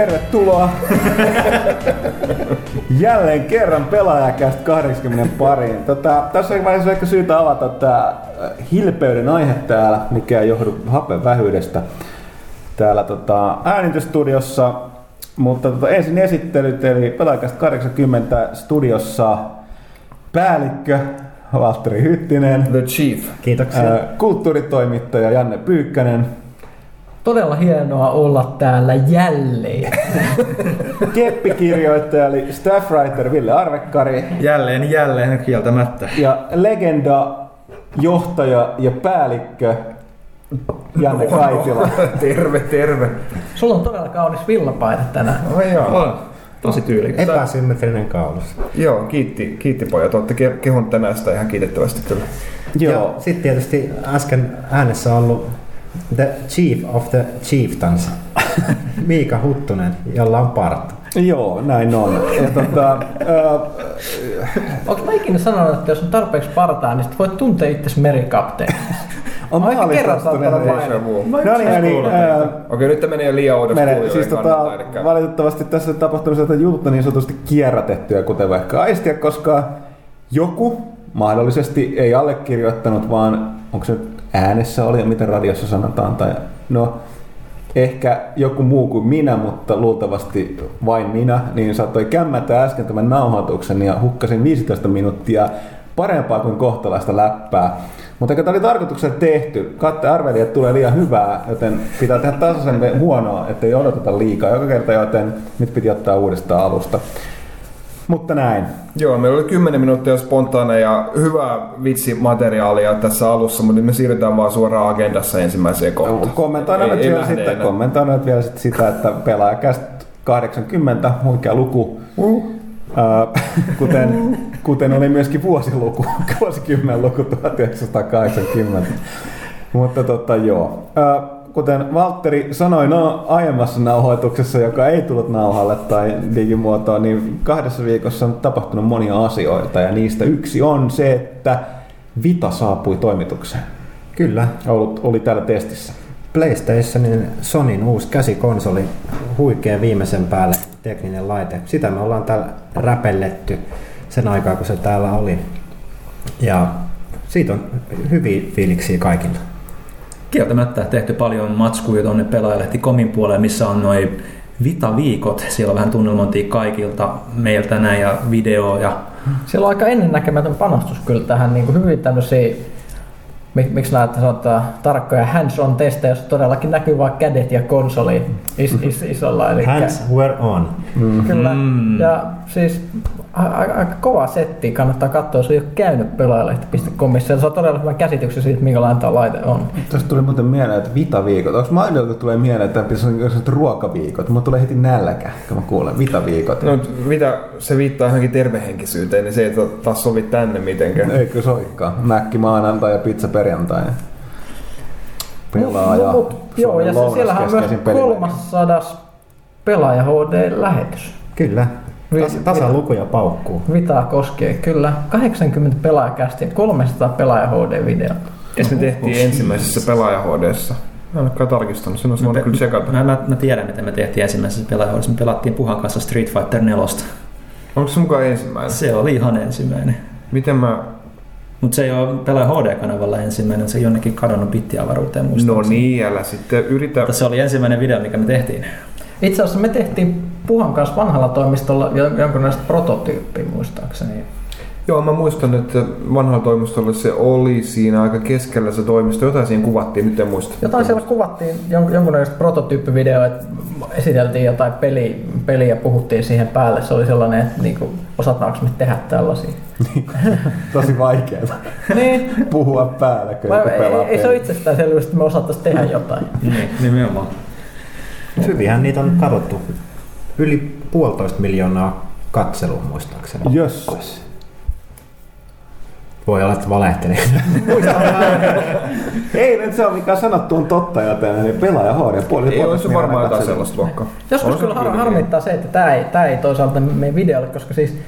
tervetuloa jälleen kerran pelaajakästä 80 pariin. Tota, tässä on vaiheessa ehkä syytä avata tämä hilpeyden aihe täällä, mikä ei johdu hapen vähyydestä täällä tota, äänitystudiossa. Mutta tota, ensin esittelyt, eli pelaajakästä 80 studiossa päällikkö Valtteri Hyttinen. The Chief. Kiitoksia. Ää, kulttuuritoimittaja Janne Pyykkänen. Todella hienoa olla täällä jälleen. Keppikirjoittaja eli staff writer Ville Arvekkari. Jälleen, jälleen kieltämättä. Ja legenda, johtaja ja päällikkö Janne Kaitila. terve, terve. Sulla on todella kaunis villapaita tänään. No joo. On. Tosi tyylikäs. Epäsymmetrinen kaulus. Joo, kiitti, kiitti pojat. Olette ke- kehon tänään sitä ihan kiitettävästi kyllä. Joo. Sitten tietysti äsken äänessä ollut The Chief of the Chieftains, Miika Huttunen, jolla on parta. Joo, näin on. Ja tota, ää, Onko mä ikinä sanonut, että jos on tarpeeksi partaa, niin sit voit tuntea itsesi merikapteeni? on saattanut näin. mainita. Deja vu. No niin, niin ää, Okei, nyt tämä menee liian oudoksi Mene, siis tota, valitettavasti tässä tapahtuu sieltä juttu niin sanotusti kierrätettyä, kuten vaikka aistia, koska joku mahdollisesti ei allekirjoittanut, vaan onko se äänessä oli, miten radiossa sanotaan, tai no ehkä joku muu kuin minä, mutta luultavasti vain minä, niin saattoi kämmätä äsken tämän nauhoituksen ja hukkasin 15 minuuttia parempaa kuin kohtalaista läppää. Mutta tämä oli tarkoituksella tehty. Katte arveli, että tulee liian hyvää, joten pitää tehdä tasaisen huonoa, ettei odoteta liikaa joka kerta, joten nyt piti ottaa uudestaan alusta. Mutta näin. Joo, meillä oli 10 minuuttia spontaaneja ja hyvää vitsimateriaalia tässä alussa, mutta nyt me siirrytään vaan suoraan agendassa ensimmäiseen kohtaan. Kommentoidaan Ei- nyt vielä, sitten, kommentoidaan nyt vielä sitten sitä, että pelaajakäst 80, huikea luku. Uh. Kuten, kuten oli myöskin vuosiluku, vuosikymmen luku 1980. Mutta tota joo. Äh, kuten Valtteri sanoi no, aiemmassa nauhoituksessa, joka ei tullut nauhalle tai digimuotoon, niin kahdessa viikossa on tapahtunut monia asioita ja niistä yksi on se, että Vita saapui toimitukseen. Kyllä, Ollut, oli täällä testissä. PlayStationin Sonin uusi käsikonsoli, huikea viimeisen päälle tekninen laite. Sitä me ollaan täällä räpelletty sen aikaa, kun se täällä oli. Ja siitä on hyviä fiiliksiä kaikilla. Kieltämättä tehty paljon matskuja tuonne pelaajalehti Komin puolelle, missä on noin Vita-viikot. Siellä on vähän tunnelmointia kaikilta meiltä näin ja video ja Siellä on aika ennennäkemätön panostus kyllä tähän niin kuin hyvin tämmöisiä, mik, miksi näitä sanotaan, tarkkoja hands-on testejä, jossa todellakin näkyy vain kädet ja konsoli is, is, isolla. Eli Hands were on. Kyllä. Mm. Ja siis a- a- aika kova setti, kannattaa katsoa, jos ei ole käynyt pelaajalehti.comissa. Ja saa todella hyvän käsityksen siitä, minkälainen tämä laite on. Tästä tuli muuten mieleen, että vitaviikot. Onko mainittu, tulee mieleen, että pitäisi olla sellaiset ruokaviikot? Mulla tulee heti nälkä, kun mä kuulen vitaviikot. No, mitä se viittaa johonkin tervehenkisyyteen, niin se ei ta- taas sovi tänne mitenkään. Eikö soikkaa? Mäkki maanantai ja pizza perjantai. Pelaaja. Mut- mut- Joo, ja se, siellähän on myös lounaskeskeisin pelilehti. 300 pelaaja HD-lähetys. Kyllä, Tas, tasalukuja paukkuu. Vitaa koskee, kyllä. 80 pelaajakästi ja 300 pelaaja HD-videota. Kes me tehtiin ensimmäisessä pelaaja HDssa? Mä en olekaan tarkistanut, sen olisi voinut kyllä tsekata. Mä, mä, mä, tiedän, mitä me tehtiin ensimmäisessä pelaajahuodossa. Me pelattiin Puhan kanssa Street Fighter 4. Onko se mukaan ensimmäinen? Se oli ihan ensimmäinen. Miten mä... Mutta se ei ole pelaaja HD-kanavalla ensimmäinen, se on jonnekin kadonnut bittiavaruuteen No muistaakseni. niin, älä sitten yritä... Mutta se oli ensimmäinen video, mikä me tehtiin. Itse asiassa me tehtiin Puhan kanssa vanhalla toimistolla jonkunlaista prototyyppiä muistaakseni. Joo, mä muistan, että vanhalla toimistolla se oli siinä aika keskellä se toimisto. Jotain siinä kuvattiin, nyt en muista. Jotain siellä kuvattiin jon- jonkunlaista prototyyppivideoa, että esiteltiin jotain peli, peliä ja puhuttiin siihen päälle. Se oli sellainen, että niinku, osataanko me tehdä tällaisia. Tosi vaikeaa niin. puhua päällä, kun joku ei, pelaa ei, se ole itsestäänselvyys, että me osattaisiin tehdä jotain. Niin, nimenomaan. Hyvinhän niitä on katsottu. Yli puolitoista miljoonaa katselua muistaakseni. Jösses. Voi olla, että valehteli. Ei nyt se on mikä sanottu on totta, joten niin pelaaja HD puoli Ei se varmaan miljoonaa jotain katselua. sellaista luokkaa. Joskus On kyllä har- harmittaa se, että tämä ei, tää ei toisaalta meidän videolle, koska siis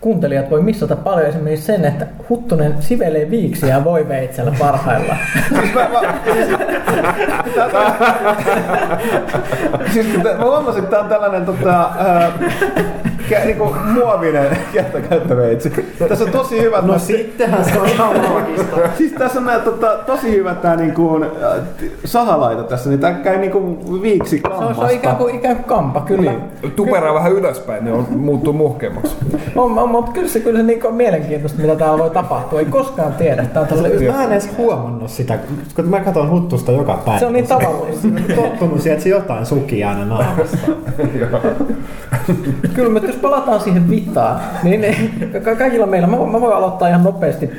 kuuntelijat voi missata paljon esimerkiksi sen, että Huttunen sivelee viiksiä voi veitsellä parhailla. siis kun te- mä huomasin, että tää on tällainen tota, ää, kä, niinku muovinen kertakäyttöveitsi. Tässä on tosi hyvät... No nää- sittenhän se on ihan loogista. Siis tässä on nää, tota, tosi hyvät tää niinku, äh, sahalaita tässä, niin tää käy niinku viiksi Se on, kammasta. se on ikään, kuin, ikään kuin kampa, kyllä. Niin. Tuperaa vähän ylöspäin, niin on, muuttuu muhkeammaksi. On, on, mutta kyllä se, kyllä se niin on mielenkiintoista, mitä täällä voi tapahtua. Ei koskaan tiedä. Tää on tosi Mä en edes huomannut sitä, kun mä katson huttusta joka päivä. Se on niin tavallista. tottunut siihen, että se jotain suki aina naamasta. Kyllä, mutta jos palataan siihen vitaan, niin kaikilla meillä, mä, voin- mä voin aloittaa ihan nopeasti.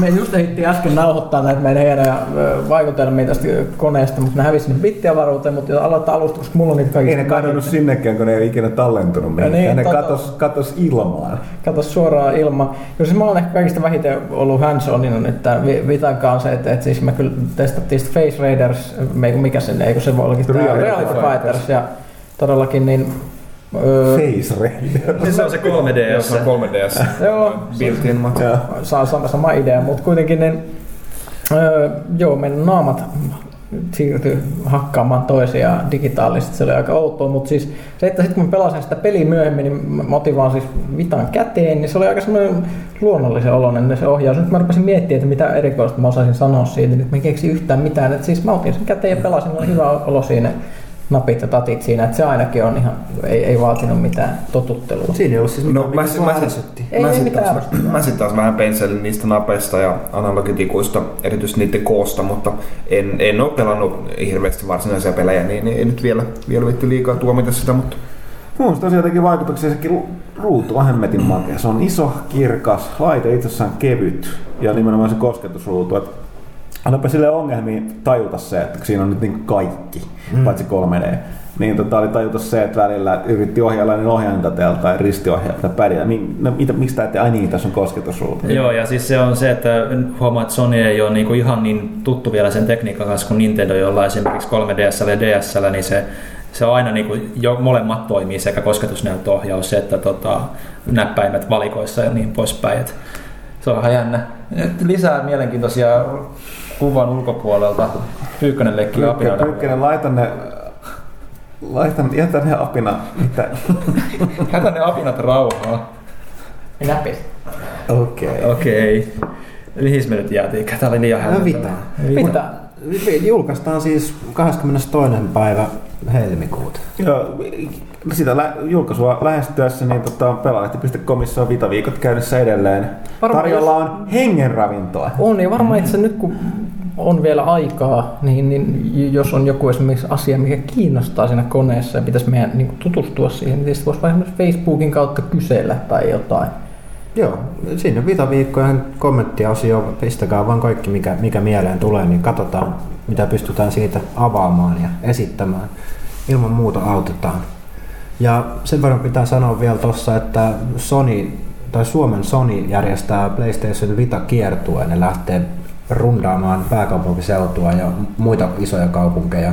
Me just ehdittiin äsken nauhoittaa näitä meidän hienoja ö, vaikutelmia tästä koneesta, mutta ne hävisi sinne bittiavaruuteen, mutta jos aloittaa alusta, koska mulla on niitä Ei kaikista ne kadonnut sinnekään, kun ne ei ikinä tallentunut mihinkään. niin, ne tota- katos, katos ilmaan. Kato suoraan ilman. Joo, siis mä olen ehkä kaikista vähiten ollut hands onin nyt tämän Vi- Vitan kanssa, että, että siis me kyllä testattiin sitä Face Raiders, mikä sen, eikö se voi tämä Reality Reality Fighters. Fighters, ja todellakin niin... Face. Se on se 3D. Jos on 3DS. joo, Built-in saa sama, sama idea, mutta kuitenkin niin, öö, joo, meidän naamat siirtyi hakkaamaan toisiaan digitaalisesti, se oli aika outoa, mutta siis se, että sitten kun pelasin sitä peliä myöhemmin, niin mä otin vaan siis vitan käteen, niin se oli aika semmoinen luonnollisen oloinen se ohjaus. Nyt mä rupesin miettimään, että mitä erikoista mä osaisin sanoa siitä, niin mä en keksi yhtään mitään. Et siis mä otin sen käteen ja pelasin, oli hyvä olo siinä, napit ja tatit siinä, että se ainakin on ihan, ei, ei vaatinut mitään totuttelua. Siinä ei ollut siis No mitään, mä, mä, mä. Ei, mä, ei sit mitään. taas, mä sit taas vähän penselin niistä napeista ja analogitikuista, erityisesti niiden koosta, mutta en, en ole pelannut hirveästi varsinaisia pelejä, niin ei nyt vielä, vielä vitti liikaa tuomita sitä, mutta Minusta tosiaan teki vaikutuksia sekin ru- ruutu on hemmetin makea. Se on iso, kirkas, laite itsessään kevyt ja nimenomaan se kosketusruutu. Et annapa sille ongelmia tajuta se, että siinä on nyt niin kaikki, mm. paitsi 3D. Niin tota, oli tajuta se, että välillä yritti ohjailla niin ohjaintateelta tai ristiohjailta pädillä. Mi- no, mitä, miksi tää ette, ai niin, tässä on kosketusruutu. Joo, ja siis se on se, että huomaa, että Sony ei ole niinku ihan niin tuttu vielä sen tekniikan kanssa kuin Nintendo, jolla esimerkiksi 3DSL ja DSL, niin se, se on aina niinku, jo molemmat toimii, sekä kosketusnäyttöohjaus että tota, näppäimet valikoissa ja niin poispäin. Et se on ihan jännä. Et Lisää mielenkiintoisia kuvan ulkopuolelta. Pyykkönen leikki Pyykkä, apinoida. pyykkänen, laita ne, laita, jätä ne apina. Mitä? Jätä ne apinat rauhaa. Näpis. Okei. Okay. Okei. Mihin me nyt jäätiin? Tää oli liian No hämmentävää. mitä? Mitä? Julkaistaan siis 22. päivä helmikuuta. Joo, sitä lä- julkaisua lähestyessä, niin tota, pelaalehti.comissa on Vita-viikot käynnissä edelleen. Varmaan Tarjolla on hengenravintoa. On, ja varmaan itse nyt kun on vielä aikaa, niin, niin jos on joku esimerkiksi asia, mikä kiinnostaa siinä koneessa ja pitäisi meidän niin kuin tutustua siihen, niin tietysti voisi vaikka Facebookin kautta kysellä tai jotain. Joo, sinne vitaviikkojen kommenttiosio, pistäkää vaan kaikki mikä, mikä mieleen tulee, niin katsotaan mitä pystytään siitä avaamaan ja esittämään. Ilman muuta autetaan. Ja sen verran pitää sanoa vielä tuossa, että Sony, tai Suomen Sony järjestää PlayStation Vita kiertueen ja lähtee rundaamaan pääkaupunkiseutua ja muita isoja kaupunkeja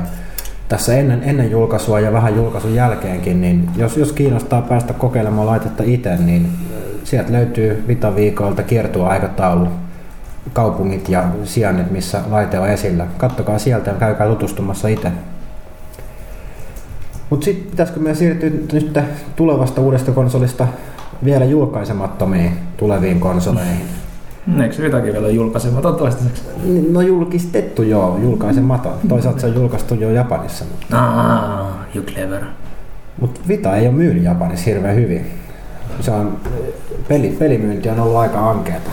tässä ennen, ennen julkaisua ja vähän julkaisun jälkeenkin, niin jos, jos kiinnostaa päästä kokeilemaan laitetta itse, niin sieltä löytyy Vita-viikoilta kiertueaikataulu, kaupungit ja sijainnit, missä laite on esillä. Kattokaa sieltä ja käykää tutustumassa itse. Mutta sitten pitäisikö meidän siirtyä nyt tulevasta uudesta konsolista vielä julkaisemattomiin tuleviin konsoleihin? Eikö se jotakin vielä julkaisematon toistaiseksi? No julkistettu joo, julkaisematon. Toisaalta se on julkaistu jo Japanissa. Ah, you clever. Mutta Vita ei ole myynyt Japanissa hirveän hyvin. Se on, peli, pelimyynti on ollut aika ankeata.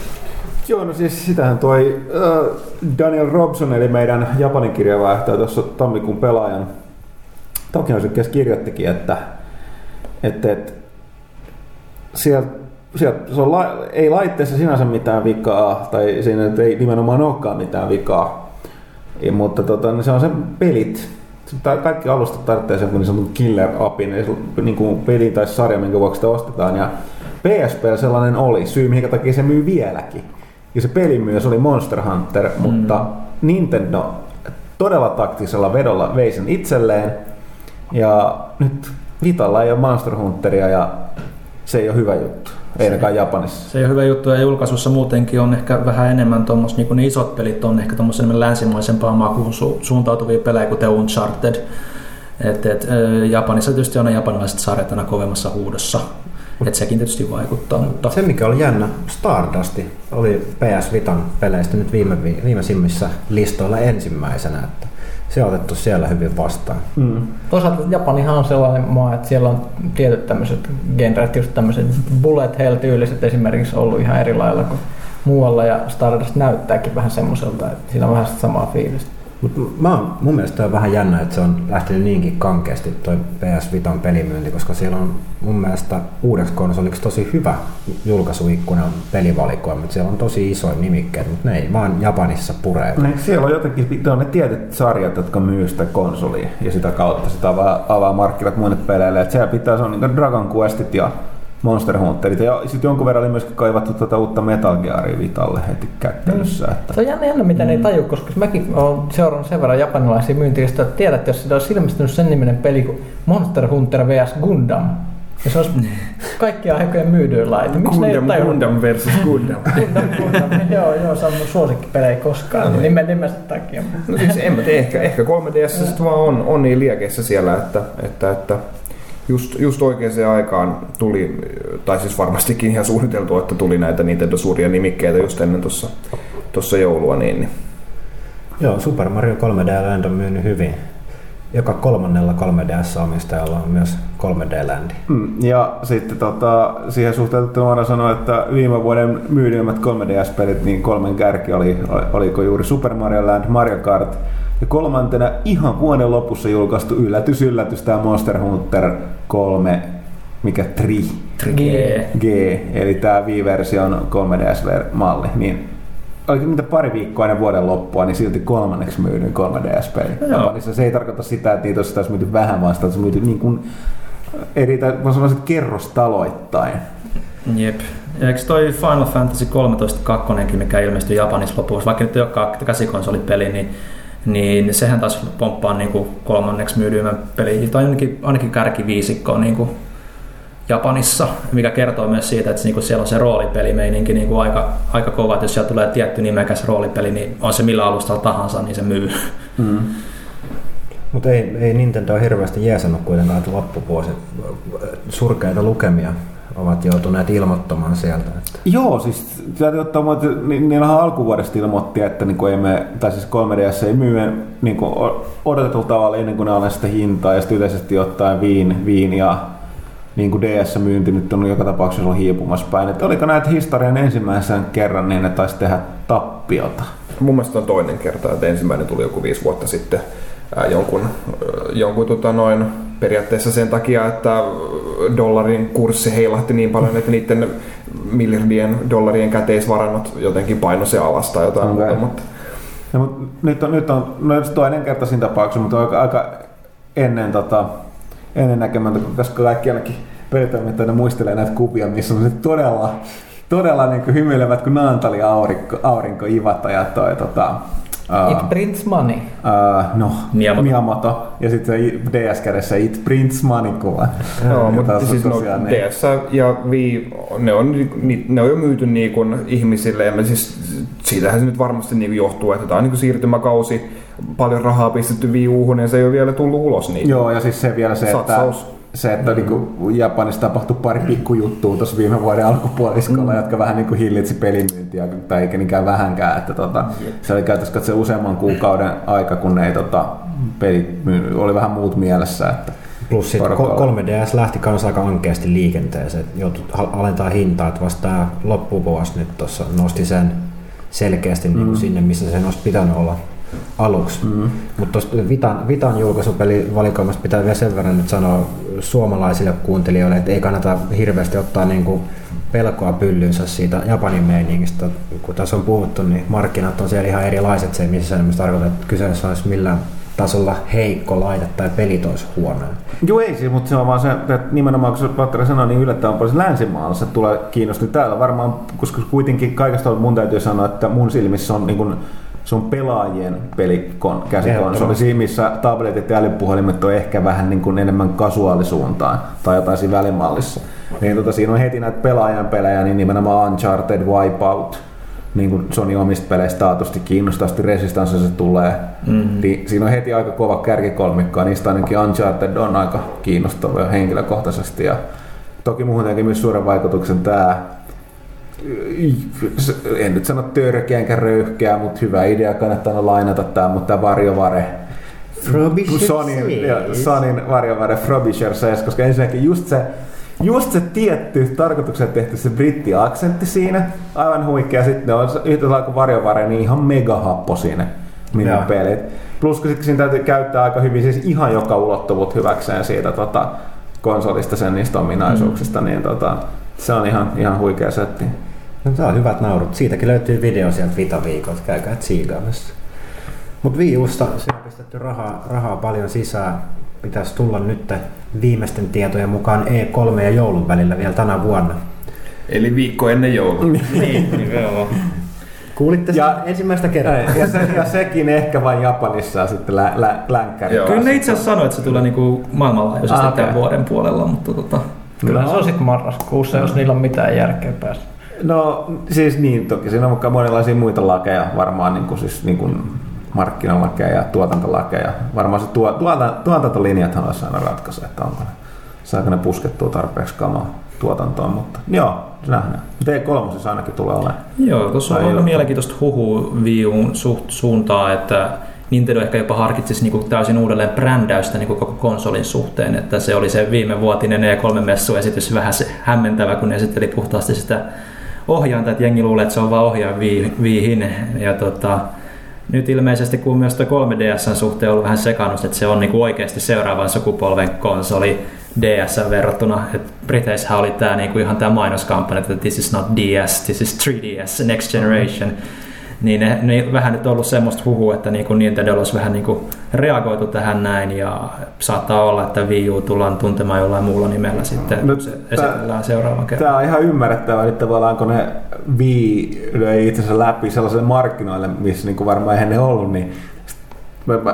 Joo, no siis sitähän toi äh, Daniel Robson, eli meidän Japanin kirjavaihtaja tuossa tammikuun pelaajan Tokion kirjoittikin, että, että, että sieltä sieltä, se on la, ei laitteessa sinänsä mitään vikaa, tai siinä nyt ei nimenomaan olekaan mitään vikaa, ja, mutta tota, niin se on se pelit. Kaikki alustat tarvitsee sen niin sanotun killer appin, niin kuin peli tai sarja, minkä vuoksi sitä ostetaan. Ja PSP sellainen oli, syy minkä takia se myy vieläkin. Ja se peli myös oli Monster Hunter, mm. mutta Nintendo todella taktisella vedolla vei sen itselleen. Ja nyt Vitalla ei ole Monster Hunteria ja se ei ole hyvä juttu. ei ainakaan Japanissa. Se ei ole hyvä juttu ja julkaisussa muutenkin on ehkä vähän enemmän tuommoista, niin ne isot pelit on ehkä enemmän länsimaisempaa makuun su- suuntautuvia pelejä, kuten Uncharted. Et, et, Japanissa tietysti on ne japanilaiset sarjat aina kovemmassa huudossa. Et sekin tietysti vaikuttaa. Mutta... Se mikä oli jännä, Stardusti oli PS Vitan peleistä nyt viime, viimeisimmissä listoilla ensimmäisenä. Että se on otettu siellä hyvin vastaan. Mm. Toisaalta Japanihan on sellainen maa, että siellä on tietyt tämmöiset genret, just tämmöiset bullet hell-tyyliset esimerkiksi ollut ihan eri lailla kuin muualla ja Stardust näyttääkin vähän semmoiselta, että siinä on vähän samaa fiilistä. Mut mä oon, mun mielestä on vähän jännä, että se on lähtenyt niinkin kankeasti toi PS Vitan pelimyynti, koska siellä on mun mielestä uudeksi konsoliksi tosi hyvä julkaisuikkuna pelivalikoima, mutta siellä on tosi isoja nimikkeet, mutta ne ei vaan Japanissa puree. Ne, siellä on jotenkin on ne tietyt sarjat, jotka myy sitä konsolia ja sitä kautta sitä avaa, avaa markkinat muille peleille. Et siellä pitää, se on niin Dragon Questit ja Monster Hunterit. Ja sitten jonkun verran oli myöskin kaivattu tuota uutta Metal Gearia Vitalle heti kättelyssä. Mm. Että... Se on jännä, jännä mitä mm. ne ei taju, koska mäkin olen seurannut sen verran japanilaisia myyntilistä, että tiedät, jos sitä olisi ilmestynyt sen niminen peli kuin Monster Hunter vs. Gundam, ja se olisi mm. kaikkia aikojen myydyin laite. Miksi Gundam, ne ei Gundam versus Gundam. Gundam, Gundam. joo, joo, se on mun suosikkipelejä koskaan, niin nimen nimestä takia. No siis en mä tiedä, ehkä, ehkä 3DS vaan on, on niin liekeissä siellä, että, että, että just, just oikeaan aikaan tuli, tai siis varmastikin ihan suunniteltu, että tuli näitä Nintendo suuria nimikkeitä just ennen tuossa tossa joulua. Niin, niin. Joo, Super Mario 3D Land on myynyt hyvin. Joka kolmannella 3DS-omistajalla on myös 3D-ländi. Mm, ja sitten tota, siihen suhteutettuna voidaan sanoa, että viime vuoden myydyimmät 3DS-pelit, niin kolmen kärki oli, oliko juuri Super Mario Land, Mario Kart ja kolmantena ihan vuoden lopussa julkaistu yllätys, yllätys, tämä Monster Hunter 3, mikä Tri. G. G, eli tämä Wii-version 3DS-malli. Niin oikein mitä pari viikkoa ennen vuoden loppua, niin silti kolmanneksi myydyin 3DS-peli. Japanissa se ei tarkoita sitä, että niitä olisi myyty vähän, vaan sitä olisi myyty niin kuin eri, mä sanoisin, kerrostaloittain. Jep. Ja eikö toi Final Fantasy 13 2, mikä ilmestyi Japanissa lopussa, vaikka nyt ei olekaan käsikonsolipeli, niin niin sehän taas pomppaa niin kuin kolmanneksi myydyimmän peli, tai ainakin, ainakin kärkiviisikko niin kuin Japanissa, mikä kertoo myös siitä, että niin kuin siellä on se roolipelimeininki niin kuin aika, aika kova, että jos siellä tulee tietty nimekäs roolipeli, niin on se millä alustalla tahansa, niin se myy. Mm. Mutta ei, ei Nintendo hirveästi jeesannut kuitenkaan, loppuvuosi surkeita lukemia ovat joutuneet ilmoittamaan sieltä. Että. Joo, siis täytyy ottaa, että niillähän alkuvuodesta ilmoitti, että niin ei me, tai siis 3DS ei myy niin odotetulla tavalla ennen kuin ne alennaa sitä hintaa, ja sitten yleisesti ottaen viin, viin ja niin kuin DS-myynti nyt on joka tapauksessa ollut hiipumassa päin. Että oliko näitä historian ensimmäisen kerran, niin ne taisi tehdä tappiota? Mun mielestä on toinen kerta, että ensimmäinen tuli joku viisi vuotta sitten jonkun, jonkun tota noin, periaatteessa sen takia, että dollarin kurssi heilahti niin paljon, että niiden miljardien dollarien käteisvarannot jotenkin paino se alas tai jotain okay. muuta. Mutta... No, mutta nyt on, nyt on no, toinen kerta siinä tapauksessa, mutta aika, aika ennen, tota, ennen näkemättä, koska kaikki ainakin pelitoimittajana muistelee näitä kuvia, missä on todella, todella niin kuin hymyilevät kuin Naantali aurinko, aurinko ivata ja toi, tota, It prints money. Uh, no, Miyamoto. Miyamoto. Ja sitten se DS-kädessä It prints money kuva. Joo, mutta siis no, DS ja Wii, ne on, ne on jo myyty niin kuin ihmisille. Ja me siis, siitähän se nyt varmasti niin johtuu, että tämä on niin siirtymäkausi paljon rahaa pistetty Wii ja se ei ole vielä tullut ulos. Niin Joo, ja siis se vielä se, Satsaus. että se, että niin kuin Japanissa tapahtui pari pikkujuttua tuossa viime vuoden alkupuoliskolla, mm. jotka vähän niin kuin hillitsi pelimyyntiä, tai eikä niinkään vähänkään. Että tota, se oli käytössä katsoa useamman kuukauden aika, kun ei tota, peli, oli vähän muut mielessä. Että Plus sitten 3DS lähti kanssa aika ankeasti liikenteeseen, joutui alentaa hintaa, että vasta tämä loppuvuosi nyt tuossa nosti sen selkeästi mm. niin kuin sinne, missä sen olisi pitänyt olla aluksi. Mm-hmm. Mutta tuosta Vitan, Vitan julkaisupelivalikoimasta pitää vielä sen verran nyt sanoa suomalaisille kuuntelijoille, että ei kannata hirveästi ottaa niin kuin pelkoa pyllynsä siitä Japanin meiningistä. Kun tässä on puhuttu, niin markkinat on siellä ihan erilaiset. Se ei missään nimessä tarkoita, että kyseessä olisi millään tasolla heikko laite tai pelit olisi huonoja. Joo ei siis, mutta se on vaan se, että nimenomaan kun Patteri sanoi, niin yllättävän paljon länsimaalla tulee kiinnosti täällä varmaan, koska kuitenkin kaikesta mun täytyy sanoa, että mun silmissä on niin kuin se on pelaajien pelikon, käsikonsoli, missä tabletit ja älypuhelimet on ehkä vähän niin kuin enemmän kasuaalisuuntaan tai jotain siinä välimallissa. Niin tota, siinä on heti näitä pelaajan pelejä, niin nimenomaan Uncharted, Wipeout, niin kuin Sony omista peleistä taatusti kiinnostavasti Resistance se tulee. Mm-hmm. Niin siinä on heti aika kova kärkikolmikko, ja niistä ainakin Uncharted on aika kiinnostava henkilökohtaisesti. Ja toki muuhun teki myös suuren vaikutuksen tämä en nyt sano törkeä enkä röyhkeä, mutta hyvä idea, kannattaa lainata tämä, mutta tämä varjovare Sonin, ja, Sonin varjovare Frobisher 7, koska ensinnäkin just se, just se tietty tarkoituksella tehty se britti-aksentti siinä, aivan huikea. Sitten on yhtä lailla kuin varjovare, niin ihan mega happo siinä minun pelit. Plus kun sitten siinä täytyy käyttää aika hyvin siis ihan joka ulottuvuut hyväkseen siitä tota, konsolista sen niistä ominaisuuksista, mm. niin tota, se on ihan, ihan huikea setti. No, se on hyvät naurut. Siitäkin löytyy video sieltä Vita viikolta. Käykää tsiigaamassa. Mutta Wii Usta, siinä on pistetty rahaa, rahaa paljon sisään. Pitäisi tulla nyt viimeisten tietojen mukaan E3 ja joulun välillä vielä tänä vuonna. Eli viikko ennen joulua. niin, nimenomaan. Kuulitte ja, ensimmäistä kertaa. Ja, se, ja sekin ehkä vain Japanissa ja sitten lä, lä, länkkäri. Kyllä ne itse asiassa sanoi, että se tulee niinku maailmanlaajuisesti ah, okay. tämän vuoden puolella, mutta tota... Kyllä no. se on sitten marraskuussa, jos niillä on mitään järkeä päästä. No siis niin, toki siinä on monenlaisia muita lakeja, varmaan niin kuin, siis, niin kuin markkinalakeja ja tuotantolakeja. Varmaan se tuo, tuota, tuotantolinjathan olisi aina ratkaise, että onko ne, saako ne puskettua tarpeeksi kamaa tuotantoon, mutta joo, nähdään. T3 ainakin tulee olemaan. Joo, tuossa on aika mielenkiintoista huhu Viun suht, suuntaa, että Nintendo ehkä jopa harkitsisi niin kuin täysin uudelleen brändäystä niin kuin koko konsolin suhteen, että se oli se viime vuotinen E3-messuesitys vähän se hämmentävä, kun esitteli puhtaasti sitä ohjainta, että jengi luulee, että se on vaan ohjaan viihin. Ja tota, nyt ilmeisesti, kun myös 3DSn suhteen on ollut vähän sekannus, että se on niinku oikeasti seuraavan sukupolven konsoli DS verrattuna. Et Briteissähän oli tämä niinku ihan tämä mainoskampanja, että this is not DS, this is 3DS, next generation. Mm-hmm niin ne, ne vähän nyt ollut semmoista huhua, että niin kuin Nintendo olisi vähän niin kuin reagoitu tähän näin ja saattaa olla, että Wii U tullaan tuntemaan jollain muulla nimellä sitten, no, se esitellään seuraavan kerran. Tämä on ihan ymmärrettävää, että tavallaan kun ne Wii löi itsensä läpi sellaiselle markkinoille, missä niin kuin varmaan eihän ne ollut, niin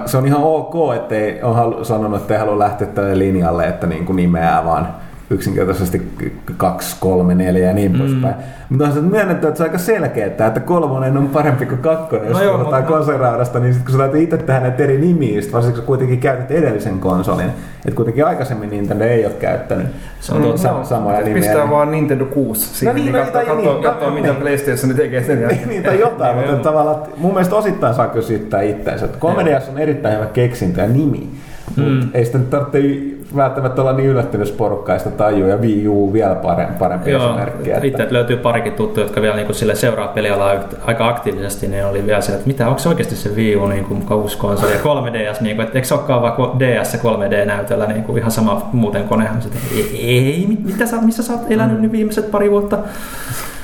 se on ihan ok, ettei ole sanonut, että ei halua lähteä tälle linjalle, että niin kuin nimeää vaan yksinkertaisesti kaksi, kolme, neljä ja niin mm. poispäin. Mutta on se myönnetty, että se on aika selkeä, että kolmonen on parempi kuin kakkonen, jos no joo, puhutaan mutta... niin sit kun sä laitat itse tähän näitä eri nimiä, varsinkin kun kuitenkin käytät edellisen konsolin, että kuitenkin aikaisemmin Nintendo ei ole käyttänyt se on tuota, sa- samoja nimiä. Pistää niin... vaan Nintendo 6 siihen, no niin, niin, katso, katso, niin, katso, mitä PlayStation tekee sen jälkeen. niin, tai jotain, mutta tavallaan mun mielestä osittain saa kyllä syyttää itseänsä. 3DS on erittäin hyvä keksintö ja nimi, mm. ei sitä nyt tarvitse välttämättä olla niin yllättynyt, jos porukka ei sitä tajua, ja Wii U vielä parempi, parempi Joo, esimerkki. Että... Itse löytyy parikin tuttuja, jotka vielä niin sille seuraa pelialaa aika aktiivisesti, niin oli vielä se, että mitä, onko se oikeasti se Wii U niin kuin uusi konsoli ja 3DS, niin kuin, että eikö se olekaan vaan DS 3D-näytöllä niin kuin ihan sama muuten konehan. Sitten, ei, ei, mitä sä, missä sä oot elänyt mm. viimeiset pari vuotta?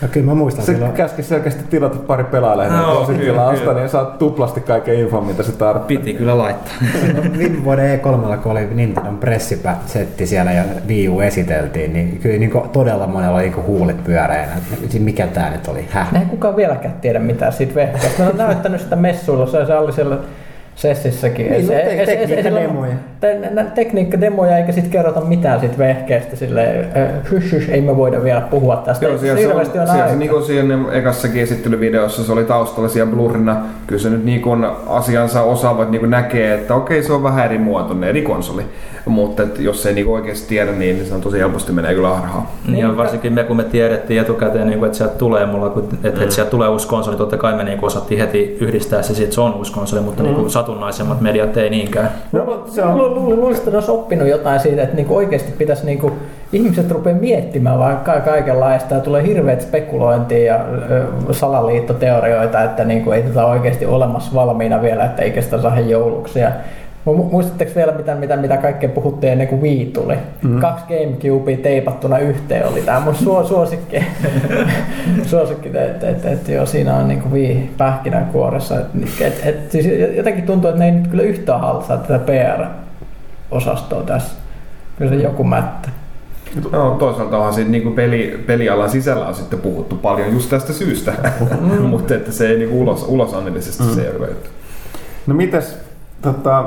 Ja kyllä mä muistan se silloin. käski selkeästi tilata pari pelaajaa, no, niin tilausta, niin saat tuplasti kaiken infon, mitä se tarvitsee. Piti kyllä laittaa. viime vuoden E3, kun oli Nintendo pressisetti siellä ja Wii U esiteltiin, niin kyllä niin todella monella oli niin huulet pyöreänä. Mikä tämä nyt oli? Häh? Ei kukaan vieläkään tiedä mitään siitä vehkeestä. Mä olen näyttänyt sitä messuilla, se oli siellä Sessissäkin. Niin, no, te- tekniikkademoja. Te- tekniikkademoja eikä sitten kerrota mitään siitä vehkeestä. Silleen, hysh, hysh, ei me voida vielä puhua tästä. Joo, siellä se on, on siellä se, niin kuin siinä ekassakin esittelyvideossa se oli taustalla siellä blurrina. Kyllä se nyt niin kuin asiansa osaavat niin kuin näkee, että okei se on vähän eri muotoinen, eri konsoli. Mutta että jos ei niin oikeasti tiedä, niin se on tosi helposti menee kyllä harhaan. Niin, ja varsinkin me kun me tiedettiin etukäteen, niin kuin, että sieltä tulee mulla, että, mm. että sieltä tulee uusi konsoli, totta kai me niin kuin osattiin heti yhdistää se, että se on uusi konsoli, mutta mm. niin kuin satunnaisemmat mediat ei niinkään. No, se on... Luulisin, että olisi oppinut jotain siitä, että niin oikeasti pitäisi niin kuin, ihmiset rupeaa miettimään vaan kaikenlaista ja tulee hirveät spekulointia ja salaliittoteorioita, että niin kuin, ei tätä oikeasti olemassa valmiina vielä, että eikä sitä saa jouluksi. Ja Muistatteko vielä, mitä, mitä, mitä kaikkea puhuttiin ennen kuin Wii tuli? Mm-hmm. Kaksi Gamecubea teipattuna yhteen oli tämä mun suo, suosikki. suosikki että et, et, joo, siinä on niin Wii pähkinänkuoressa. Et, et, et, siis jotenkin tuntuu, että ne ei nyt kyllä yhtään halsaa tätä PR-osastoa tässä. Kyllä se joku mättä. No, toisaalta onhan siinä niin peli, pelialan sisällä on sitten puhuttu paljon just tästä syystä, mm. mutta että se ei niin ulos, ulosannellisesti mm. se ei ole No mitäs, tota,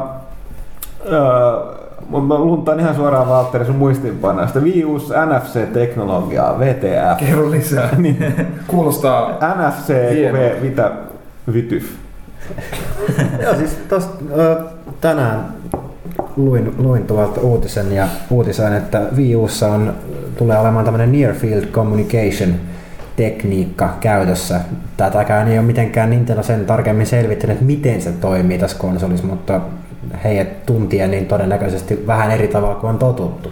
mä luntaan ihan suoraan Valtteri sun muistiinpanoista. Wii U's NFC-teknologiaa, VTF. Kerro lisää. Niin. Kuulostaa NFC. V, mitä, Vityf. Joo, siis tosta, ö, tänään luin, luin tuolta uutisen ja uutisen, että Wii Ussa on, tulee olemaan tämmöinen Near Field Communication tekniikka käytössä. Tätäkään ei ole mitenkään Nintendo sen tarkemmin selvittänyt, että miten se toimii tässä konsolissa, mutta heidät tuntien niin todennäköisesti vähän eri tavalla kuin on totuttu.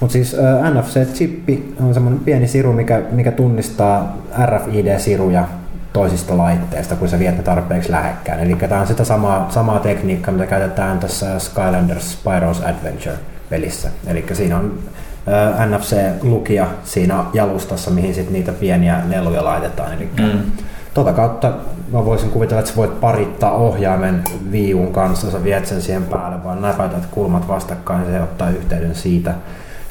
Mutta siis NFC-chippi on semmoinen pieni siru, mikä, mikä tunnistaa RFID-siruja toisista laitteista, kun sä viet ne tarpeeksi lähekkään. Eli tämä on sitä samaa, samaa tekniikkaa, mitä käytetään tässä Skylanders Spyro's Adventure-pelissä. Eli siinä on NFC-lukija siinä jalustassa, mihin sit niitä pieniä leluja laitetaan. Eli Mm. Tota kautta mä voisin kuvitella, että sä voit parittaa ohjaimen viiun kanssa, sä viet sen siihen päälle, vaan näpäytät kulmat vastakkain ja se ottaa yhteyden siitä.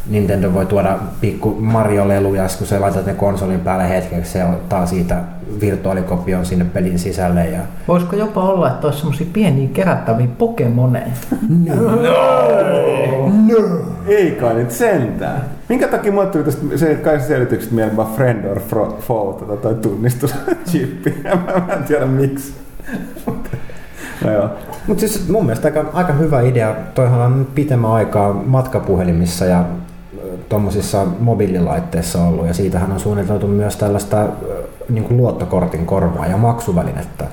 Nintendo voi tuoda pikku Mario-leluja, kun sä laitat ne konsolin päälle hetkeksi, se ottaa siitä virtuaalikopion sinne pelin sisälle. Ja... Voisiko jopa olla, että olisi semmoisia pieniä kerättäviä Pokemoneja? Ei kai nyt sentään. Minkä takia mulle tuli tästä se kai selitykset mieleen vaan friend or fro- foe tota, toi tunnistuschippi. mä, mä en tiedä miksi. no joo. Mutta siis mun mielestä aika, aika hyvä idea. Toihan on pitemmän aikaa matkapuhelimissa ja tuommoisissa mobiililaitteissa ollut ja siitähän on suunniteltu myös tällaista niin kuin luottokortin korvaa ja maksuvälinettä.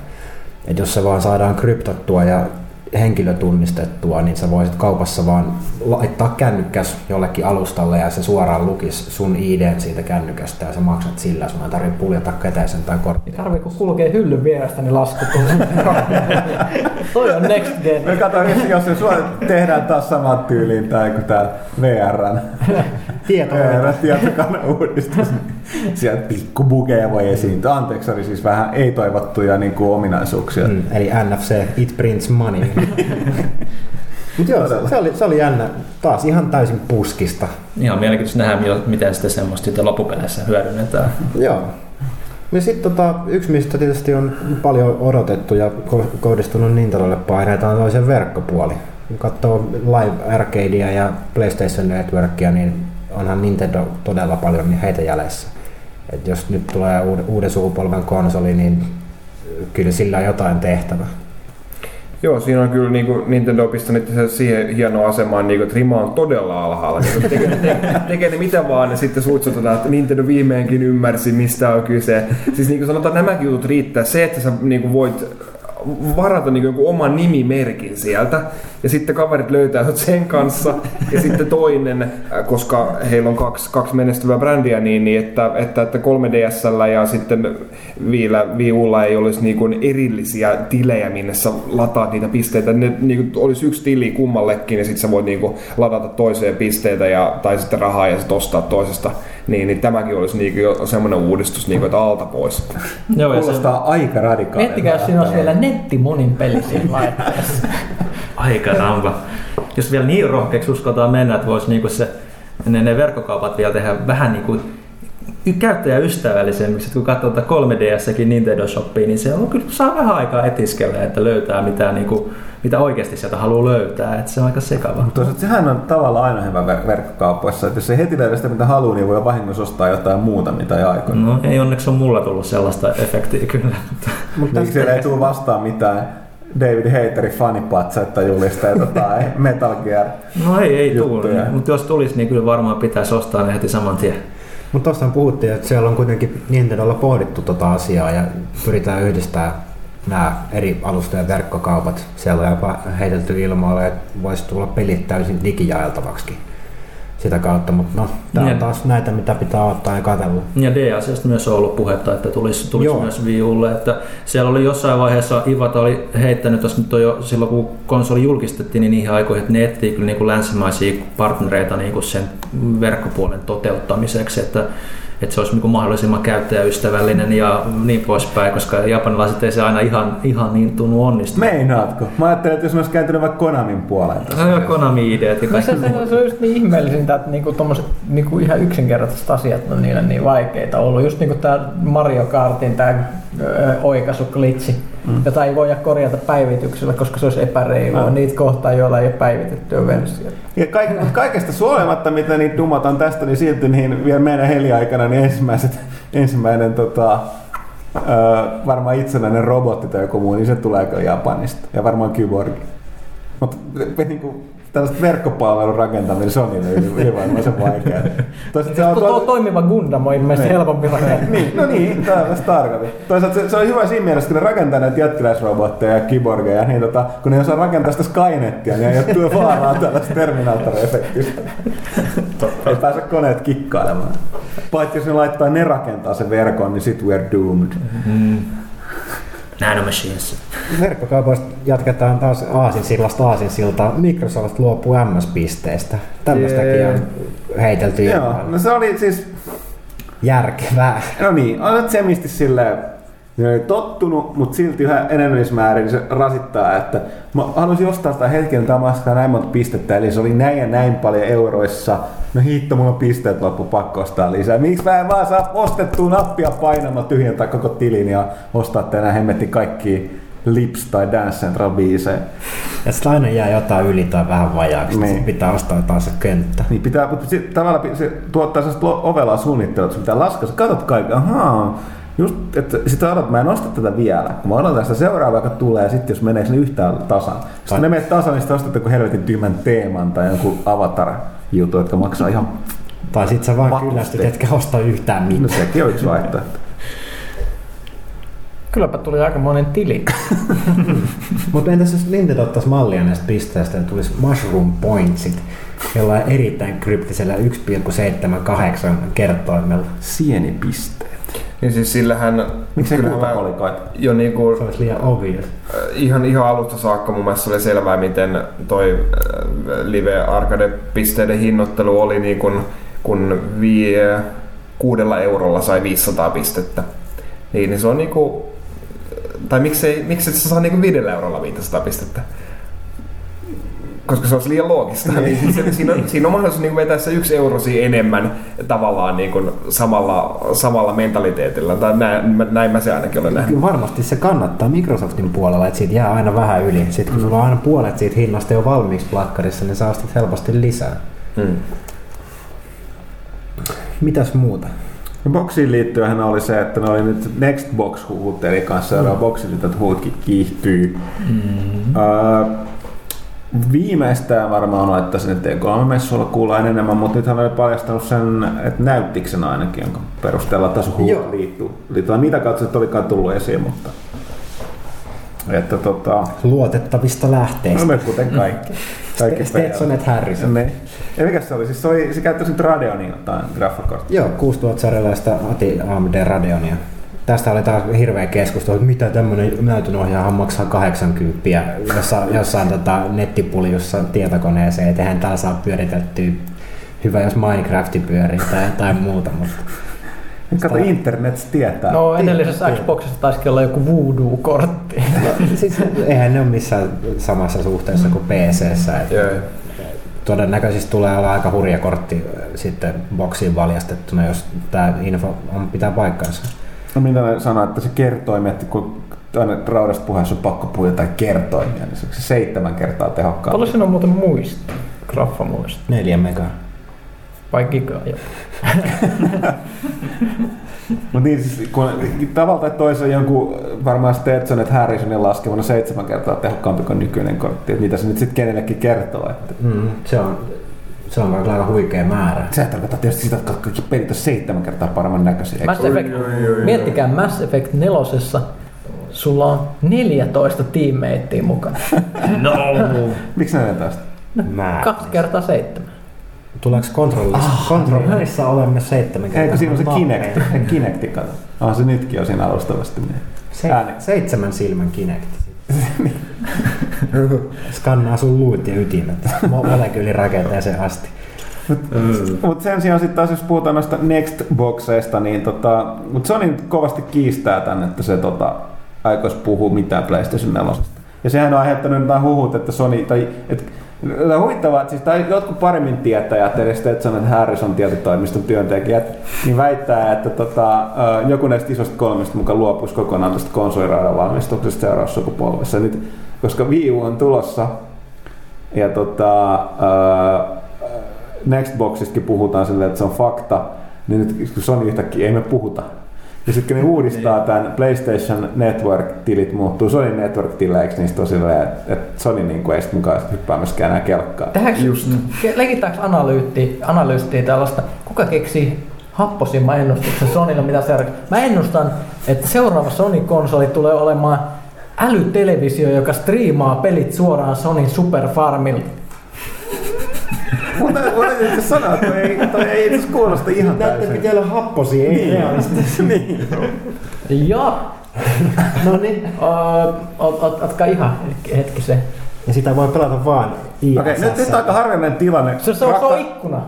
Et jos se vaan saadaan kryptattua ja henkilötunnistettua, niin sä voisit kaupassa vaan laittaa kännykkäs jollekin alustalle ja se suoraan lukisi sun ID siitä kännykästä ja sä maksat sillä, sun ei tarvitse puljata käteisen tai korttia. Tarviiko kulkea hyllyn vierestä, niin lasku tulee. Toi on next gen. Me katsoin, jos se sua tehdään taas samaan tyyliin tai kuin tää VRn Tieto VR tietokannan uudistus. niin Sieltä pikku bugeja voi esiintyä. Anteeksi, oli siis vähän ei-toivottuja niin kuin ominaisuuksia. Mm, eli NFC, it prints money. Mut joo, se, se, oli, se oli jännä. Taas ihan täysin puskista. Ihan mielenkiintoista nähdä, miten sitten semmoista sitten loppupeleissä hyödynnetään. Joo. Ja sitten tota, yksi, mistä tietysti on paljon odotettu ja ko- kohdistunut Nintendolle paineita, on toisen verkkopuoli. Kun katsoo Live Arcadea ja PlayStation Networkia, niin onhan Nintendo todella paljon niin heitä jäljessä. Et jos nyt tulee uuden, sukupolven konsoli, niin kyllä sillä on jotain tehtävä. Joo, siinä on kyllä niin kuin Nintendo pistänyt siihen hienoon asemaan, niin kuin, että rima on todella alhaalla. Niin tekee, tekee, tekee ne mitä vaan, ja sitten suitsutetaan, että Nintendo viimeinkin ymmärsi, mistä on kyse. Siis niin kuin sanotaan, nämäkin jutut riittää. Se, että sä niin kuin voit varata niin jonkun oman nimimerkin sieltä, ja sitten kaverit löytää sen kanssa, ja sitten toinen, äh, koska heillä on kaksi, kaksi menestyvää brändiä, niin, niin että, että, että 3DSllä ja sitten Viillä, Viulla ei olisi niin kuin erillisiä tilejä, minne sä lataat niitä pisteitä. Ne niin kuin olisi yksi tili kummallekin, ja sitten sä voit niin kuin ladata toiseen pisteitä ja, tai sitten rahaa ja sitten ostaa toisesta. Niin, niin tämäkin olisi niin kuin jo semmoinen uudistus, niin kuin, että alta pois. Joo, ja se, Kuulostaa aika radikaalilta. Miettikää, jos siinä olisi vielä nettimonin peli siinä laitteessa. aika rampa. Jos vielä niin rohkeaksi uskotaan mennä, että voisi niinku se, ne, ne verkkokaupat vielä tehdä vähän niinku y- käyttäjäystävällisemmiksi. Et kun katsoo tätä 3DSsäkin Nintendo Shoppia, niin se on kyllä saa vähän aikaa etiskellä, että löytää mitä, niinku, mitä oikeasti sieltä haluaa löytää. Et se on aika sekava. Mutta toisaalta sehän on tavallaan aina hyvä ver- verkkokaupoissa, että jos ei heti löydä sitä mitä haluaa, niin voi vahingossa ostaa jotain muuta, mitä ei aikoina. No ei onneksi on mulla tullut sellaista efektiä kyllä. Mutta Mutta Niin siellä ei tule vastaan mitään David Haterin fanipatsaita julisteita tai Metal Gear. No ei, ei tule. Mutta jos tulisi, niin kyllä varmaan pitäisi ostaa ne heti saman tien. Mutta tuosta puhuttiin, että siellä on kuitenkin Nintendolla pohdittu tota asiaa ja pyritään yhdistämään nämä eri alustojen verkkokaupat. Siellä on jopa heitelty ilmoille, että voisi tulla pelit täysin digijaeltavaksi sitä kautta, mutta no, tämä on Niin. taas näitä, mitä pitää ottaa ja katsella. Ja D-asiasta myös on ollut puhetta, että tulisi, tulisi Joo. myös Wii Ulle, että siellä oli jossain vaiheessa Ivata oli heittänyt, jos nyt on jo silloin kun konsoli julkistettiin, niin niihin aikoihin, että ne etsii kyllä niin kuin länsimaisia partnereita niin kuin sen verkkopuolen toteuttamiseksi, että, että se olisi niin kuin mahdollisimman käyttäjäystävällinen ja niin poispäin, koska japanilaiset ei se aina ihan, ihan niin tunnu onnistunut. Meinaatko? Mä ajattelin, että jos mä olisi kääntynyt vaikka Konamin puoleen. No, Konami-ideat ja No se, kaikki. se, se on just niin ihmeellisintä, että niinku tommoset niinku ihan yksinkertaiset asiat on niille niin vaikeita ollut. Just niinku tää Mario Kartin tää oikaisuklitsi. Mm. jota ei voida korjata päivityksellä, koska se olisi epäreilua mm. niitä kohtaa, joilla ei ole päivitettyä versiota. Ja kaik- kaikesta suolematta, mitä niitä dumataan tästä, niin silti niin vielä meidän heliaikana niin ensimmäiset, ensimmäinen tota, öö, varmaan itsenäinen robotti tai joku muu, niin se tulee kyllä Japanista. Ja varmaan Kyborg. Mutta niin kuin, tällaista verkkopalvelun rakentaminen Sonylle ylivoimaisen vaikeaa. Toisaalta se on tuo, toimiva Gundam on ilmeisesti niin. helpompi rakentaa. niin, no niin, tällaista tarkoitin. Toisaalta se, se, on hyvä siinä mielessä, kun ne rakentaa näitä jättiläisrobotteja ja kiborgeja, niin tota, kun ne osaa rakentaa sitä Skynettia, niin ei ole vaaraa tällaista Terminator-efektistä. ei pääse koneet kikkailemaan. Paitsi jos ne laittaa ne rakentaa sen verkon, niin sit we're doomed. Mm. Nanomachines. Verkkokaupoista jatketaan taas Aasinsillasta Aasinsiltaa. Microsoft luopuu MS-pisteistä. Tämmöistäkin yeah. on heitelty. Joo, no se oli siis... Järkevää. No niin, olet semisti silleen ne oli tottunut, mutta silti yhä enenemismäärin se rasittaa, että mä haluaisin ostaa sitä hetken tamaskaa näin monta pistettä, eli se oli näin ja näin paljon euroissa. No hitto, mulla on pisteet loppu, pakko ostaa lisää. Miksi mä en vaan saa ostettua nappia painamalla tyhjentää koko tilin ja ostaa tänä hemmetti kaikki Lips tai Dance Central biisejä. Ja sitten aina jää jotain yli tai vähän vajaaksi, niin. pitää ostaa taas se kenttä. Niin pitää, mutta se, tavallaan se tuottaa sellaista ovelaa suunnittelua, että pitää laskea, katsot kaikki, ahaa, Just, että sitä odotat, mä en osta tätä vielä. Kun mä odotan sitä seuraavaa, joka tulee, sitten jos menee sinne yhtään tasan. Sitten ne menee tasan, niin sitten ostat joku helvetin tyhmän teeman tai jonkun avatar-jutu, jotka maksaa ihan Tai sitten sä vaan kyllästyt, etkä osta yhtään mitään. No sekin on yksi vaihtoehto. Kylläpä tuli aika monen tili. Mutta entäs jos Lintet ottaisi mallia näistä pisteistä ja tulisi Mushroom Pointsit, jolla on erittäin kryptisellä 1,78 kertoimella. Sienipiste. Niin siis sillähän... Miksei kultakolikoita? Jo niinku... Se olisi liian obvious. Ihan, ihan alusta saakka mun mielestä oli selvää, miten toi äh, live arcade-pisteiden hinnoittelu oli niin kun, kun vie kuudella eurolla sai 500 pistettä. Niin, niin se on niinku... Tai miksei, miksi et sä saa niinku viidellä eurolla 500 pistettä? Koska se olisi liian loogista. Niin. se, siinä, on, siinä on mahdollisuus niin vetää se yksi eurosi enemmän tavallaan niin kuin samalla, samalla mentaliteetillä. Tai näin, näin mä se ainakin olen nähnyt. Kyllä varmasti se kannattaa Microsoftin puolella, että siitä jää aina vähän yli. Sitten kun sulla on aina puolet siitä hinnasta jo valmiiksi plakkarissa, niin saa helposti lisää. Hmm. Mitäs muuta? No boksiin liittyen oli se, että ne oli nyt Next Box huut, eli kanssa seuraava mm. boksi, että huutkin kiihtyy. Mm. Uh, Viimeistään varmaan olettaisin, että E3-messuilla kuulla enemmän, mutta nythän oli paljastanut sen, että näyttikö sen ainakin, jonka perusteella tässä huuta liittyy. Liittyy mitä katsot olikaan tullut esiin, mutta että tota... Luotettavista lähteistä. No me kuten kaikki. kaikki Stetsonet Harrison. Ne. Ja mikä se oli? Siis se, oli, se käyttäisi nyt Radeonin jotain graffakorttia. Joo, 6000 sarjalaista ATI AMD Radeonia tästä oli taas hirveä keskustelu, että mitä tämmöinen näytönohjaaja maksaa 80 jossain, jossain tota nettipuljussa tietokoneeseen, että eihän täällä saa pyöritettyä hyvä, jos Minecrafti pyörii tai jotain muuta. Mutta Kato, internet tietää. No edellisessä Xboxissa taisi olla joku voodoo-kortti. No, siis, eihän ne ole missään samassa suhteessa kuin PCssä. Todennäköisesti tulee olla aika hurja kortti sitten boksiin valjastettuna, jos tämä info on, pitää paikkansa. No minä sanoin, että se kertoi, että kun aina raudasta puheessa on pakko puhua jotain kertoimia, niin se on seitsemän kertaa tehokkaampi. Paljon siinä on muuten muista? Graffa muista. Neljä megaa. Vai gigaa jo. Mutta niin, siis, kun tavalla tai toisella jonkun varmaan Stetson, että Harrisonin laskemana seitsemän kertaa tehokkaampi kuin nykyinen kortti. Että mitä se nyt sitten kenellekin kertoo. Että... Mm, se on se on aika huikea määrä. Se tarkoittaa tietysti sitä, että kaikki pelit on seitsemän kertaa paremman näköisiä. Mass Effect, miettikää Mass Effect nelosessa, sulla on 14 teammatea mukana. no! Miksi 14? No, kaksi kertaa seitsemän. Tuleeko kontrollissa? Ah, kontrollissa olemme seitsemän kertaa. Eikö siinä on se Kinect? Kinecti, kato. Ah, se nytkin on siinä alustavasti. Se, seitsemän silmän Kinecti. Skannaa sun luut ja ytimet molekyylirakenteeseen asti. Mutta mm. mut sen sijaan sitten taas jos puhutaan noista Next-bokseista, niin tota, mut Sony kovasti kiistää tän, että se tota, aikoisi puhua mitään PlayStation 4. Ja sehän on aiheuttanut nämä huhut, että Sony, tai, et, Tämä on huvittavaa, että siis, tai jotkut paremmin tietäjät, edes Stetson että Harrison tietotoimiston työntekijät, niin väittää, että tota, joku näistä isosta kolmesta mukaan luopuisi kokonaan tästä konsoliraidan valmistuksesta seuraavassa sukupolvessa. Nyt, koska Wii U on tulossa ja tota, Nextboxistakin puhutaan silleen, että se on fakta, niin nyt kun Sony yhtäkkiä ei me puhuta ja sitten kun ne uudistaa tämän PlayStation Network-tilit muuttuu Sony Network-tileiksi, niin sitten on silleen, että et Sony niin kuin ei sitten mukaan hyppää myöskään enää kelkkaa. Just. Leikitäänkö analyytti, analyyttiä tällaista, kuka keksi happosimman ennustuksen Sonylla, mitä se Mä ennustan, että seuraava Sony-konsoli tulee olemaan älytelevisio, joka striimaa pelit suoraan Sony Super Farmilta. Mutta voin sanoa, että toi ei, toi ei itse kuulosta ihan täysin. Näette pitää olla happosia, ei niin. realistisia. niin. Ja. no niin, otka ihan hetki se. Ja sitä voi pelata vaan Okei, okay, nyt, nyt aika harvinainen tilanne. Se, se, on, se on ikkuna.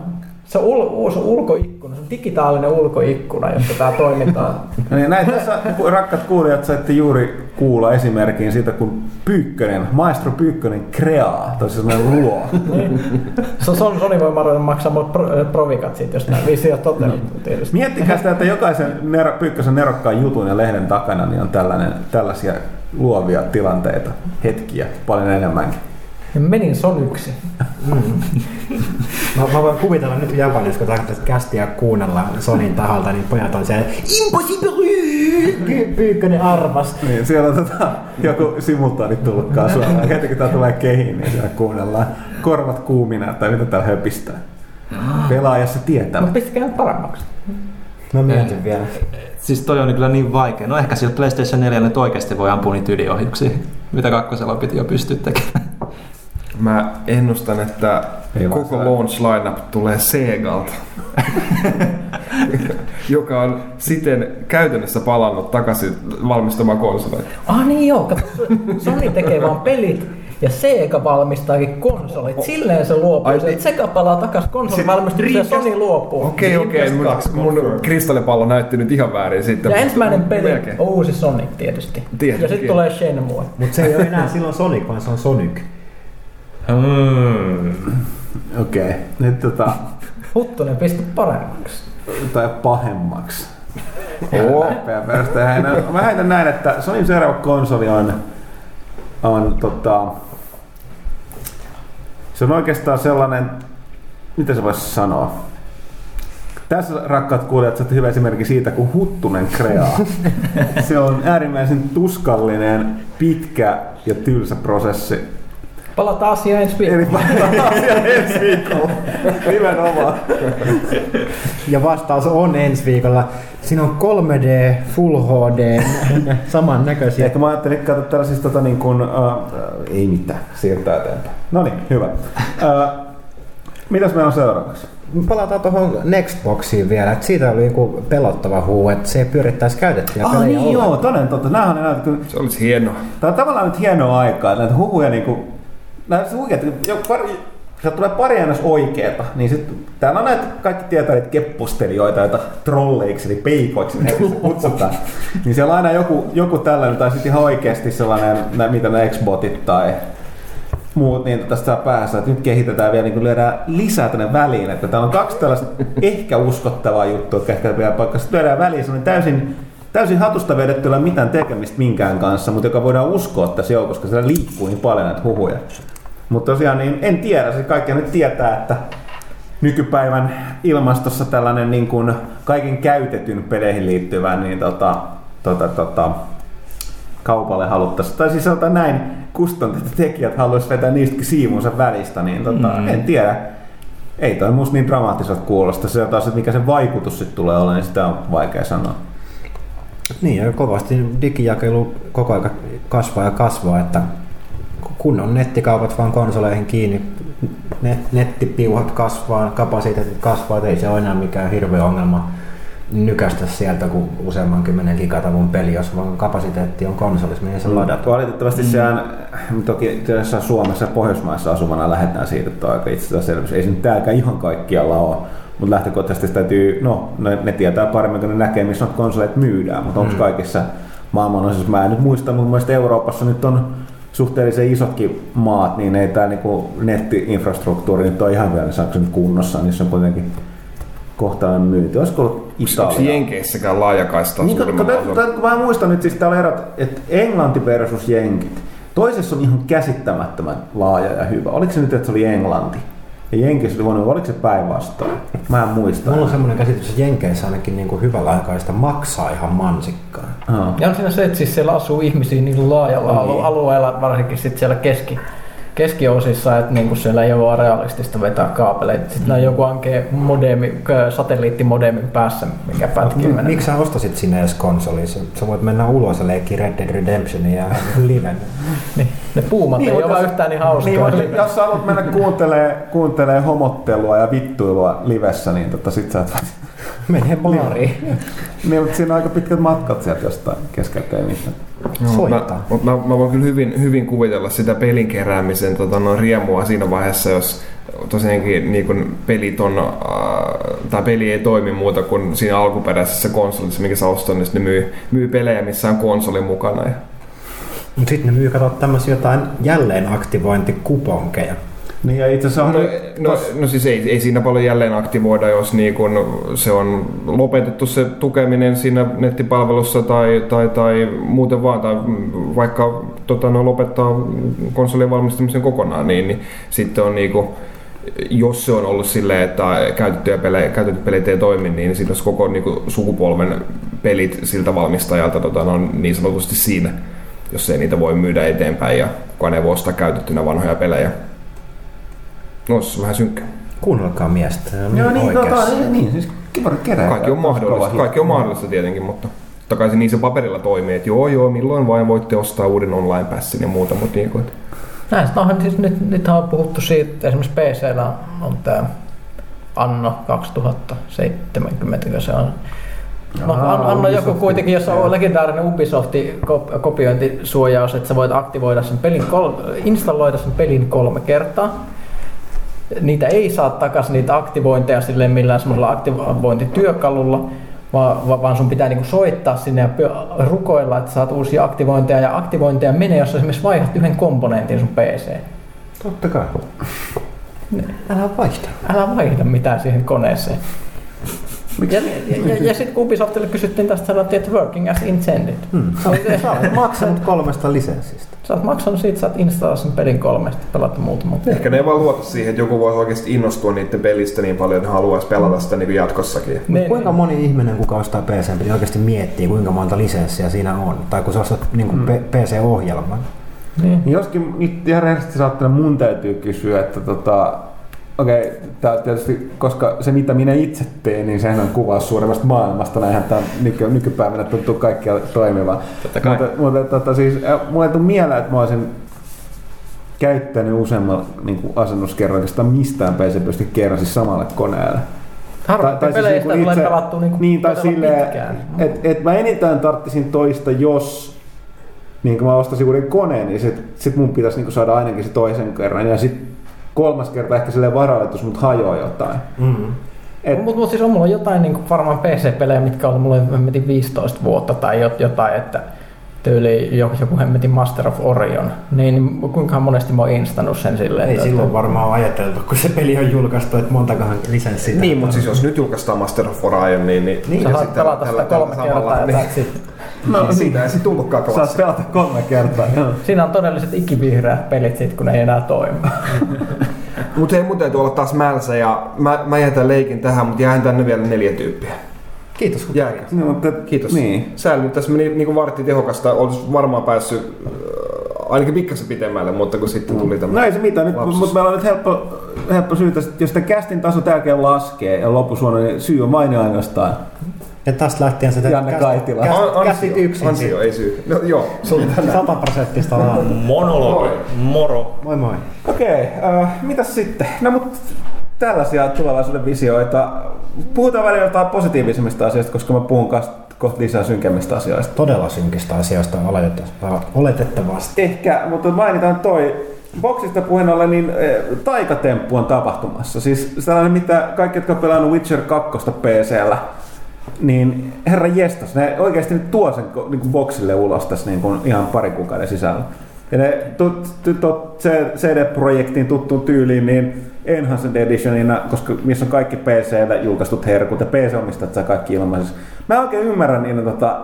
Se on, ul, se on ulkoikkuna, se on digitaalinen ulkoikkuna, jossa tämä toimitaan. no niin, näin tässä, rakkat kuulijat, saitte juuri kuulla esimerkin siitä, kun Pyykkönen, maestro Pyykkönen kreaa, toisin sanoen luo. niin. Sony, Sony voi ruveta maksaa mulle pro, provikat siitä, jos nämä viisi ole toteutettu tietysti. Miettikää sitä, että jokaisen Nero, Pyykkösen nerokkaan jutun ja lehden takana niin on tällainen, tällaisia luovia tilanteita, hetkiä, paljon enemmänkin. Menin Sonyksi. Mm. mä, mä, voin kuvitella nyt Japanissa, kun tätä kästiä kuunnella Sonin taholta, niin pojat on siellä Impossible! Pyykkönen armas. Niin, siellä on tota, joku simultaanit tullutkaan suoraan. Heti kun tää tulee kehiin, niin siellä kuunnellaan korvat kuumina, tai mitä täällä höpistää. Pelaajassa tietää. Mutta pistäkää paremmaksi. Mä mietin vielä. Siis toi on kyllä niin vaikea. No ehkä sillä PlayStation 4 nyt oikeasti voi ampua niitä ydinohjuksia, mitä kakkosella piti jo pystyä tekemään. Mä ennustan, että Ei koko launch lineup tulee Segalta, joka on siten käytännössä palannut takaisin valmistamaan konsoleita. Ah niin joo, kato, Sony tekee vaan pelit ja Sega valmistaakin konsolit. Silleen se luopuu. Ai, niin. Sega palaa takaisin konsolivalmistukseen ja Sony luopuu. Okei, okay, okei. Okay. Mun, mun kristallipallo näytti nyt ihan väärin sitten. Ja ensimmäinen peli on uusi Sonic tietysti. tietysti. Ja sitten tulee Shenmue. Mutta se ei ole enää silloin Sonic, vaan se on Sonic. Mm. Okei. Okay. Nyt tota... Huttunen pistä paremmaksi. Tai pahemmaksi. Oh. Mä heitän näin, että Sonyn seuraava konsoli on, on tota, se on oikeastaan sellainen, mitä se voisi sanoa? Tässä rakkaat kuulijat, saatte hyvä esimerkki siitä, kun Huttunen kreaa. Se on äärimmäisen tuskallinen, pitkä ja tylsä prosessi Palataan asiaan ensi viikolla. Eli palataan asiaan ensi viikolla. Nimenomaan. Ja vastaus on ensi viikolla. Siinä on 3D, Full HD, samannäköisiä. Ehkä mä ajattelin katsoa tällaisista tota niin kuin, uh, ei mitään, siirtää eteenpäin. No niin, hyvä. Uh, mitäs meillä on seuraavaksi? Palataan tuohon Nextboxiin vielä, että siitä oli niinku pelottava huu, että se pyörittäisi käytettyjä ah, pelejä niin joo, toden totta. Nämä on näitä, Se olisi hienoa. Tämä on tavallaan nyt hienoa aikaa, että näitä huhuja niinku huikeet, jo pari, sieltä tulee pari ennäs oikeeta, niin sit, täällä on näitä kaikki tietää niitä keppustelijoita, joita trolleiksi eli peikoiksi ne kutsutaan. niin siellä on aina joku, joku tällainen, tai sitten ihan oikeasti sellainen, mitä ne Xbotit tai muut, niin tästä saa päässä, että nyt kehitetään vielä, niin lyödään lisää tänne väliin, että täällä on kaksi tällaista ehkä uskottavaa juttua, jotka ehkä vielä paikka. Sitten lyödään väliin sellainen täysin, täysin hatusta vedettyllä mitään tekemistä minkään kanssa, mutta joka voidaan uskoa tässä joukossa, koska siellä liikkuu niin paljon näitä huhuja. Mutta tosiaan niin en tiedä, se kaikki nyt tietää, että nykypäivän ilmastossa tällainen niin kuin kaiken käytetyn peleihin liittyvä niin tota, tota, tota, kaupalle haluttaisiin, tai siis sanotaan näin, tekijät haluaisivat vetää niistäkin siivunsa välistä, niin tota, mm. en tiedä. Ei toi musta niin dramaattiselta kuulosta. Se on taas, että mikä se vaikutus sitten tulee olla, niin sitä on vaikea sanoa. Niin, ja kovasti digijakelu koko ajan kasvaa ja kasvaa, että kun on nettikaupat vaan konsoleihin kiinni, net, nettipiuhat kasvaa, kapasiteetit kasvaa, ei se ole enää mikään hirveä ongelma nykästä sieltä kuin useamman kymmenen gigatavun peli, jos vaan kapasiteetti on konsolissa, mihin se mm. ladattu. Valitettavasti mm. sehän, toki tässä Suomessa ja Pohjoismaissa asuvana lähdetään siitä, että on aika itsestäänselvyys. Ei se nyt täälläkään ihan kaikkialla ole, mutta lähtökohtaisesti täytyy, no ne, ne tietää paremmin, kun ne näkee, missä on konsoleet myydään, mutta mm. onko kaikissa maailman osissa, mä en nyt muista, mutta Euroopassa nyt on suhteellisen isotkin maat, niin ei tämä niinku netti-infrastruktuuri nyt ole ihan vielä se nyt kunnossa, niin se on kuitenkin kohtaan myyty. Olisiko ollut Onko Italia? Jenkeissäkään laajakaista Niin, kun, mä muistan nyt, siis täällä erot, että Englanti versus Jenkit. Toisessa on ihan käsittämättömän laaja ja hyvä. Oliko se nyt, että se oli Englanti? Ja Jenkissä oli huono, oliko se päinvastoin? Mä en muista. Mulla on semmoinen käsitys, että Jenkeissä ainakin niin kuin hyvällä aikaista maksaa ihan mansikkaa. Aa. Ja on siinä se, että siis siellä asuu ihmisiä niin laajalla alu- alueella, varsinkin sit siellä keski, keskiosissa, että niinku siellä ei ole vaan realistista vetää kaapeleita. Sitten mm. joku ankee modemi, satelliittimodemin päässä, mikä pätkii mennä. Miksi sä ostasit sinne edes konsolin? Sä, voit mennä ulos ja leikkiä Red Dead Redemptionia ja liven. Niin, ne puumat niin, ei ole yhtään niin hauskaa. Niin, jos sä haluat mennä kuuntelee, kuuntelee homottelua ja vittuilua livessä, niin tota sit sä et Menee baariin. Niin, mutta siinä on aika pitkät matkat sieltä jostain keskeltä ei mitään. No, Soittaa. Mä, mä, mä voin kyllä hyvin, hyvin kuvitella sitä pelin keräämisen tota, no, riemua siinä vaiheessa, jos tosiaankin niin kun pelit on, äh, tai peli ei toimi muuta kuin siinä alkuperäisessä konsolissa, mikä sä ostat, niin ne myy, myy pelejä, missä on konsoli mukana. Ja, Mutta sitten ne myy kato tämmöisiä jotain jälleenaktivointikuponkeja. Niin ja itse asiassa no, on... no, no siis ei, ei siinä paljon jälleen aktivoida, jos niin kun se on lopetettu se tukeminen siinä nettipalvelussa tai, tai, tai muuten vaan, tai vaikka tota, no, lopettaa konsolin valmistamisen kokonaan, niin, niin sitten on niin kuin, jos se on ollut silleen, että käytettyjä pelejä, käytetyt pelit ei toimi, niin sitten olisi koko niin kuin, sukupolven pelit siltä valmistajalta tota, no, niin sanotusti siinä, jos ei niitä voi myydä eteenpäin ja kukaan ei voi ostaa käytettynä vanhoja pelejä. No, se on vähän synkkä. Kuunnelkaa miestä. on Joo, niin, oikeassa. tota, niin, siis kiva kerää. Kaikki on mahdollista, kaikki on mahdollista tietenkin, mutta totta kai se niin se paperilla toimii, että joo joo, milloin vain voitte ostaa uuden online passin ja muuta, mutta niin kuin, että Näin, onhan siis nyt, nyt on puhuttu siitä, että esimerkiksi PCllä on tämä Anno 2070, kun se on. No, Aa, An- Anno joku kuitenkin, jossa on legendaarinen Ubisoftin kop- kopiointisuojaus, että sä voit aktivoida sen pelin, kol- installoida sen pelin kolme kertaa. Niitä ei saa takaisin niitä aktivointeja silleen millään semmoisella aktivointityökalulla, vaan, va- vaan sun pitää niinku soittaa sinne ja rukoilla, että saat uusia aktivointeja. Ja aktivointeja menee, jos esimerkiksi vaihdat yhden komponentin sun PC. Totta kai. Älä vaihda. Älä vaihda mitään siihen koneeseen. Ja, ja, ja, ja sitten Ubisoftille kysyttiin tästä, sanottiin, että working as intended. Hmm. Sä, oot- sä oot maksanut kolmesta lisenssistä. Sä oot maksanut siitä, sä oot installannut sen pelin kolmesta, pelata muutama. ehkä ne ei vaan luota siihen, että joku voisi oikeasti innostua niiden pelistä niin paljon, että haluaisi pelata sitä niin kuin jatkossakin. Niin, Kuinka moni ihminen, kuka ostaa PC, peli oikeasti miettii, kuinka monta lisenssiä siinä on? Tai kun sä ostat niin kuin PC-ohjelman. niin. Niin Joskin nyt ihan rehellisesti saattaa mun täytyy kysyä, että tota, okei, okay, tää tietysti, koska se mitä minä itse teen, niin sehän on kuvaus suuremmasta maailmasta, näinhän tämä nyky, nykypäivänä tuntuu kaikkia toimivan. Totta kai. Mutta, mutta tota, siis, mulle ei tule mieleen, että mä olisin käyttänyt useammalla niin kuin asennuskerroista mistään PC pysty kerran siis samalle koneelle. Harvoin peleistä niinku tulee pelattua niin, niin tai silleen, pitkään. että et mä enintään tarttisin toista, jos niin kun mä ostaisin uuden koneen, niin sit, sit mun pitäisi niin saada ainakin se toisen kerran. Ja sit kolmas kerta ehkä silleen varalletus, mut hajoaa jotain. Mm. Et, Mutta mut siis on mulla jotain niin varmaan PC-pelejä, mitkä on mulle hemmetin 15 vuotta tai jot- jotain, että tyyli joku, joku hemmetin Master of Orion, niin kuinka monesti mä oon instannut sen silleen. Ei että- silloin varmaan ajateltu, kun se peli on julkaistu, että montakohan lisenssiä. Niin, mutta siis jos nyt julkaistaan Master of Orion, niin, niin, Niin, Sä ja saat sitten pelata tällä- sitä kolme kertaa ja niin, that's it. no, siitä ei sitten tullutkaan saat klassikko. pelata kolme kertaa. joo. Siinä on todelliset ikivihreät pelit sit, kun ne ei enää toimi. Mutta hei, mun täytyy olla taas mälsä ja mä, mä jätän leikin tähän, mutta jään tänne vielä neljä tyyppiä. Kiitos kun Jääkää. No, mutta, Kiitos. Niin. Sääli nyt tässä meni niin kuin vartti tehokasta, olisi varmaan päässyt äh, ainakin pikkasen pitemmälle, mutta kun sitten tuli tämä. No ei se mitään, nyt, lapsus. mutta meillä on nyt helppo, helppo syy tästä, jos tämä kästin taso tälkeen laskee ja loppusuona, niin syy on vain ja ainoastaan. Ja tästä lähtien se Janne Kaitila. Käsit yksin. Ansio, ei syy. No joo, se oli tänään. 100 prosenttista. Monologi. Moro. Moi moi. Okei, äh, mitäs sitten? No mutta tällaisia tulevaisuuden visioita. Puhutaan välillä jotain positiivisemmista asioista, koska mä puhun kohta lisää synkemmistä asioista. Todella synkistä asioista oletettavasti. oletettavasti. Ehkä, mutta mainitaan toi. Boksista puheen ollen, niin eh, taikatemppu on tapahtumassa. Siis sellainen, mitä kaikki, jotka on pelannut Witcher 2 PCllä, niin herra jestas, ne oikeasti nyt tuo sen niin kuin boksille ulos tässä niin kuin ihan pari kuukauden sisällä. Ja ne tut, tut, tut, CD-projektiin tuttuun tyyliin, niin Enhanced Editionina, koska missä on kaikki PC-llä julkaistut herkut ja PC-omistajat saa kaikki ilmaisiksi. Mä oikein ymmärrän niitä tota,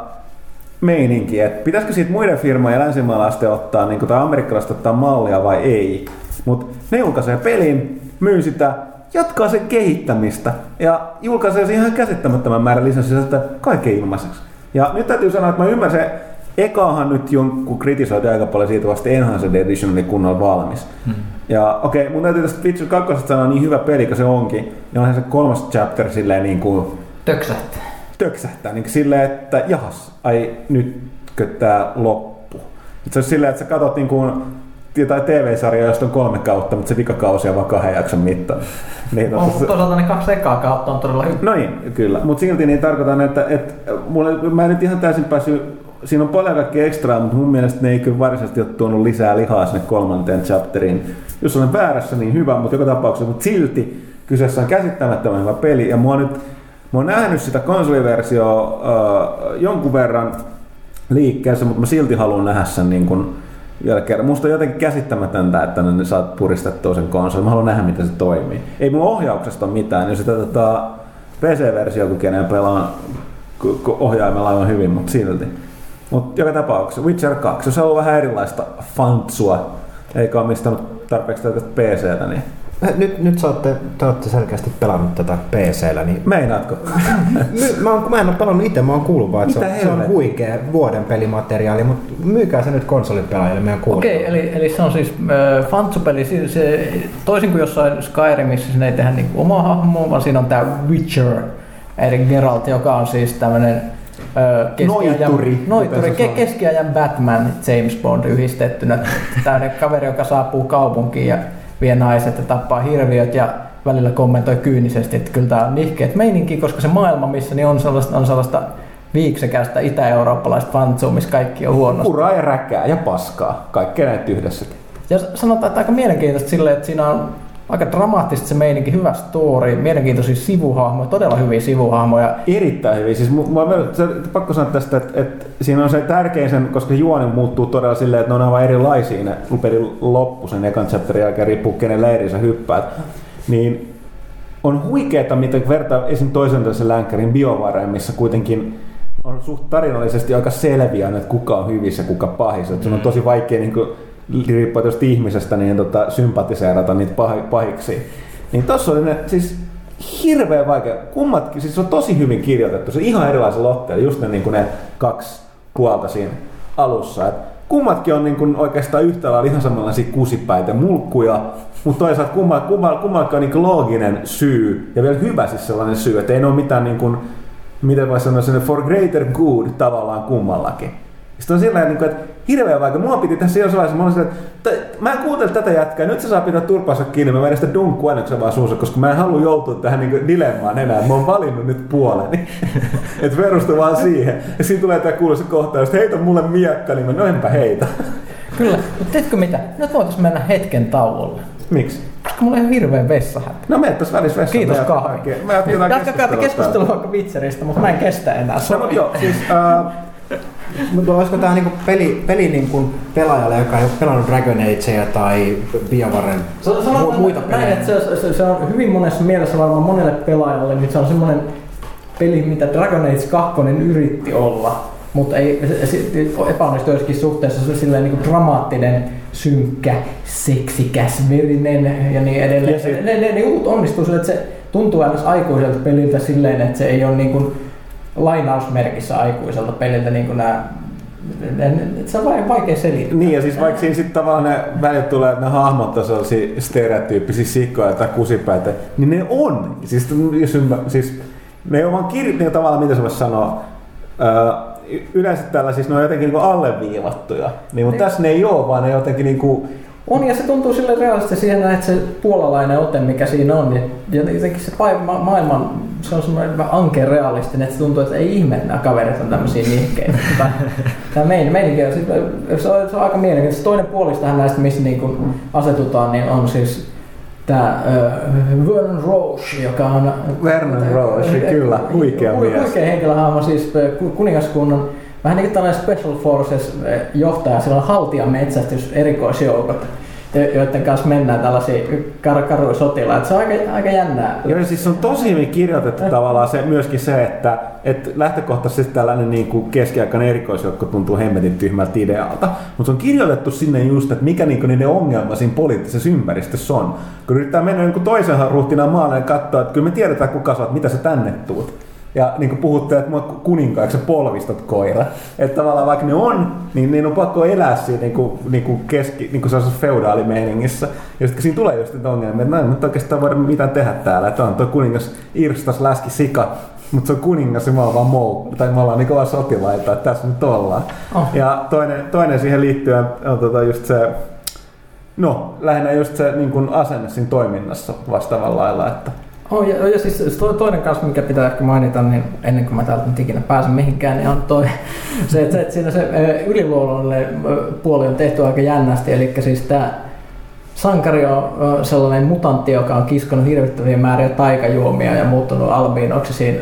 meininkiä, että pitäisikö siitä muiden firmojen länsimaalaisten ottaa, niin tai amerikkalaiset ottaa mallia vai ei. Mutta ne julkaisee pelin, myy sitä, jatkaa sen kehittämistä ja julkaisee siihen ihan käsittämättömän määrän lisäsisältöä kaiken ilmaiseksi. Ja nyt täytyy sanoa, että mä ymmärrän se, ekahan nyt jonkun kritisoitu aika paljon siitä vasta Enhanced Edition oli kunnolla valmis. Hmm. Ja okei, okay, mun täytyy tästä Witcher 2 sanoa niin hyvä peli kuin se onkin. Ja onhan se kolmas chapter silleen niin kuin... Töksähtää. Töksähtää, niin kuin silleen, että jahas, ai nytkö tää loppu. Et se on silleen, että sä katsot niin kuin jotain TV-sarjaa, josta on kolme kautta, mutta se vikakausi on vaan kahden jakson mittaan. niin, on, mutta toisaalta ne kaksi ekaa kautta on todella hyvä. No niin, kyllä. Mutta silti niin tarkoitan, että, että mulle, mä en nyt ihan täysin päässyt siinä on paljon kaikkea ekstraa, mutta mun mielestä ne ei kyllä varsinaisesti ole tuonut lisää lihaa sinne kolmanteen chapteriin. Jos olen väärässä, niin hyvä, mutta joka tapauksessa, mutta silti kyseessä on käsittämättömän hyvä peli. Ja mua nyt, mä oon nähnyt sitä konsoliversioa äh, jonkun verran liikkeessä, mutta mä silti haluan nähdä sen niin kuin vielä kerran. Musta on jotenkin käsittämätöntä, että ne saat puristettua sen konsolin. Mä haluan nähdä, miten se toimii. Ei mun ohjauksesta ole mitään. Jos sitä tota, PC-versio kykenee pelaamaan ohjaimella aivan hyvin, mutta silti. Mutta joka tapauksessa Witcher 2, jos on vähän erilaista fantsua, eikä omistanut tarpeeksi tätä PCtä, niin nyt, nyt sä olette, te olette selkeästi pelannut tätä PC-llä. Niin... Meinaatko? mä, oon, mä en ole pelannut itse, mä oon kuullut vaan, että se on, se on huikea vuoden pelimateriaali, mutta myykää se nyt konsolipelaajille meidän kuullut. Okei, okay, eli, eli se on siis äh, fantsupeli, se, se, toisin kuin jossain Skyrimissä siinä ei tehdä niin omaa hahmoa, vaan siinä on tämä Witcher, eli Geralt, joka on siis tämmöinen keskiajan, noituri. ke, keskiajan Batman, James Bond yhdistettynä. Tämmöinen kaveri, joka saapuu kaupunkiin ja vie naiset ja tappaa hirviöt ja välillä kommentoi kyynisesti, että kyllä tämä on nihkeet meininki, koska se maailma, missä niin on sellaista, on sellaista viiksekästä itä-eurooppalaista fantsua, missä kaikki on huonosti. Kuraa ja räkää ja paskaa, kaikkea näitä yhdessä. Ja sanotaan, että aika mielenkiintoista silleen, että siinä on aika dramaattista se meininki, hyvä story, mielenkiintoisia sivuhahmoja, todella hyviä sivuhahmoja. Erittäin hyviä. Siis mä, mä, se, pakko sanoa tästä, että, että siinä on se tärkein sen, koska juoni muuttuu todella silleen, että ne on aivan erilaisia ne pelin loppu sen ekan chapterin jälkeen, riippuu kenen leiriin sä hyppäät. Niin on huikeeta, mitä vertaa esim. toisen toisen länkkärin biovareen, missä kuitenkin on suht tarinallisesti aika selviä, että kuka on hyvissä ja kuka pahissa. Että sun on mm. tosi vaikea niin kuin, riippuen tuosta ihmisestä, niin tota, sympatiseerata niitä pah- pahiksi. Niin tossa oli ne, siis hirveän vaikea. Kummatkin, siis se on tosi hyvin kirjoitettu. Se on ihan erilaisen lotteen, just ne, niin kuin ne kaksi puolta siinä alussa. Et kummatkin on niin kuin oikeastaan yhtä lailla ihan samanlaisia kusipäitä mulkkuja, mutta toisaalta kummat, kummat, kummatkin on niin looginen syy ja vielä hyvä siis sellainen syy, että ei ole mitään niin kuin, miten voisi sanoa, for greater good tavallaan kummallakin. Sitten on sillä niin että hirveän vaikka. Mua piti tässä jossain vaiheessa, mä, että mä en kuuntele tätä jätkää, nyt se saa pitää turpansa kiinni, mä vedän sitä dunkku aineksen vaan suussa, koska mä en halua joutua tähän niin dilemmaan enää. Mä oon valinnut nyt puoleni. että perustu vaan siihen. Ja siinä tulee tämä kuuluisa kohtaus, että heitä mulle miekka, niin mä no enpä heitä. Kyllä, mutta tiedätkö mitä? Nyt voitais mennä hetken tauolle. Miksi? Koska mulla on hirveä vessahätä. No mene tässä välissä vessaan. Kiitos kahvi. Jatkakaa keskustelua vaikka Witcheristä, mutta mä en kestä enää. No, joo, siis, uh, mutta olisiko tämä niinku peli, peli niinku pelaajalle, joka ei ole pelannut Dragon Agea tai BioWaren mu- muita pelejä? Näin, se, se, se, on hyvin monessa mielessä varmaan monelle pelaajalle, niin se on semmoinen peli, mitä Dragon Age 2 yritti olla, mutta ei, se, se epäonnistui jossakin suhteessa se silleen niin dramaattinen, synkkä, seksikäs, verinen ja niin edelleen. Ja se, ne, ne, ne jutut onnistuu sille, että se tuntuu aina aikuiselta peliltä silleen, että se ei ole niin kuin, lainausmerkissä aikuiselta peliltä niin kuin nämä se on vaikea selittää. Niin, ja siis vaikka siinä sitten tavallaan ne välit tulee, että ne hahmot on sellaisia stereotyyppisiä sikkoja tai kusipäitä, niin ne on. Siis, jos ymmär, siis ne ei ole vaan kirjat, niin tavallaan, mitä se voisi sanoa, öö, yleensä tällä siis ne on jotenkin niin alleviivattuja, niin, mutta niin. tässä ne ei ole, vaan ne jotenkin niin kuin, on ja se tuntuu sille realistisesti siihen, että se puolalainen ote, mikä siinä on, niin jotenkin se ma- maailman, se on semmoinen vähän ankeen realistinen, että se tuntuu, että ei ihme, että nämä kaverit on tämmöisiä nihkeitä. Tämä meidän, meidänkin on, se on, se on aika mielenkiintoista. Toinen puolistahan näistä, missä niin kun asetutaan, niin on siis tämä uh, Vernon Roche, joka on... Vernon Roche, kyllä, huikea mies. Huikea henkilöhahmo, siis kuningaskunnan vähän niin kuin tällainen Special Forces eh, johtaja, sillä on haltijan metsästys erikoisjoukot, jo- joiden kanssa mennään tällaisia kar- karuja sotilaita. Se on aika, aika jännää. Joo, ja siis on tosi hyvin kirjoitettu tavallaan se, myöskin se, että, että lähtökohtaisesti tällainen niin kuin keskiaikainen erikoisjoukko tuntuu hemmetin tyhmältä idealta, mutta se on kirjoitettu sinne just, että mikä niin niiden ongelma siinä poliittisessa ympäristössä on. Kun yrittää mennä jonkun toisen ruhtinaan maalle ja katsoa, että kyllä me tiedetään kuka sä oot, mitä sä tänne tuut. Ja niin kuin puhutte, että mua kuninkaaksi polvistot koira. Että tavallaan vaikka ne on, niin niin on pakko elää siinä niin kuin, niin kuin keski, niin kuin sellaisessa feudaalimeiningissä. Ja sitten siinä tulee just niitä ongelmia, että en nyt oikeastaan voida mitään tehdä täällä. Että on tuo kuningas Irstas läski sika, mutta se on kuningas ja mä oon vaan mou, tai me ollaan niin vaan sotilaita, että tässä nyt ollaan. Oh. Ja toinen, toinen siihen liittyen on tota just se, no lähinnä just se niin kuin asenne siinä toiminnassa vastaavalla lailla, että Oh, ja, ja siis to- toinen kanssa, mikä pitää ehkä mainita, niin ennen kuin mä täältä nyt ikinä pääsen mihinkään, niin on toi, se, että, että siinä se yliluonnollinen puoli on tehty aika jännästi, eli siis tämä sankari on sellainen mutantti, joka on kiskonut hirvittäviä määriä taikajuomia ja muuttunut albiinoksi siinä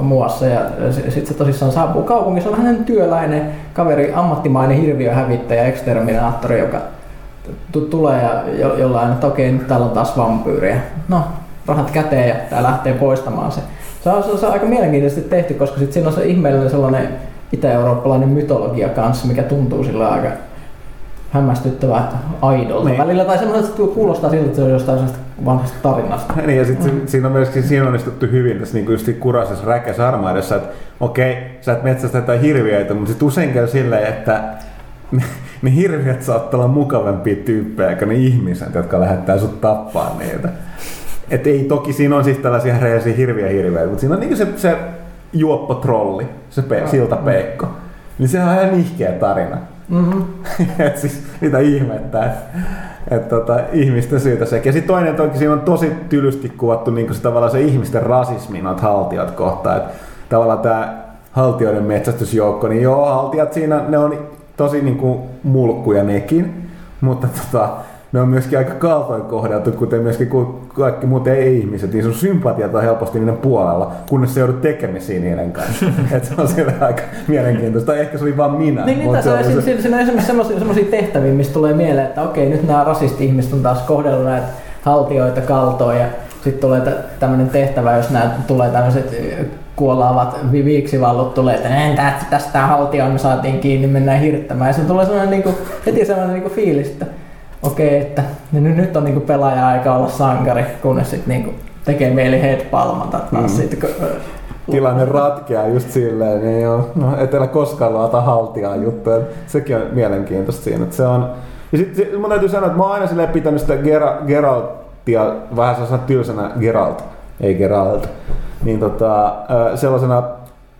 muassa. Ja sitten se tosissaan saapuu kaupungissa, on hänen työläinen kaveri, ammattimainen hirviöhävittäjä, eksterminaattori, joka tulee ja jo- jollain, että okei, nyt täällä on taas vampyyriä. No, rahat käteen ja tää lähtee poistamaan se. Se on, se on, aika mielenkiintoisesti tehty, koska sit siinä on se ihmeellinen sellainen itä-eurooppalainen mytologia kanssa, mikä tuntuu sillä aika hämmästyttävää aidolta Niin. välillä. Tai semmoinen, että kuulostaa siltä, että se on jostain sellaista vanhasta tarinasta. Niin, ja sitten mm. siinä on myöskin siinä on onnistuttu hyvin tässä niin just kuraisessa räkässä armaidessa, että okei, sä et metsästä jotain hirviöitä, mutta sitten usein käy silleen, että ne, ne hirviöt saattaa olla mukavampia tyyppejä kuin ne ihmiset, jotka lähettää sut tappaa niitä. Et ei toki siinä on siis tällaisia reisiä hirviä hirveitä, mutta siinä on niin se, se juoppotrolli, se pe, siltapeikko. Niin se on ihan nihkeä tarina. Mm-hmm. et siis mitä ihmettä, että et tota, ihmisten syytä sekin. Ja sitten toinen toki siinä on tosi tylysti kuvattu niin se, tavallaan se ihmisten rasismi noita haltijat kohtaan. Että tavallaan tämä haltijoiden metsästysjoukko, niin joo, haltijat siinä, ne on tosi niin kuin mulkkuja nekin, mutta tota, ne on myöskin aika kaltoin kohdeltu, kuten myöskin kaikki muut ei-ihmiset, niin sun sympatiat on helposti niiden puolella, kunnes se joudut tekemisiin niiden kanssa. Et se on siellä aika mielenkiintoista. Tai ehkä se oli vaan minä. Niin, niin tässä se on, se- siinä, siinä on esimerkiksi semmoisia, semmoisia tehtäviä, mistä tulee mieleen, että okei, nyt nämä rasisti-ihmiset on taas kohdellut näitä haltioita kaltoon ja sitten tulee tämmöinen tehtävä, jos nämä tulee tämmöiset ö, kuolaavat vi- viiksivallut tulee, että "Ei, tä- tästä tämä haltio me saatiin kiinni, mennään hirttämään. Ja se tulee sellainen niinku, heti sellainen niinku fiilis, että okei, että nyt, nyt on niinku pelaaja-aika olla sankari, kunnes sitten niinku tekee mieli headpalmata taas Mm. sit, kun, tilanne ratkeaa just silleen, niin joo, no et älä koskaan laata haltiaa juttuja. Sekin on mielenkiintoista siinä, että se on... Ja sitten mun täytyy sanoa, että mä oon aina silleen pitänyt sitä Gera, Geraltia vähän sellaisena tylsänä Geralt, ei Geralt, niin tota, sellaisena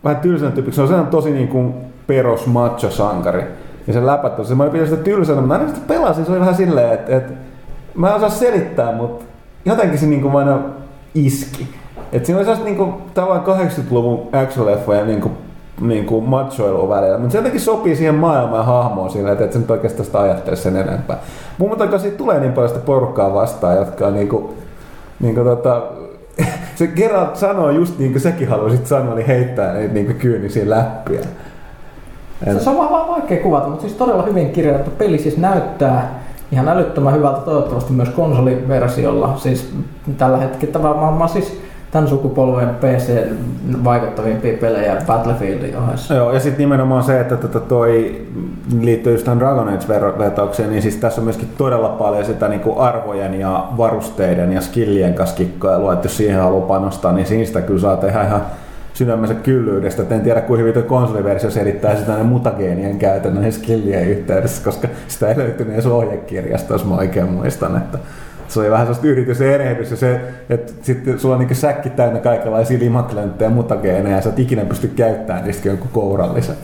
vähän tylsänä tyypiksi. Se on sellainen tosi niin kuin peros macho sankari. Ja sen läpät on se, mä pidän sitä tylsänä, mutta aina sitä pelasin, se oli vähän silleen, että, että mä en osaa selittää, mutta jotenkin se niin kuin aina iski. Et siinä oli sellaista niinku, tavallaan 80-luvun action-leffoja niinku, niinku machoilua välillä, mutta se jotenkin sopii siihen maailmaan ja hahmoon sillä, että et sä nyt oikeastaan sitä ajattele sen enempää. Mun mielestä siitä tulee niin paljon sitä porukkaa vastaan, jotka on niinku, niinku tota, se Geralt sanoo just niin kuin säkin haluaisit sanoa, niin heittää niitä niinku kyynisiä läppiä. Se, se on vaan, vaan vaikea kuvata, mutta siis todella hyvin kirjoitettu peli siis näyttää ihan älyttömän hyvältä toivottavasti myös konsoliversiolla. Siis tällä hetkellä varmaan siis tämän sukupolven PC vaikuttavimpia pelejä Battlefieldin ohessa. Joo, ja sitten nimenomaan se, että tota toi liittyy just tähän Dragon Age-vetaukseen, niin siis tässä on myöskin todella paljon sitä niinku arvojen ja varusteiden ja skillien kanssa kikkailua, että jos siihen haluaa panostaa, niin siinä sitä kyllä saa tehdä ihan sydämensä kyllyydestä. Et en tiedä, kuinka hyvin tuo konsoliversio selittää sitä ne mutageenien käytön näihin skillien yhteydessä, koska sitä ei löytynyt edes ohjekirjasta, jos mä oikein muistan. Että se oli vähän sellaista yritys ja erehdys ja se, että sitten sulla on niin säkki täynnä kaikenlaisia limaklönttejä ja mutageeneja ja sä et ikinä pysty käyttämään niistä jonkun kourallisen.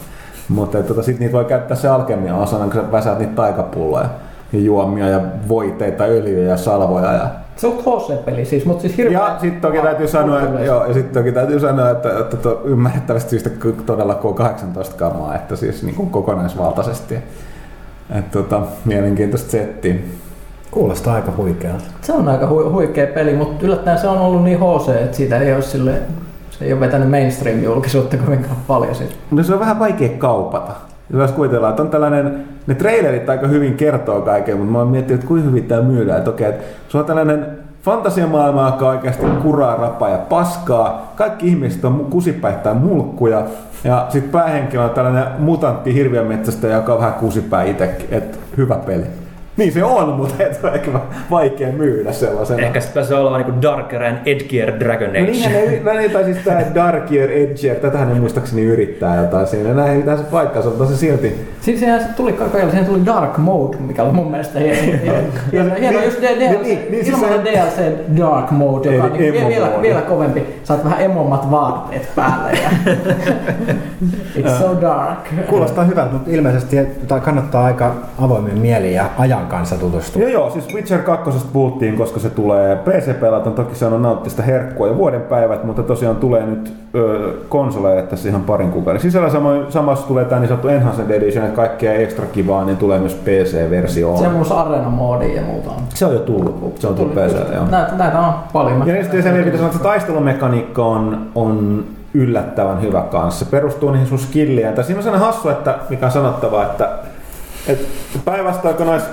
Mutta tota, sitten niitä voi käyttää se alkemia osana, kun sä väsäät niitä taikapulloja ja juomia ja voiteita, öljyjä ja salvoja. Ja, Se on HC-peli siis, mutta siis hirveän... ja sitten toki täytyy sanoa, että, joo, ja sit toki täytyy sanoa, että, että to, ymmärrettävästi syystä todella K18 kamaa, että siis niin kuin kokonaisvaltaisesti. Että tota, mielenkiintoista settiä. Kuulostaa aika huikealta. Se on aika hu- huikea peli, mutta yllättäen se on ollut niin HC, että siitä ei ole sille Se ei ole vetänyt mainstream-julkisuutta kovinkaan paljon siitä. No se on vähän vaikea kaupata. Jos kuvitellaan, että on tällainen, ne trailerit aika hyvin kertoo kaiken, mutta mä oon miettinyt, että kuinka hyvin tämä myydään. Että okei, että se on tällainen fantasiamaailma, joka oikeasti kuraa, rapaa ja paskaa. Kaikki ihmiset on kusipäittäin mulkkuja. Ja sitten päähenkilö on tällainen mutantti hirviömetsästä, joka on vähän kusipää itsekin. Että hyvä peli. Niin se on, mutta et on ehkä vaikea myydä sellaisena. Ehkä sitten se olla niinku Darker and Edgier Dragon Age. No niinhän ne, no niin, tai siis tää Darkier Edgier, tätähän ne muistaakseni yrittää jotain siinä. Näin ei pitäisi paikkaansa, mutta se silti. Siis sehän se tuli ajan, siihen tuli Dark Mode, mikä oli mun mielestä hieno. hieno, hieno just DLC, Niin, niin, niin, siis ilman sehän- DLC Dark Mode, joka on Eli niin vielä, vielä kovempi. Saat vähän emommat vaatteet päälle. Ja It's so dark. Kuulostaa hyvältä, mutta ilmeisesti tai kannattaa aika avoimin mieli ja ajan kanssa tutustua. Joo joo, siis Witcher 2 puhuttiin, koska se tulee PC-pelata, toki se on nauttista herkkua ja vuoden päivät, mutta tosiaan tulee nyt ö, konsoleille tässä ihan parin kuukauden sisällä. Samoin, samassa tulee tämä niin sanottu Enhanced Edition, että kaikkea ekstra kivaa, niin tulee myös PC-versio. Se on muus arena-moodi ja muuta. on. Se on jo tullut, se on tullut PClle, joo. Näitä, näitä on paljon. Ja sitten se pitäisi sanoa, että se taistelumekaniikka on, on yllättävän hyvä kanssa. Se perustuu niihin sun skilliin. Tai siinä on sellainen hassu, että, mikä on sanottava, että, että päinvastoin kun noissa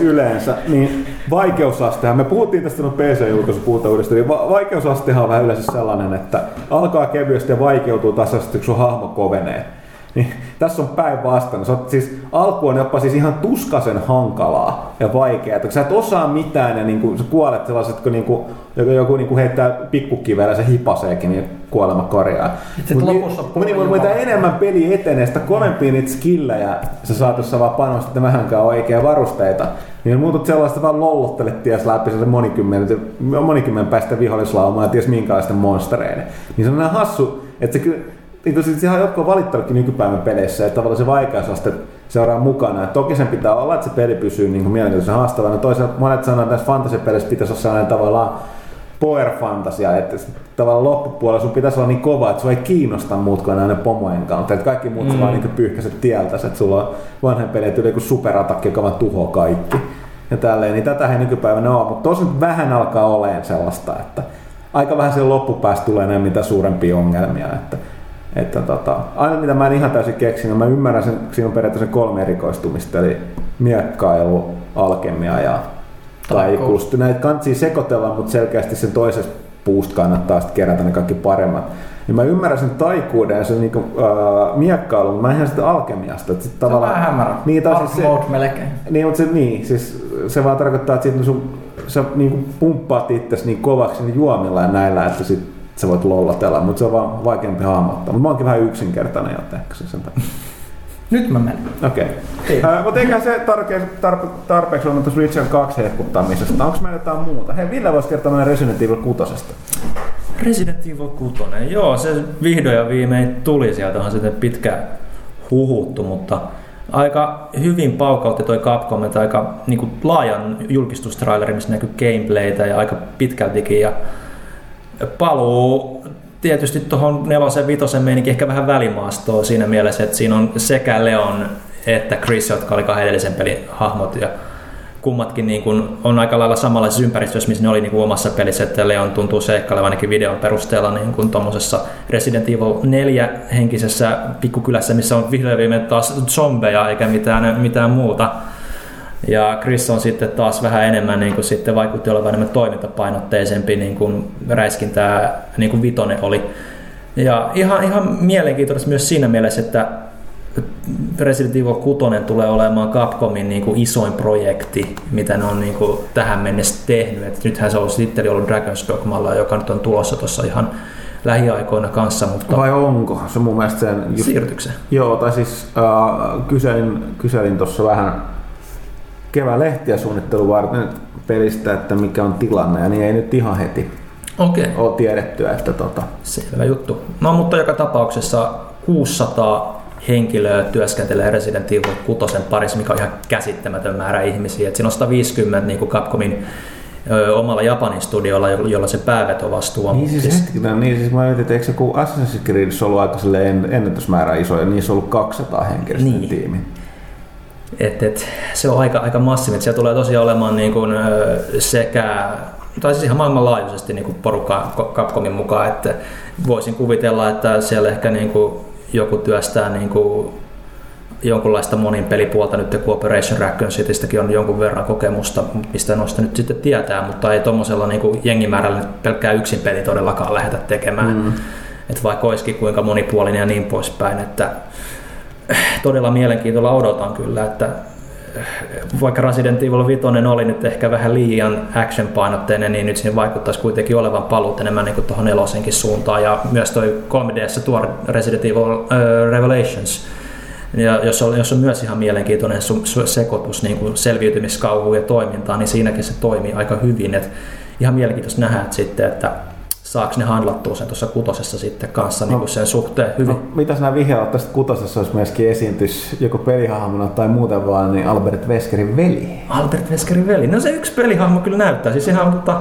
yleensä, niin vaikeusastehan, me puhuttiin tästä no PC-julkaisu puhutaan uudestaan, niin va- vaikeusastehan on vähän yleensä sellainen, että alkaa kevyesti ja vaikeutuu tasaisesti, kun sun hahmo kovenee. Niin, tässä on päinvastoin. Se on, siis, alku on jopa siis ihan tuskasen hankalaa ja vaikeaa. Että kun sä et osaa mitään ja niin kuin, sä kuolet sellaiset, kun niin kuin, joku, joku niin kuin heittää pikkukivellä ja se hipaseekin, niin kuolema korjaa. Sit Mut lopussa niin, niin, mutta mitä enemmän peli etenee, sitä kovempia niitä skillejä sä saat, jos sä vaan panostat vähänkään oikea varusteita. Niin muutut sellaista vaan lollottelet ties läpi se monikymmen, monikymmen päästä vihollislaumaa ja ties minkälaisten monstereiden. Niin se on hassu, että se kyllä, niin kuin siis ihan jotkut on valittanutkin nykypäivän peleissä, että tavallaan se vaikeusaste seuraa mukana. Et toki sen pitää olla, että se peli pysyy niin mielenkiintoisen haastavana. Toisaalta monet sanoo, että näissä fantasy-peleissä pitäisi olla sellainen tavallaan power fantasia, että tavallaan loppupuolella sun pitäisi olla niin kova, että sua ei kiinnosta muut kuin aina pomojen kautta. Että kaikki muut mm. vaan niin pyyhkäiset tieltäs, että sulla on vanhan peli tyyli joku superatakki, joka vaan tuhoaa kaikki. Ja tälleen, niin tätä ei nykypäivänä ole, mutta tosin vähän alkaa olemaan sellaista, että aika vähän sen loppupäästä tulee näin mitä suurempia ongelmia. Että, että tota, aina mitä mä en ihan täysin keksin, niin mä ymmärrän sen, siinä on periaatteessa kolme erikoistumista, eli miekkailu, alkemia ja taikuus. Näitä kansi sekoitella, mutta selkeästi sen toisesta puusta kannattaa sitten kerätä ne kaikki paremmat. Niin mä ymmärrän sen taikuuden ja sen niinku, äh, miekkailun, mutta mä en ihan sitä alkemiasta. Että sit Se on tavallaan, vähän hämärä. Niin, siis se, melkein. niin, mutta se, niin, siis se vaan tarkoittaa, että sit sun, sä niinku pumppaat itsesi niin kovaksi niin juomilla ja näillä, että sit sä voit lollatella, mutta se on vaan vaikeampi hahmottaa. Mutta mä oonkin vähän yksinkertainen, joten ehkä se sen takia. Nyt mä menen. Okei. Okay. Mutta eikä se tarpe, tarpe, tarpeeksi ollut tuossa Witcher 2 hehkuttamisesta. Onko meillä jotain muuta? Hei, Ville voisi kertoa meidän Resident Evil 6. Resident Evil 6, joo, se vihdoin ja viimein tuli sieltä, on sitten pitkä huhuttu, mutta aika hyvin paukautti toi Capcom, että aika niin kuin laajan julkistustraileri, missä näkyy gameplaytä ja aika pitkältikin ja paluu tietysti tuohon nelosen vitosen meininkin ehkä vähän välimaastoa siinä mielessä, että siinä on sekä Leon että Chris, jotka oli kahden edellisen pelin hahmot ja kummatkin niin kuin on aika lailla samanlaisessa ympäristössä, missä ne oli niin kuin omassa pelissä, että Leon tuntuu seikkailevan ainakin videon perusteella niin kuin tuommoisessa Resident Evil 4 henkisessä pikkukylässä, missä on vihdoin viimein taas zombeja eikä mitään, mitään muuta. Ja Chris on sitten taas vähän enemmän niin kuin sitten vaikutti olevan enemmän toimintapainotteisempi, niin kuin räiskintää, niin kuin Vitonen oli. Ja ihan, ihan mielenkiintoista myös siinä mielessä, että Resident Evil 6 tulee olemaan Capcomin niin kuin isoin projekti, mitä ne on niin kuin tähän mennessä tehnyt. Et nythän se on sitten ollut Dragon's Dogmalla, joka nyt on tulossa tuossa ihan lähiaikoina kanssa, mutta Vai onko? Se mun mielestä sen... Just, joo, tai siis äh, kyselin, kyselin tuossa vähän kevään lehtiä suunnittelu varten pelistä, että mikä on tilanne, ja niin ei nyt ihan heti Okei. Okay. ole tiedetty, että tota, Selvä juttu. No mutta joka tapauksessa 600 henkilöä työskentelee Resident Evil 6 parissa, mikä on ihan käsittämätön määrä ihmisiä. Et siinä on 150 niin kuin Capcomin ö, omalla Japanin studiolla, jo- jolla se päävetovastuu on. Niin siis, hetkinen, niin siis mä mietin, että eikö se kun Assassin's Creed ollut aika ennätysmäärä iso ja niissä on ollut 200 henkilöstön Niin. tiimi. Et, et, se on aika, aika massiivinen. Siellä tulee tosiaan olemaan niin kuin, sekä tai siis ihan maailmanlaajuisesti niin kuin porukka Capcomin mukaan, että voisin kuvitella, että siellä ehkä niin kuin joku työstää niin kuin jonkunlaista monin pelipuolta nyt kun Operation Raccoon Citystäkin on jonkun verran kokemusta, mistä noista nyt sitten tietää, mutta ei tuommoisella niin jengimäärällä nyt pelkkää yksin peli todellakaan lähdetä tekemään. Mm. Että vaikka olisikin kuinka monipuolinen ja niin poispäin, että todella mielenkiintoilla odotan kyllä, että vaikka Resident Evil 5 oli nyt ehkä vähän liian action-painotteinen, niin nyt siinä vaikuttaisi kuitenkin olevan paluut enemmän niin tuohon nelosenkin suuntaan. Ja myös toi 3DS tuo Resident Evil uh, Revelations, ja jos on, jos on myös ihan mielenkiintoinen sekoitus niin kuin selviytymiskauhuun ja toimintaan, niin siinäkin se toimii aika hyvin. Et ihan mielenkiintoista nähdä että sitten, että saako ne handlattua sen tuossa kutosessa sitten kanssa no, niin sen suhteen hyvin. No, mitä sinä vihjaat tästä kutosessa olisi myöskin esiintys joko pelihahmona tai muuten vaan niin Albert Veskerin veli? Albert Veskerin veli? No se yksi pelihahmo kyllä näyttää. Siis ihan tota,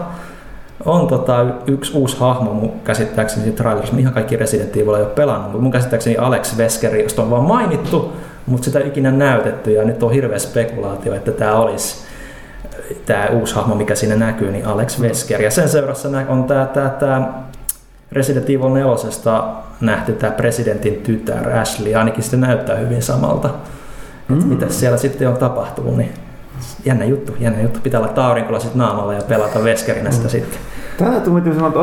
on tota, yksi uusi hahmo mun käsittääkseni trailerissa. Ihan kaikki Resident Evil ei ole pelannut, mutta mun käsittääkseni Alex Veskeri, josta on vaan mainittu, mutta sitä ei ikinä näytetty ja nyt on hirveä spekulaatio, että tämä olisi tämä uusi hahmo, mikä siinä näkyy, niin Alex Wesker. Ja sen seurassa on tämä, tämä, tämä Resident Evil 4 nähty tämä presidentin tytär Ashley, ainakin se näyttää hyvin samalta. Mm. Mitä siellä sitten on tapahtunut, niin jännä juttu, jännä juttu. Pitää olla aurinkolasit naamalla ja pelata Veskerinä sitä mm. sitten. Tänään tuli sanoa, että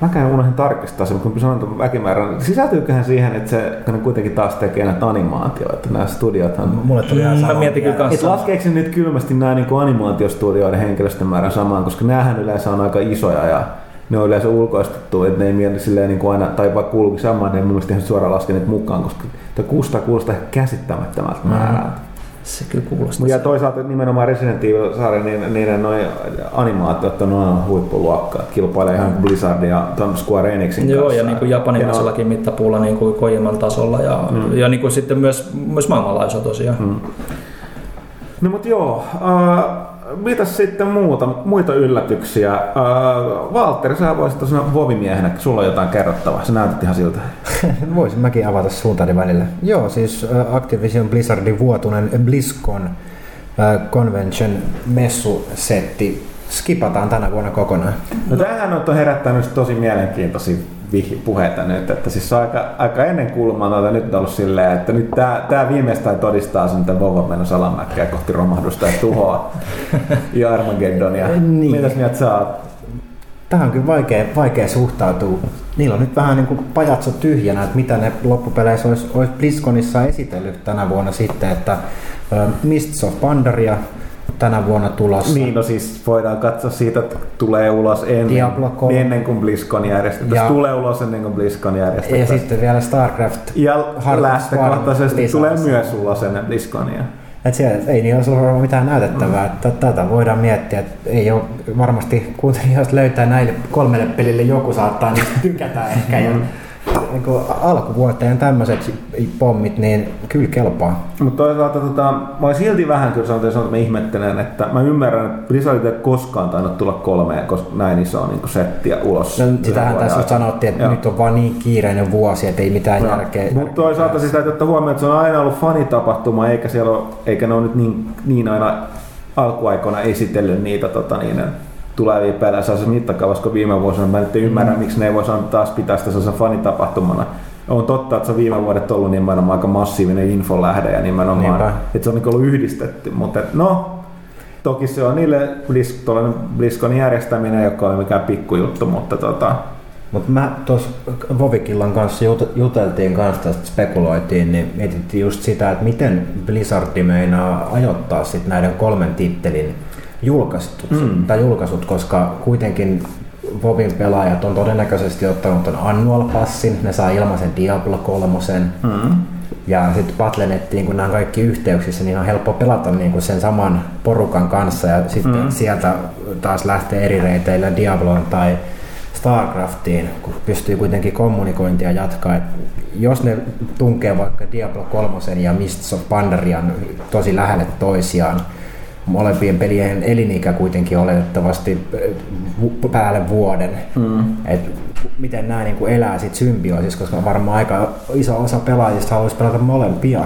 Mäkään unohdin tarkistaa sen, kun sanoin tuon väkimäärän. Sisältyyköhän siihen, että se kun ne kuitenkin taas tekee näitä animaatioita, nämä studiothan... Mulle tuli ihan sama. Mä mietin kyllä kanssa. Laskeeko nyt kylmästi nämä niin animaatiostudioiden henkilöstön määrän samaan, koska näähän yleensä on aika isoja ja ne on yleensä ulkoistettu, että ne ei mieli silleen niin kuin aina, tai vaikka kuuluukin samaan, niin mun mielestä ihan suoraan laskeneet mukaan, koska 600 kuulostaa käsittämättömältä määrältä. Mm. Se kyllä kuulostaa. Ja toisaalta nimenomaan Resident Evil-sarja, niin niiden noin animaatiot on aina huippuluokkaa. Kilpailee ihan Blizzard ja ton Square Enixin Joo, kanssa. ja niin kuin japanimaisellakin mittapuulla niin kuin Kojiman tasolla ja, mm. ja niin kuin sitten myös, myös maailmanlaajuisella tosiaan. Mm. No mutta joo, äh, mitäs sitten muuta, muita yllätyksiä? Äh, Valtteri, sä voisit tosiaan Vovimiehenä, sulla on jotain kerrottavaa, sä näytät ihan siltä. Voisin mäkin avata suuntani välillä. Joo, siis Activision Blizzardin vuotuinen BlizzCon Convention messusetti skipataan tänä vuonna kokonaan. No tämähän on herättänyt tosi mielenkiintoisia puheita nyt, että siis aika, aika ennen kulmaa nyt on ollut silleen, että nyt tämä, tämä viimeistään todistaa sen, että Vova menossa alamäkkeä kohti romahdusta ja tuhoa ja Armageddonia. Niin. Mitäs mieltä sä oot? Tähän on kyllä vaikea, vaikea suhtautua. Niillä on nyt vähän niin kuin pajatso tyhjänä, että mitä ne loppupeleissä olisi, olisi BlizzConissa esitellyt tänä vuonna sitten, että Mists of Pandaria tänä vuonna tulossa. Niin, no siis voidaan katsoa siitä, että tulee ulos ennen, ennen kuin BlizzCon järjestetään. Ja, tulee ulos ennen kuin BlizzCon järjestetään. Ja sitten vielä StarCraft. Ja lähtökohtaisesti tulee myös ulos ennen BlizzConia. Et siellä, ei niin ole mitään näytettävää. Mm. Että tätä voidaan miettiä, että ei ole varmasti kuuntelijoista löytää näille kolmelle pelille joku saattaa niin tykätä ehkä. Mm niin kuin alkuvuoteen tämmöiset pommit, niin kyllä kelpaa. Mutta toisaalta tota, mä silti vähän kyllä sanotaan, että mä ihmettelen, että mä ymmärrän, että Blizzard ei koskaan tainnut tulla kolmeen, koska näin iso niin settiä ulos. No, sitähän tässä sanottiin, että Joo. nyt on vaan niin kiireinen vuosi, että ei mitään no. järkeä. Mutta toisaalta sitä täytyy ottaa huomioon, että se on aina ollut fanitapahtuma, eikä, siellä ole, eikä ne ole nyt niin, niin aina alkuaikoina esitellyt niitä tota, niin, tulevia pelejä sellaisessa mittakaavassa kuin viime vuosina. Mä nyt ymmärrän, mm. miksi ne ei voisi taas pitää sitä sellaisen fanitapahtumana. On totta, että se on viime vuodet ollut nimenomaan aika massiivinen infolähde ja nimenomaan, Niinpä. että se on niin ollut yhdistetty. Mutta no, toki se on niille Blizzconin järjestäminen, joka on mikään pikkujuttu, mutta tota, mutta mä tuossa Vovikillan kanssa juteltiin kanssa tästä spekuloitiin, niin mietittiin just sitä, että miten Blizzard meinaa ajoittaa sit näiden kolmen tittelin julkaistut, mm. tai julkaisut, koska kuitenkin Vovin pelaajat on todennäköisesti ottanut ton annual passin, ne saa ilmaisen Diablo 3. Mm. Ja sitten Battle.nettiin, kun nämä on kaikki yhteyksissä, niin on helppo pelata niin kuin sen saman porukan kanssa ja sitten mm. sieltä taas lähtee eri reiteillä Diabloon tai Starcraftiin, kun pystyy kuitenkin kommunikointia jatkaa. Et jos ne tunkee vaikka Diablo 3 ja Mists of Pandarian tosi lähelle toisiaan, molempien pelien elinikä kuitenkin oletettavasti äh, päälle vuoden. Mm. Et miten nämä niin kuin elää sit symbioosissa, koska varmaan aika iso osa pelaajista haluaisi pelata molempia.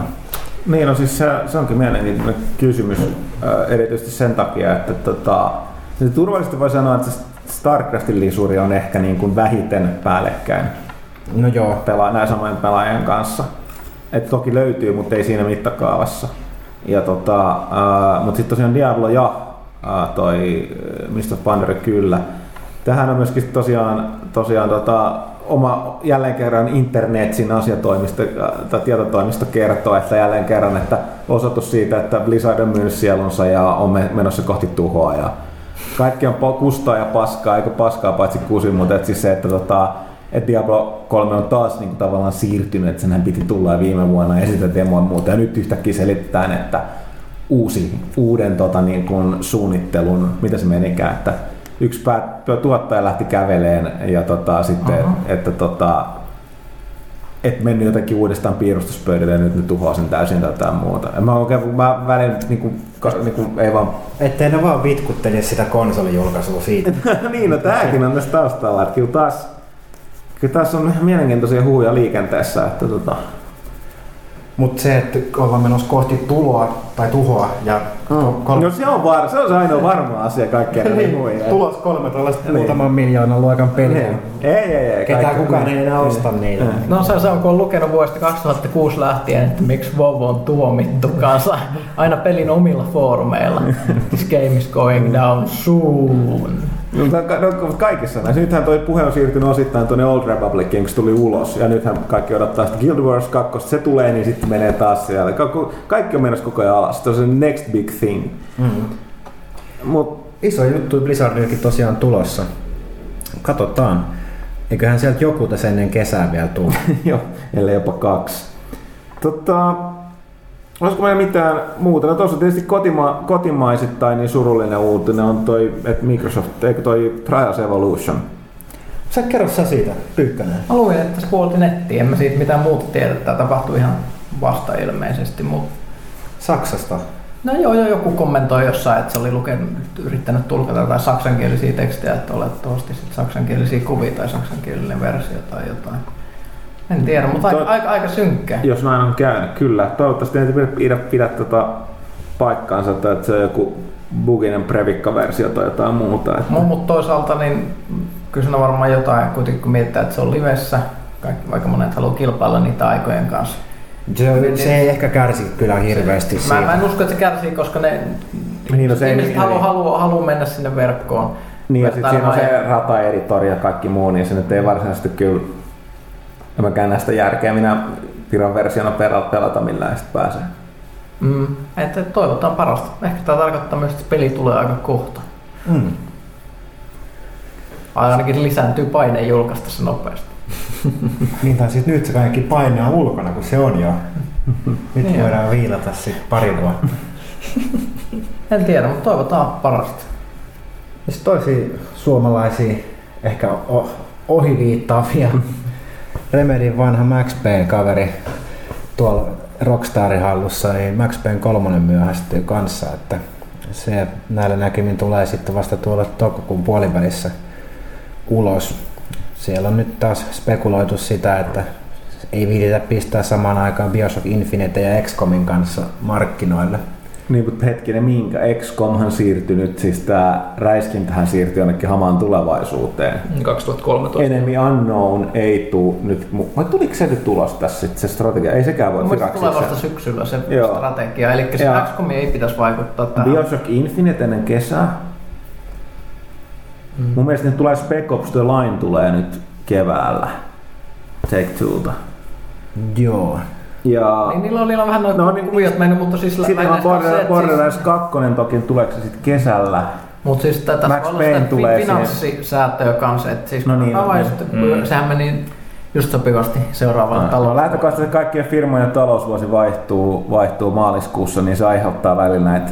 Niin, no siis se, se onkin mielenkiintoinen kysymys, äh, erityisesti sen takia, että tota, Se turvallisesti voi sanoa, että StarCraftin lisuri on ehkä niin kuin vähiten päällekkäin No joo, pelaa, näin samojen pelaajien kanssa. Et toki löytyy, mutta ei siinä mittakaavassa. Ja tota, äh, mutta sitten tosiaan Diablo ja äh, toi Mr. Pandere kyllä. Tähän on myöskin tosiaan, tosiaan tota, oma jälleen kerran internetsin asiatoimisto tai tietotoimisto kertoo, että jälleen kerran, että osoitus siitä, että Blizzard on myynyt sielunsa ja on me- menossa kohti tuhoa ja kaikki on kustaa ja paskaa, eikö paskaa paitsi kusi, mutta et siis se, että tota, et Diablo 3 on taas niin kuin, tavallaan siirtynyt, että senhän piti tulla viime vuonna ja sitä demoa muuta. Ja nyt yhtäkkiä selitetään, että uusi, uuden tota, niin kuin, suunnittelun, mitä se menikään, että yksi pää, tuottaja lähti käveleen ja tota, sitten, Aha. että tota, et mennyt jotenkin uudestaan piirustuspöydälle ja nyt ne tuhoaa sen täysin tai jotain muuta. Ja mä, oikein, mä välillä niin kuin, niin kuin, ei vaan ettei ne vaan vitkuttele sitä konsolijulkaisua siitä. niin, no tämäkin on tässä taustalla. Että kyllä taas, kyllä taas on mielenkiintoisia huuja liikenteessä. Että tota, Mutta se, että ollaan menossa kohti tuloa tai tuhoa ja kol- no se on, var, se on se ainoa varma asia kaikkea niin, huuja. tulos kolme tällaista Niin. muutaman miljoonan luokan peliä. Niin. Ei, ei, ei. Ketään kaikki- kukaan ei enää osta niitä. No se, se on, kun on lukenut vuodesta 2006 lähtien, että miksi WoW on tuomittu kanssa aina pelin omilla foorumeilla. This game is going down soon. No, ka- no, kaikissa näissä. Nythän toi puhe on siirtynyt osittain tuonne Old Republiciin, kun se tuli ulos. Ja nythän kaikki odottaa sitä Guild Wars 2. Se tulee, niin sitten menee taas siellä. Ka- Kaikki on menossa koko ajan alas. Se on se next big thing. Mm. Mut Iso juttu Blizzardillekin tosiaan tulossa. Katsotaan. Eiköhän sieltä joku tässä ennen kesää vielä tule. Joo, ellei jopa kaksi. Tota, olisiko meillä mitään muuta? No tuossa tietysti kotima, kotimaisittain niin surullinen uutinen on toi, että Microsoft, eikö toi Trials Evolution? Sä kerro sä siitä, Pyykkönen. Mä luin, että se puolti nettiin, en mä siitä mitään muuta tiedä, tämä tapahtui ihan vasta ilmeisesti, mutta Saksasta. No joo, joo, joku kommentoi jossain, että se oli lukenut, yrittänyt tulkata jotain saksankielisiä tekstejä, että olettavasti sit saksankielisiä kuvia tai saksankielinen versio tai jotain. En tiedä, mutta aika, Toi- aika, aika synkkä. Jos näin on käynyt, kyllä. Toivottavasti ei pidä, pidä, pidä tota paikkaansa, tai että se on joku buginen previkka-versio tai jotain muuta. Että... Mutta toisaalta niin kyllä siinä on varmaan jotain, kuitenkin kun mietitään, että se on livessä, kaikki, vaikka monet haluaa kilpailla niitä aikojen kanssa. Se, se ei ehkä kärsi kyllä hirveästi Mä, siitä. mä en usko, että se kärsii, koska ne Niin, no se ei- ihmiset haluaa, haluaa, haluaa mennä sinne verkkoon. Niin, ja sitten siinä on se vertailemaan. rata-editori ja kaikki muu, niin se nyt ei varsinaisesti kyllä, en mäkään näistä järkeä minä Piron versiona pelata, pelata millään sitten pääsee. Mm, että toivotaan parasta. Ehkä tämä tarkoittaa myös, että peli tulee aika kohta. Mm. Ainakin lisääntyy paine julkaista se nopeasti. Niin tai siis nyt se kaikki paine on ulkona, kun se on jo. Nyt Niin. voidaan viilata sitten pari vuotta. En tiedä, mutta toivotaan parasta. Ja sitten toisia suomalaisia, ehkä ohiviittaavia. Remedin vanha Max Payne-kaveri tuolla Rockstarin hallussa, niin Max Payne 3 myöhästyy kanssa, että se näillä näkymin tulee sitten vasta tuolla toukokuun puolivälissä ulos. Siellä on nyt taas spekuloitu sitä, että ei viititä pistää samaan aikaan Bioshock Infinite ja XCOMin kanssa markkinoille. Niin, mutta hetkinen, minkä? XCOMhan siirtyi nyt, siis tää räiskintähän siirtyi jonnekin hamaan tulevaisuuteen. 2013. Enemy Unknown ei tuu nyt, vai tuliko se nyt tulos tässä sit, se strategia? Ei sekään voi Mun mielestä tulee hyväksyä vasta se. syksyllä se Joo. strategia, eli se Joo. XCOM ei pitäisi vaikuttaa tähän. Bioshock Infinite ennen kesää. Mm. Mun mielestä nyt tulee Spec Ops The Line tulee nyt keväällä. Take Two'lta. Joo. Ja Niin, niillä on, niillä on vähän noin No niin, kuviot mennyt, mutta siis sitten on se, Border- Borderlands siis, 2 toki tuleeko se sitten kesällä. Mutta siis tätä Max on Payne sitä tulee fi- finanssisäätöä kanssa, että siis No niin, no. sitten, Mm. sehän meni just sopivasti seuraavalle No, taloon. lähtökohtaisesti kaikkien firmojen talousvuosi vaihtuu, vaihtuu maaliskuussa, niin se aiheuttaa välillä näitä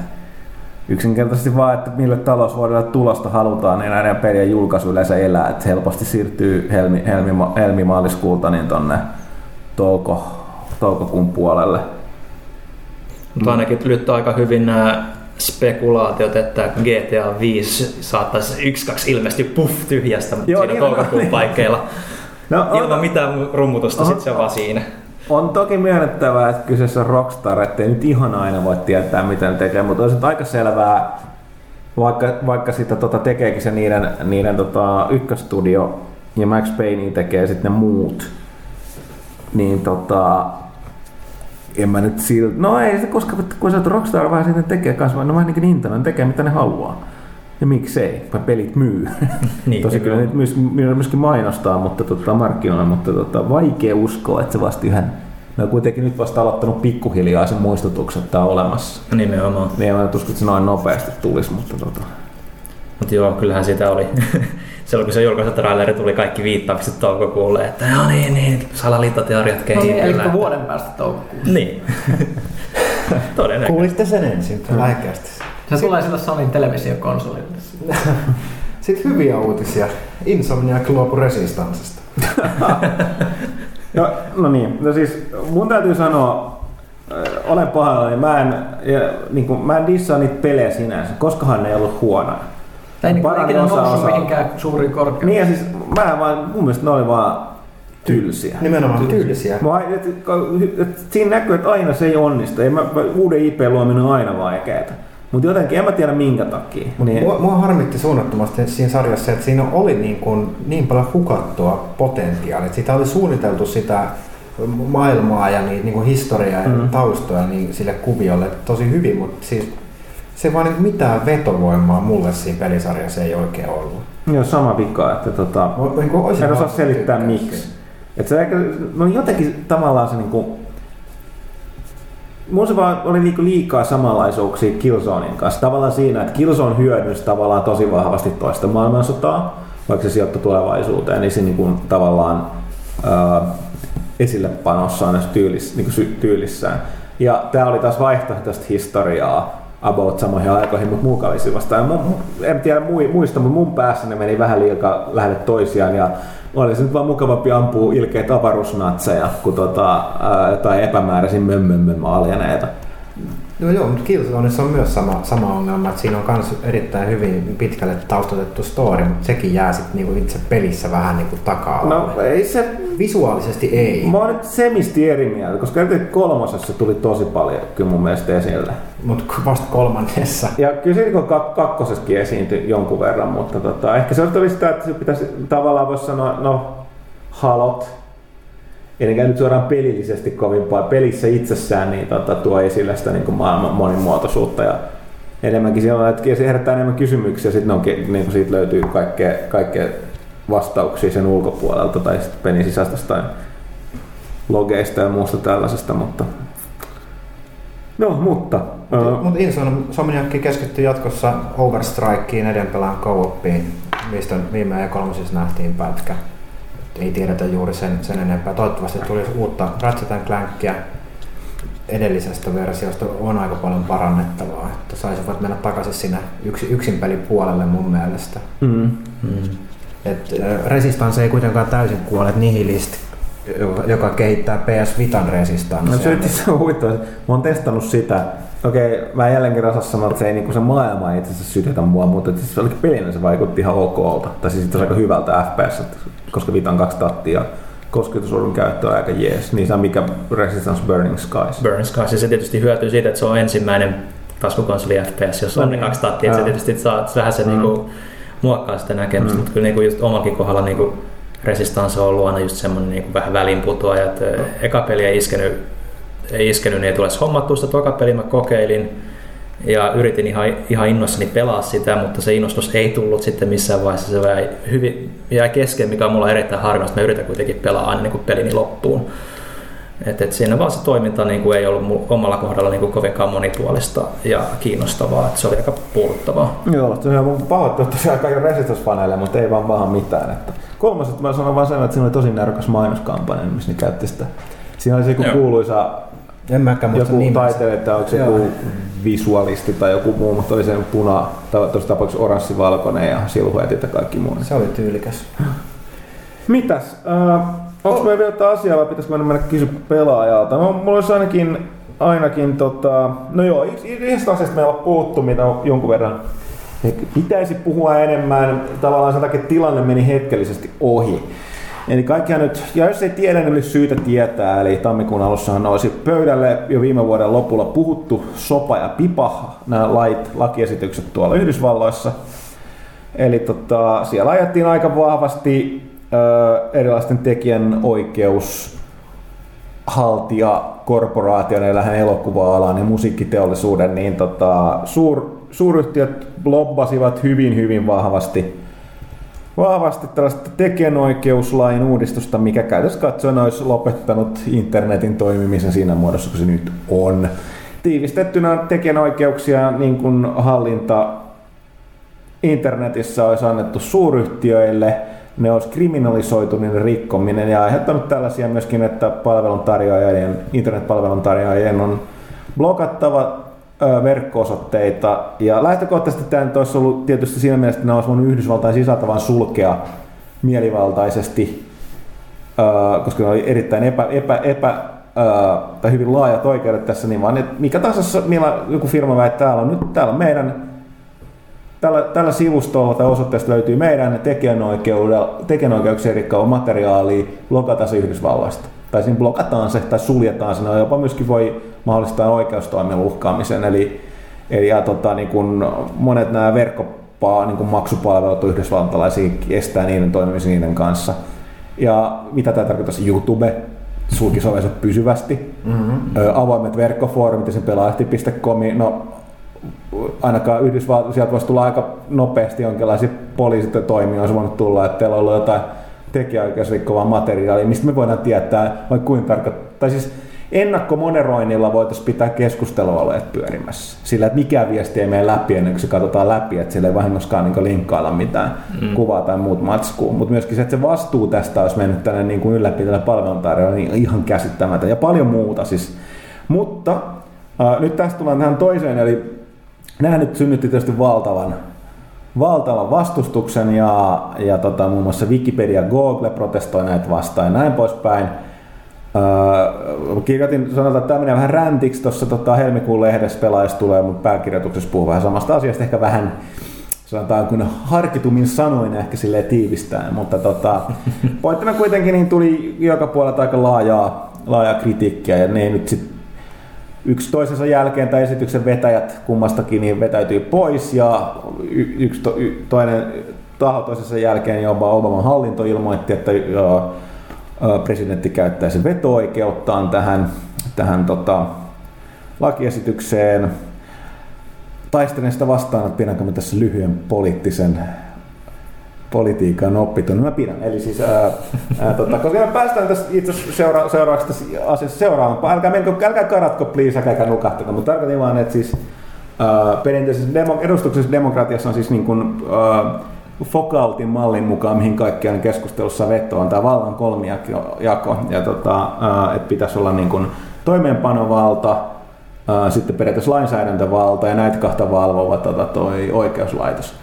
yksinkertaisesti vaan, että mille talousvuodelle tulosta halutaan, niin näiden pelien julkaisu yleensä elää. Että helposti siirtyy helmi, helmi, helmi maaliskuulta niin tonne touko, toukokuun puolelle. Mutta ainakin nyt aika hyvin nämä spekulaatiot, että GTA 5 saattaisi yksi kaksi ilmeisesti puff tyhjästä Joo, siinä niin on. toukokuun paikkeilla. No, Ilman mitään rummutusta, on- sitten se on vaan siinä. On toki myönnettävää, että kyseessä on Rockstar, ettei nyt ihan aina voi tietää, mitä ne tekee, mutta olisi aika selvää, vaikka, vaikka sitä tota, tekeekin se niiden, niiden tota, ykköstudio ja Max Payne tekee sitten ne muut, niin tota, en mä nyt siltä, no ei se, koska kun sä oot Rockstar vähän sitten tekee kanssa, no vähän niin kuin Nintendo, ne tekee mitä ne haluaa. Ja miksei, vai pelit myy. Niin, Tosi kyllä niitä myös, myöskin mainostaa, mutta tota, markkinoilla, mutta tota, vaikea uskoa, että se vasta yhden, ne on kuitenkin nyt vasta aloittanut pikkuhiljaa sen muistutuksen, että on olemassa. Nimenomaan. Niin en mä usko, että se noin nopeasti tulisi, mutta tota, Mutta joo, kyllähän sitä oli. Silloin kun se julkaisutraileri tuli kaikki viittaukset toukokuulle, että joo niin, niin, salaliittoteoriat No niin, eli vuoden päästä toukokuussa. Niin. Todennäköisesti. Kuulitte sen ensin, lähekkäästi. Se tulee sillä Sonyn televisiokonsolille. Sitten hyviä uutisia. Insomniac luopu Resistanssista. No, no niin, no siis mun täytyy sanoa, olen pahoillani, mä en, ja, niin kuin, mä en dissaa niitä pelejä sinänsä, koskahan ne ei ollut huonoja. Tai ei niin Parani ikinä osa noussut osalta. mihinkään suuriin korkeuksiin. Niin ja siis mä en vaan, mun mielestä ne oli vaan tylsiä. Nimenomaan tyylisiä. Mä, et, et, et, siinä näkyy, että aina se ei onnistu. Ei mä, mä- uuden IP-luominen on aina vaikeaa. Mutta jotenkin en mä tiedä minkä takia. Niin, Mua, mua harmitti suunnattomasti siinä sarjassa, että siinä oli niin, kuin, niin paljon hukattua potentiaalia. Että Sitä oli suunniteltu sitä maailmaa ja niin, niin kuin historiaa ja Mm. taustoja niin sille kuviolle tosi hyvin, mutta siis se vaan niin mitään vetovoimaa mulle siinä pelisarjassa ei oikein ollut. Joo, sama vika, että tota, Mä- Niin kuin en osaa selittää miksi. Et se no jotenkin tavallaan se niinku, mun se vaan oli niinku liikaa samanlaisuuksia Killzonein kanssa. Tavallaan siinä, että Killzone hyödynsi tavallaan tosi vahvasti toista maailmansotaa, vaikka se sijoittui tulevaisuuteen, niin se niinku tavallaan ää, esille panossaan näissä tyylis, niinku sy- tyylissään. Ja tämä oli taas vaihtoehtoista historiaa about samoihin aikoihin, mutta muukallisi vastaan. Mun, mun- en tiedä mui- muista, mutta mun päässä ne meni vähän liikaa lähelle toisiaan ja oli se nyt vaan mukavampi ampua ilkeitä avaruusnatseja kuin tota, ää, jotain epämääräisiä mömmömmömmö alieneita. No joo, mutta Killzoneissa on myös sama, sama ongelma, että siinä on myös erittäin hyvin pitkälle taustatettu story, mutta sekin jää sitten niinku itse pelissä vähän niinku taka No ei se, Visuaalisesti ei, mä oon nyt semisti eri mieltä, koska erityisesti kolmosessa tuli tosi paljon kyllä mun mielestä esille. mutta vasta kolmannessa. Ja kyllä se niin kak- kakkosessakin esiintyi jonkun verran, mutta tota, ehkä se oli sitä, että se pitäisi tavallaan voisi sanoa, no halot, eli nyt suoraan pelillisesti kovin paljon, pelissä itsessään niin tota, tuo esille sitä niin kuin maailman monimuotoisuutta ja enemmänkin siellä on, että se herättää enemmän kysymyksiä, sitten niin kuin siitä löytyy kaikkea, kaikkea vastauksia sen ulkopuolelta tai sitten pelin sisästä tai logeista ja muusta tällaisesta, mutta No, mutta... ää, Mutta Insomniac keskittyy jatkossa Overstrikeen, edempelään co-oppiin, mistä viime ja kolmosissa nähtiin pätkä. Ei tiedetä juuri sen, sen enempää. Toivottavasti tulisi uutta Ratchet Clankia edellisestä versiosta on aika paljon parannettavaa, että saisivat mennä takaisin sinne yksi, yksin puolelle mun mielestä. mm. Et, äh, Resistance ei kuitenkaan täysin kuole, että Nihilist, joka, kehittää PS Vitan Resistancea. No se on huittava. Mä oon testannut sitä. Okei, mä en jälleen kerran osaa sanoa, että se ei niinku se maailma ei itse asiassa sytytä mua, mutta siis olikin pelinä se vaikutti ihan okolta. Tai siis se on aika hyvältä FPS, koska Vitan kaksi tattia kosketusurun käyttö on aika jees. Niin se on mikä Resistance Burning Skies. Burn Skies, ja se tietysti hyötyy siitä, että se on ensimmäinen taskukonsoli FPS, jos on ne kaksi tattia, että se tietysti saa vähän se Mm. niinku, muokkaa sitä näkemystä, Mm. mutta kyllä niinku just omallakin kohdalla niinku Resistance on ollut aina just semmoinen niinku vähän välinputoaja, että eka peli ei iskenyt, ei iskenyt, niin ei tule hommattua sitä, toka peli mä kokeilin, ja yritin ihan, ihan innoissani pelaa sitä, mutta se innostus ei tullut sitten missään vaiheessa. Se jäi, hyvin, jäi kesken, mikä on mulla erittäin harvinaista. Mä yritän kuitenkin pelaa aina niin kuin pelini loppuun. Et, et siinä vaan se toiminta niin kuin ei ollut omalla kohdalla niin kuin kovinkaan monipuolista ja kiinnostavaa. Et se oli aika puuduttavaa. Joo, se on pahoittelut tosiaan kaikille Resistance-faneille, mutta ei vaan paha mitään. Että kolmoset mä sanon vaan sen, että siinä oli tosi närkäs mainoskampanja, missä ne käytti sitä. Siinä oli se Joo. kuuluisa En mäkään muista joku nimeä. taiteilija, että onko se joku visualisti tai joku muu, mutta oli sen puna, tai tuossa tapauksessa oranssi-valkoinen ja silhuetit ja kaikki muu. Se oli tyylikäs. Mitäs? Äh, onko Oh. meillä vielä jotain asiaa vai pitäisikö mennä mennä kysyä pelaajalta? No, mulla olisi ainakin, ainakin tota, no joo, yhdestä asiasta meillä on puhuttu, mitä on jonkun verran pitäisi puhua enemmän. Tavallaan sen takia tilanne meni hetkellisesti ohi. Eli kaikkia nyt, ja jos ei tiedä, niin olisi syytä tietää, eli tammikuun alussahan nousi pöydälle jo viime vuoden lopulla puhuttu SOPA ja PIPA, nämä lait, lakiesitykset tuolla Yhdysvalloissa. Eli tota, siellä ajettiin aika vahvasti ö, erilaisten tekijän oikeus haltija korporaatioiden lähden elokuva-alan ja musiikkiteollisuuden, niin tota, suur, suuryhtiöt lobbasivat hyvin, hyvin vahvasti vahvasti tällaista tekijänoikeuslain uudistusta, mikä käytössä katsoen olisi lopettanut internetin toimimisen siinä muodossa, kun se nyt on. Tiivistettynä tekijänoikeuksia niin kuin hallinta internetissä olisi annettu suuryhtiöille, ne olisi kriminalisoitu niiden rikkominen ja aiheuttanut tällaisia myöskin, että palveluntarjoajien, internetpalveluntarjoajien on blokattava verkko-osoitteita. Ja lähtökohtaisesti tämä nyt olisi ollut tietysti siinä mielessä, että ne olisi voinut Yhdysvaltain sisältä vain sulkea mielivaltaisesti, koska ne oli erittäin epä, epä, epä tai hyvin laajat oikeudet tässä, niin vaan että mikä tahansa, millä joku firma väittää, täällä on nyt täällä meidän tällä, tällä sivustolla tai osoitteesta löytyy meidän tekijänoikeuksien rikkaava materiaali, blokata se Yhdysvalloista. Tai siinä blokataan se tai suljetaan se, jopa myöskin voi mahdollistaa oikeustoimen uhkaamisen. Eli, eli ja, tota, niin kun monet nämä verkkopaa, niin kun maksupalvelut yhdysvaltalaisia estää niiden toimimisen niiden kanssa. Ja mitä tämä tarkoittaa? YouTube sulki pysyvästi. Mm-hmm. avoimet verkkofoorumit ja sen pelaajahti.com, no ainakaan Yhdysvaltoissa sieltä voisi tulla aika nopeasti jonkinlaisia poliisitoimia, olisi voinut tulla, että teillä on ollut jotain tekijäoikeusrikkovaa materiaalia, mistä me voidaan tietää, vai kuinka tarkka, tai siis ennakkomoderoinnilla voitaisiin pitää keskustelualueet pyörimässä. Sillä, että mikä viesti ei mene läpi ennen kuin se katsotaan läpi, että sillä ei vahingoskaan niin linkkailla mitään mm. kuvaa tai muut matskua. Mutta myöskin se, että se vastuu tästä olisi mennyt tänne niin kuin ylläpitäjälle palveluntarjoajalle, niin ihan käsittämättä. Ja paljon muuta siis. Mutta äh, nyt tästä tullaan tähän toiseen, eli nämä nyt synnytti tietysti valtavan valtavan vastustuksen ja, ja tota, muun muassa Wikipedia Google protestoi näitä vastaan ja näin poispäin. Kirjoitin, sanotaan, että tämä menee vähän räntiksi tuossa tota, helmikuun lehdessä pelaajista tulee, mutta pääkirjoituksessa puhuu vähän samasta asiasta, ehkä vähän sanotaan kun harkitumin sanoin ehkä sille tiivistään, mutta tota, pointtina kuitenkin niin tuli joka puolelta aika laajaa, laajaa kritiikkiä ja ne nyt sitten yksi toisensa jälkeen tai esityksen vetäjät kummastakin niin vetäytyy pois ja y- yksi to- y- toinen taho toisensa jälkeen jopa Obaman hallinto ilmoitti, että jo, presidentti käyttäisi veto-oikeuttaan tähän, tähän tota, lakiesitykseen. Taistelen sitä vastaan, että pidänkö mä tässä lyhyen poliittisen politiikan oppitun, mä pidän. Eli siis, ää, ää, tota, koska me päästään tässä itse seura- seuraavaksi tässä asiassa seuraavaan. Älkää, menkö, älkää karatko, please, älkää nukahtako, mutta tarkoitin vaan, että siis ää, perinteisessä demo, edustuksessa demokratiassa on siis niin kuin, ää, Foucaultin mallin mukaan, mihin kaikkiaan keskustelussa veto on tämä vallan kolmijako, ja tota, että pitäisi olla niin kuin toimeenpanovalta, sitten periaatteessa lainsäädäntövalta ja näitä kahta valvova tota, toi oikeuslaitos.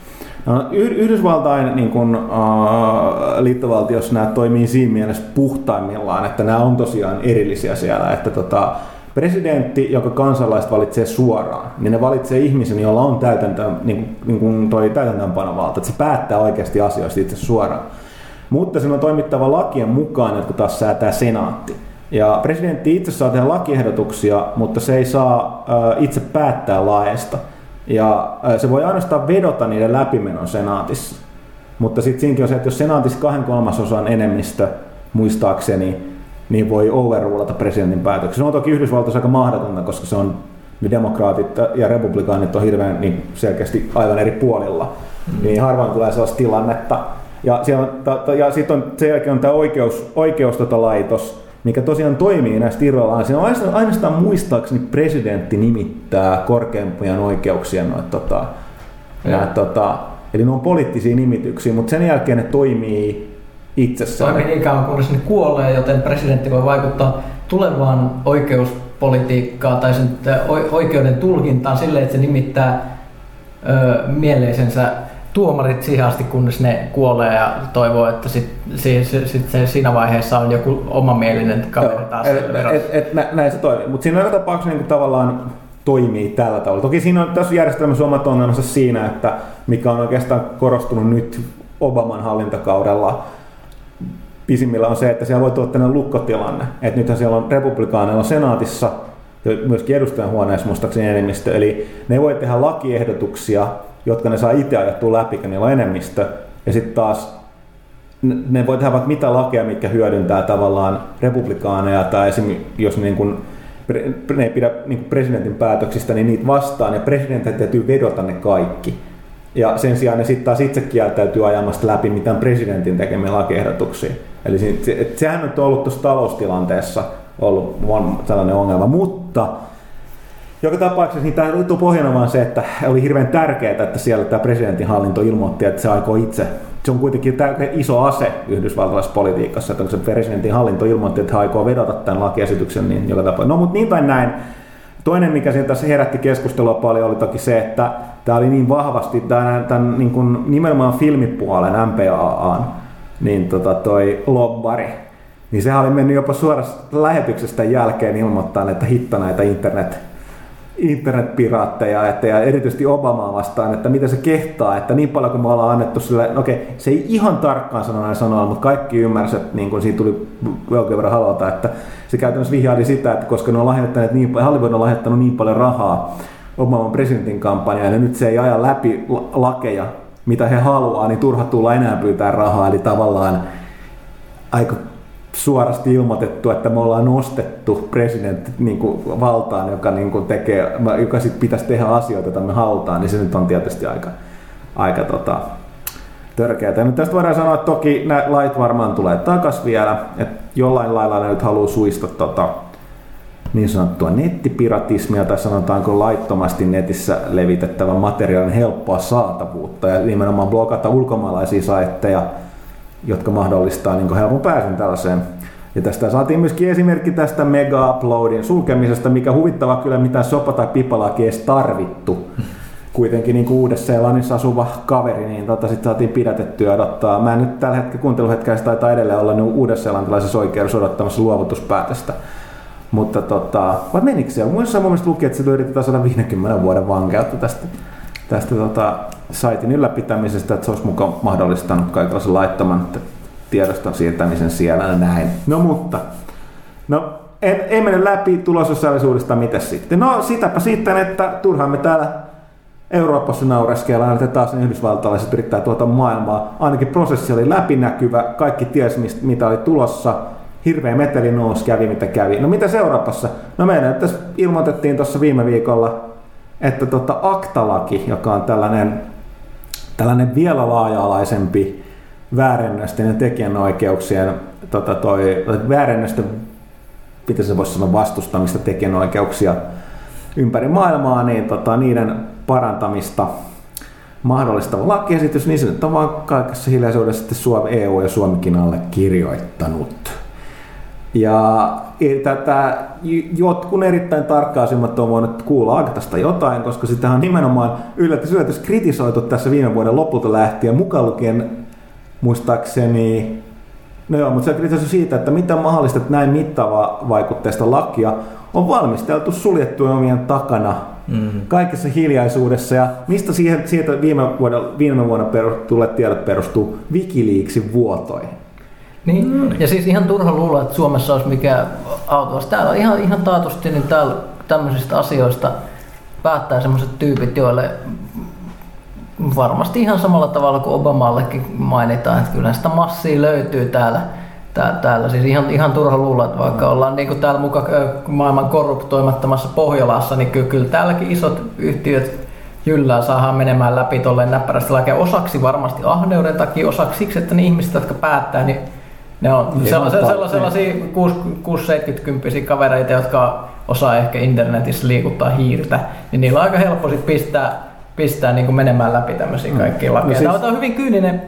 No, Yhdysvaltain niin kun, uh, liittovaltiossa nämä toimii siinä mielessä puhtaimmillaan, että nämä on tosiaan erillisiä siellä, että tota, presidentti, joka kansalaiset valitsee suoraan, niin ne valitsee ihmisen, jolla on täytäntö, niin, niin kuin toi täytäntöönpanovalta, että se päättää oikeasti asioista itse suoraan. Mutta sen on toimittava lakien mukaan, jotka taas säätää senaatti. Ja presidentti itse saa tehdä lakiehdotuksia, mutta se ei saa uh, itse päättää laesta. Ja se voi ainoastaan vedota niiden läpimenon senaatissa. Mutta sitten siinäkin on se, että jos senaatissa kahden kolmasosan enemmistö, muistaakseni, niin voi overrulata presidentin päätöksen. Se on toki Yhdysvaltoissa aika mahdotonta, koska se on demokraatit ja republikaanit on hirveän niin selkeästi aivan eri puolilla. Mm. Niin harvoin tulee sellaista tilannetta. Ja, ja sitten on, sen jälkeen on tämä oikeus, oikeus tota laitos, mikä tosiaan toimii näistä irrallaan. Siinä on ainoastaan muistaakseni presidentti nimittää korkeimpien oikeuksien noita, tota, ja. tota, eli ne on poliittisia nimityksiä, mutta sen jälkeen ne toimii itsessään. Toimii niin kauan kunnes ne kuolee, joten presidentti voi vaikuttaa tulevaan oikeuspolitiikkaan tai sen oikeuden tulkintaan silleen, että se nimittää ö, mieleisensä tuomarit siihen asti, kunnes ne kuolee ja toivoo, että sit, sit, sit, sit se siinä vaiheessa on joku omamielinen kaveri taas et, et, et, nä, näin se toimii. Mutta siinä joka tapauksessa niin tavallaan toimii tällä tavalla. Toki siinä on tässä järjestelmässä omat ongelmansa siinä, että mikä on oikeastaan korostunut nyt Obaman hallintakaudella, pisimmillä on se, että siellä voi tulla tämmöinen lukkotilanne. Että nythän siellä on republikaaneilla senaatissa, ja myöskin edustajan huoneessa muistaakseni enemmistö, eli ne voi tehdä lakiehdotuksia, jotka ne saa itse ajettua läpi, kun niillä on enemmistö, ja sitten taas ne voi tehdä vaikka mitä lakeja, mitkä hyödyntää tavallaan republikaaneja, tai esimerkiksi jos niin kuin, ne ei pidä niin presidentin päätöksistä, niin niitä vastaan, ja presidentin täytyy vedota ne kaikki. Ja sen sijaan ne sitten taas itse kieltäytyy ajamasta läpi mitään presidentin tekemiä lakiehdotuksia. Eli se, se, sehän on ollut tuossa taloustilanteessa ollut on tällainen ongelma, mutta joka tapauksessa niin tämä liittyy pohjana vaan se, että oli hirveän tärkeää, että siellä tämä presidentin hallinto ilmoitti, että se aikoo itse se on kuitenkin iso ase yhdysvaltalaisessa politiikassa, että onko se presidentin hallinto ilmoitti, että he aikoo vedota tämän lakiesityksen, niin joka tapauksessa. No mutta niin tai näin. Toinen, mikä siinä tässä herätti keskustelua paljon, oli toki se, että tämä oli niin vahvasti tämän, tämän niin kuin nimenomaan filmipuolen MPAAn niin tota toi lobbari. Niin sehän oli mennyt jopa suorasta lähetyksestä jälkeen ilmoittaa, että hitta näitä internet internetpiraatteja että, ja erityisesti Obamaa vastaan, että mitä se kehtaa, että niin paljon kuin me ollaan annettu sille, no okei, se ei ihan tarkkaan sano näin sanoa, mutta kaikki ymmärsivät, niin kuin siitä tuli jonkin verran halota, että se käytännössä vihjaili sitä, että koska ne on lahjoittaneet niin, Hollywood on lahjoittanut niin paljon rahaa Obaman presidentin kampanjaan, ja nyt se ei aja läpi lakeja, mitä he haluaa, niin turha tulla enää pyytää rahaa, eli tavallaan aika suorasti ilmoitettu, että me ollaan nostettu presidentti niin kuin valtaan, joka, niin kuin tekee, joka sit pitäisi tehdä asioita, joita me halutaan, niin se nyt on tietysti aika, aika tota, törkeää. Ja tästä voidaan sanoa, että toki nämä lait varmaan tulee takas vielä, että jollain lailla ne nyt haluaa suista tota, niin sanottua nettipiratismia tai sanotaanko laittomasti netissä levitettävän materiaalin helppoa saatavuutta ja nimenomaan blokata ulkomaalaisia saitteja, jotka mahdollistaa niin helpon pääsyn tällaiseen. Ja tästä saatiin myöskin esimerkki tästä mega-uploadin sulkemisesta, mikä huvittava kyllä mitään sopa- tai pipalaki edes tarvittu. Kuitenkin niin Uudessa-Seelannissa asuva kaveri, niin tota sit saatiin pidätettyä odottaa. Mä en nyt tällä hetkellä kuunteluhetkellä taitaa edelleen olla niin uudessa-seelantilaisessa oikeudessa odottamassa luovutuspäätöstä. Mutta tota, vai menikö se? Muissa mun mielestä luki, että se yritetään 150 vuoden vankeutta tästä, tästä tota, saitin ylläpitämisestä, että se olisi mukaan mahdollistanut kaikenlaisen laittoman tiedoston siirtämisen siellä ja näin. No mutta, no ei, ei mene läpi tulososiaalisuudesta, mitä sitten? No sitäpä sitten, että turhaan me täällä Euroopassa naureskellaan, että taas ne yhdysvaltalaiset yrittää tuota maailmaa. Ainakin prosessi oli läpinäkyvä, kaikki tiesi mitä oli tulossa, hirveä meteli nousi, kävi mitä kävi. No mitä Euroopassa? No meidän tässä ilmoitettiin tuossa viime viikolla, että tota aktalaki, joka on tällainen tällainen vielä laaja-alaisempi väärennösten ja tekijänoikeuksien tota toi, väärennösten, mitä se voisi sanoa, vastustamista tekijänoikeuksia ympäri maailmaa, niin tota, niiden parantamista mahdollistava lakiesitys, niin se nyt on vaan kaikessa hiljaisuudessa sitten Suomi, EU ja Suomikin alle kirjoittanut. Ja tätä jotkun erittäin tarkkaisimmat on voinut kuulla Agtasta jotain, koska sitä on nimenomaan yllätys yllätys kritisoitu tässä viime vuoden lopulta lähtien, mukaan lukien muistaakseni No joo, mutta se kritisoitu siitä, että mitä mahdollista, että näin mittava vaikutteista lakia on valmisteltu suljettujen omien takana mm-hmm. kaikessa hiljaisuudessa ja mistä siihen, siitä viime vuonna, viime vuonna tulleet tiedot perustuu Wikileaksin vuotoihin. Niin, no niin. ja siis ihan turha luulla, että Suomessa olisi mikään auto. Täällä on ihan, ihan taatusti niin täällä tämmöisistä asioista päättää semmoiset tyypit, joille varmasti ihan samalla tavalla kuin Obamallekin mainitaan, että kyllä sitä massia löytyy täällä. Tää, täällä siis ihan, ihan turha luulla, että vaikka mm. ollaan niin kuin täällä muka maailman korruptoimattomassa Pohjolassa, niin kyllä, kyllä täälläkin isot yhtiöt jyllää saadaan menemään läpi tolleen näppärästi. Osaksi varmasti ahneuden takia, osaksi siksi, että ne ihmiset, jotka päättää, niin ne on sellaisia, sellaisia 6-70 kavereita, jotka osaa ehkä internetissä liikuttaa hiirtä, niin niillä on aika helppo sit pistää, pistää niin kuin menemään läpi tämmöisiä mm. kaikkia lakeja. No siis... Tämä on hyvin kyyninen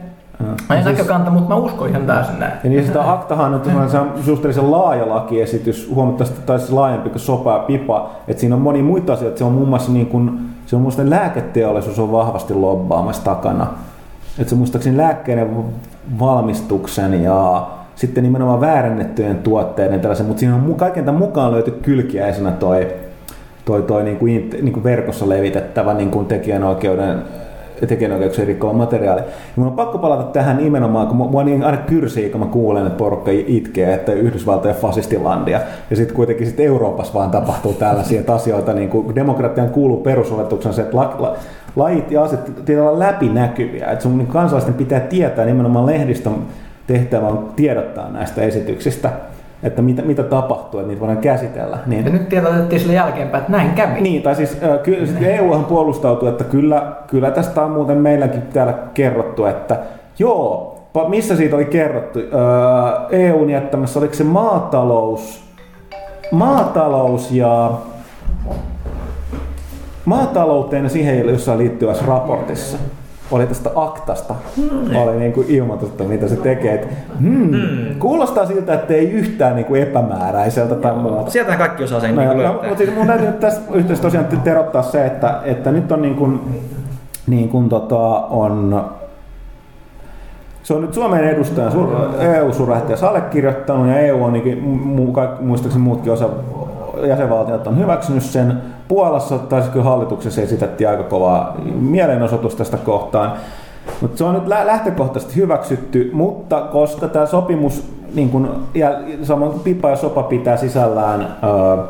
Mä en siis... näkökanta, mutta mä uskon ihan täysin näin. Ja niin sitä aktahan on se on suhteellisen laaja lakiesitys, huomattavasti tai siis laajempi kuin sopa ja pipa. Et siinä on moni muita asioita. Se on muun muassa niin kuin, se on muista lääketeollisuus on vahvasti lobbaamassa takana. Et se muistaakseni lääkkeiden valmistuksen ja sitten nimenomaan väärennettyjen tuotteiden tällaisen, mutta siinä on kaiken tämän mukaan löyty kylkiäisenä toi, toi, toi niin kuin, niin kuin verkossa levitettävä niin kuin tekijänoikeuden tekijänoikeuksia rikkova materiaali. Ja mun on pakko palata tähän nimenomaan, kun mua niin aina kyrsii, kun mä kuulen, että porukka itkee, että Yhdysvaltojen fasistilandia. Ja sitten kuitenkin sit Euroopassa vaan tapahtuu tällaisia asioita, niin kuin demokratian kuuluu perusoletuksen se, että la, la, lait ja asiat pitää olla läpinäkyviä. Että sun niin kansalaisten pitää tietää nimenomaan lehdistön tehtävä on tiedottaa näistä esityksistä että mitä, mitä tapahtuu, että niitä voidaan käsitellä. Niin, Ja nyt tiedotettiin sille jälkeenpäin, että näin kävi. niin, tai siis kyllä sit EUhan puolustautuu, että kyllä, kyllä tästä on muuten meilläkin täällä kerrottu, että joo, missä siitä oli kerrottu? EUn jättämässä, oliko se maatalous, maatalous ja maatalouteen ja siihen jossain liittyvässä raportissa oli tästä aktasta, Hmm. oli niin kuin ilmoitus, että mitä se tekee. Että, hmm, kuulostaa siltä, että ei yhtään niin kuin epämääräiseltä tai muuta. Sieltä kaikki osaa sen No, niin no, mutta siis mun täytyy nyt tässä yhteydessä tosiaan terottaa se, että, että nyt on niin kuin, niin kuin tota, on se on nyt Suomen edustajan EU-suurlähettiläs allekirjoittanut ja EU on niin, mu, muistaakseni muutkin osa jäsenvaltiot on hyväksynyt sen. Puolassa taisi kyllä hallituksessa esitettiin aika kovaa mielenosoitus tästä kohtaan. Mutta se on nyt lä- lähtökohtaisesti hyväksytty, mutta koska tämä sopimus, niin kun, ja samoin Pipa ja Sopa pitää sisällään ää,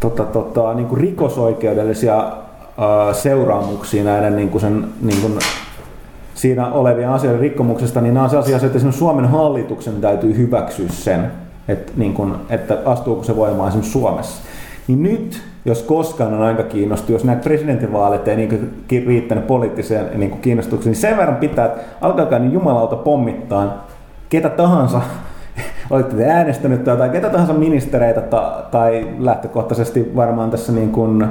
tota, tota, niin kuin rikosoikeudellisia ää, seuraamuksia näiden niin kuin sen, niin kuin siinä olevien asioiden rikkomuksesta, niin nämä on sellaisia asioita, että Suomen hallituksen täytyy hyväksyä sen, että, niin kun, että astuuko se voimaan esimerkiksi Suomessa. Niin nyt, jos koskaan on aika kiinnostunut, jos näitä presidentinvaalit ei niin riittänyt poliittiseen niin kiinnostukseen, niin sen verran pitää, että alkakaa niin jumalauta pommittaa ketä tahansa, olette te äänestänyt tai ketä tahansa ministereitä ta, tai lähtökohtaisesti varmaan tässä niin kuin,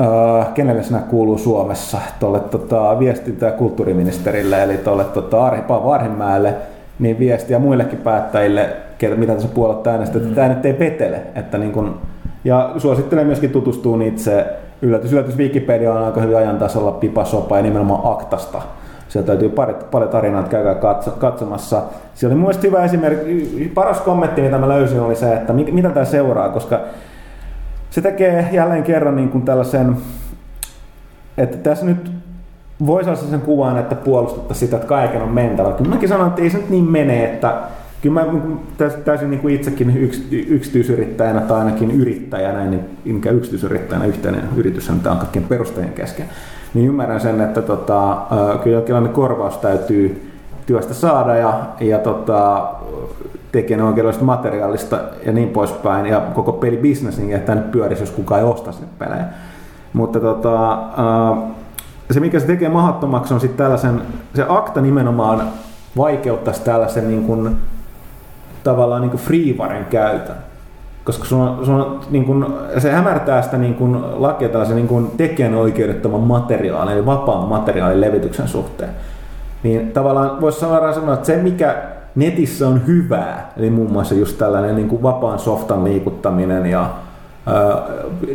Uh, kenelle sinä kuuluu Suomessa? Tuolle tota, viestintä- ja kulttuuriministerille, eli tuolle tota, Arhi, Arhimäelle, niin viestiä muillekin päättäjille, ketä, mitä tässä puolella äänestä, että tämä nyt ei petele. Että niin kun, ja suosittelen myöskin tutustua itse, yllätys, yllätys Wikipedia on aika hyvin ajan tasalla pipasopa ja nimenomaan aktasta. Sieltä täytyy pari, pari tarinaa, että käykää katso, katsomassa. Siellä oli mun mielestä hyvä esimerkki, paras kommentti, mitä mä löysin, oli se, että mit, mitä tämä seuraa, koska se tekee jälleen kerran niin kuin tällaisen, että tässä nyt voisi olla sen kuvan, että puolustettaisiin sitä, että kaiken on mentävä. Kyllä mäkin sanon, että ei se nyt niin mene, että kyllä mä täysin niin kuin itsekin yks, yksityisyrittäjänä tai ainakin yrittäjänä, niin mikä yksityisyrittäjänä yhteinen yritys on kaikkien perustajien kesken, niin ymmärrän sen, että tota, kyllä jonkinlainen korvaus täytyy työstä saada ja, ja tota, tekijänoikeudellisesta materiaalista ja niin poispäin, ja koko pelibisnes, niin että tänne pyörisi, jos kukaan ei osta sinne pelejä. Mutta tota, se, mikä se tekee mahdottomaksi, on sitten tällaisen, se akta nimenomaan vaikeuttaisi tällaisen niin kuin, tavallaan niin freevaren käytön. Koska sun on, sun on, niin kuin, se hämärtää sitä niin kuin, lakia tällaisen niin kuin tekijänoikeudettoman materiaalin, eli vapaan materiaalin levityksen suhteen. Niin tavallaan voisi sanoa, että se mikä netissä on hyvää, eli muun muassa just tällainen niin vapaan softan liikuttaminen ja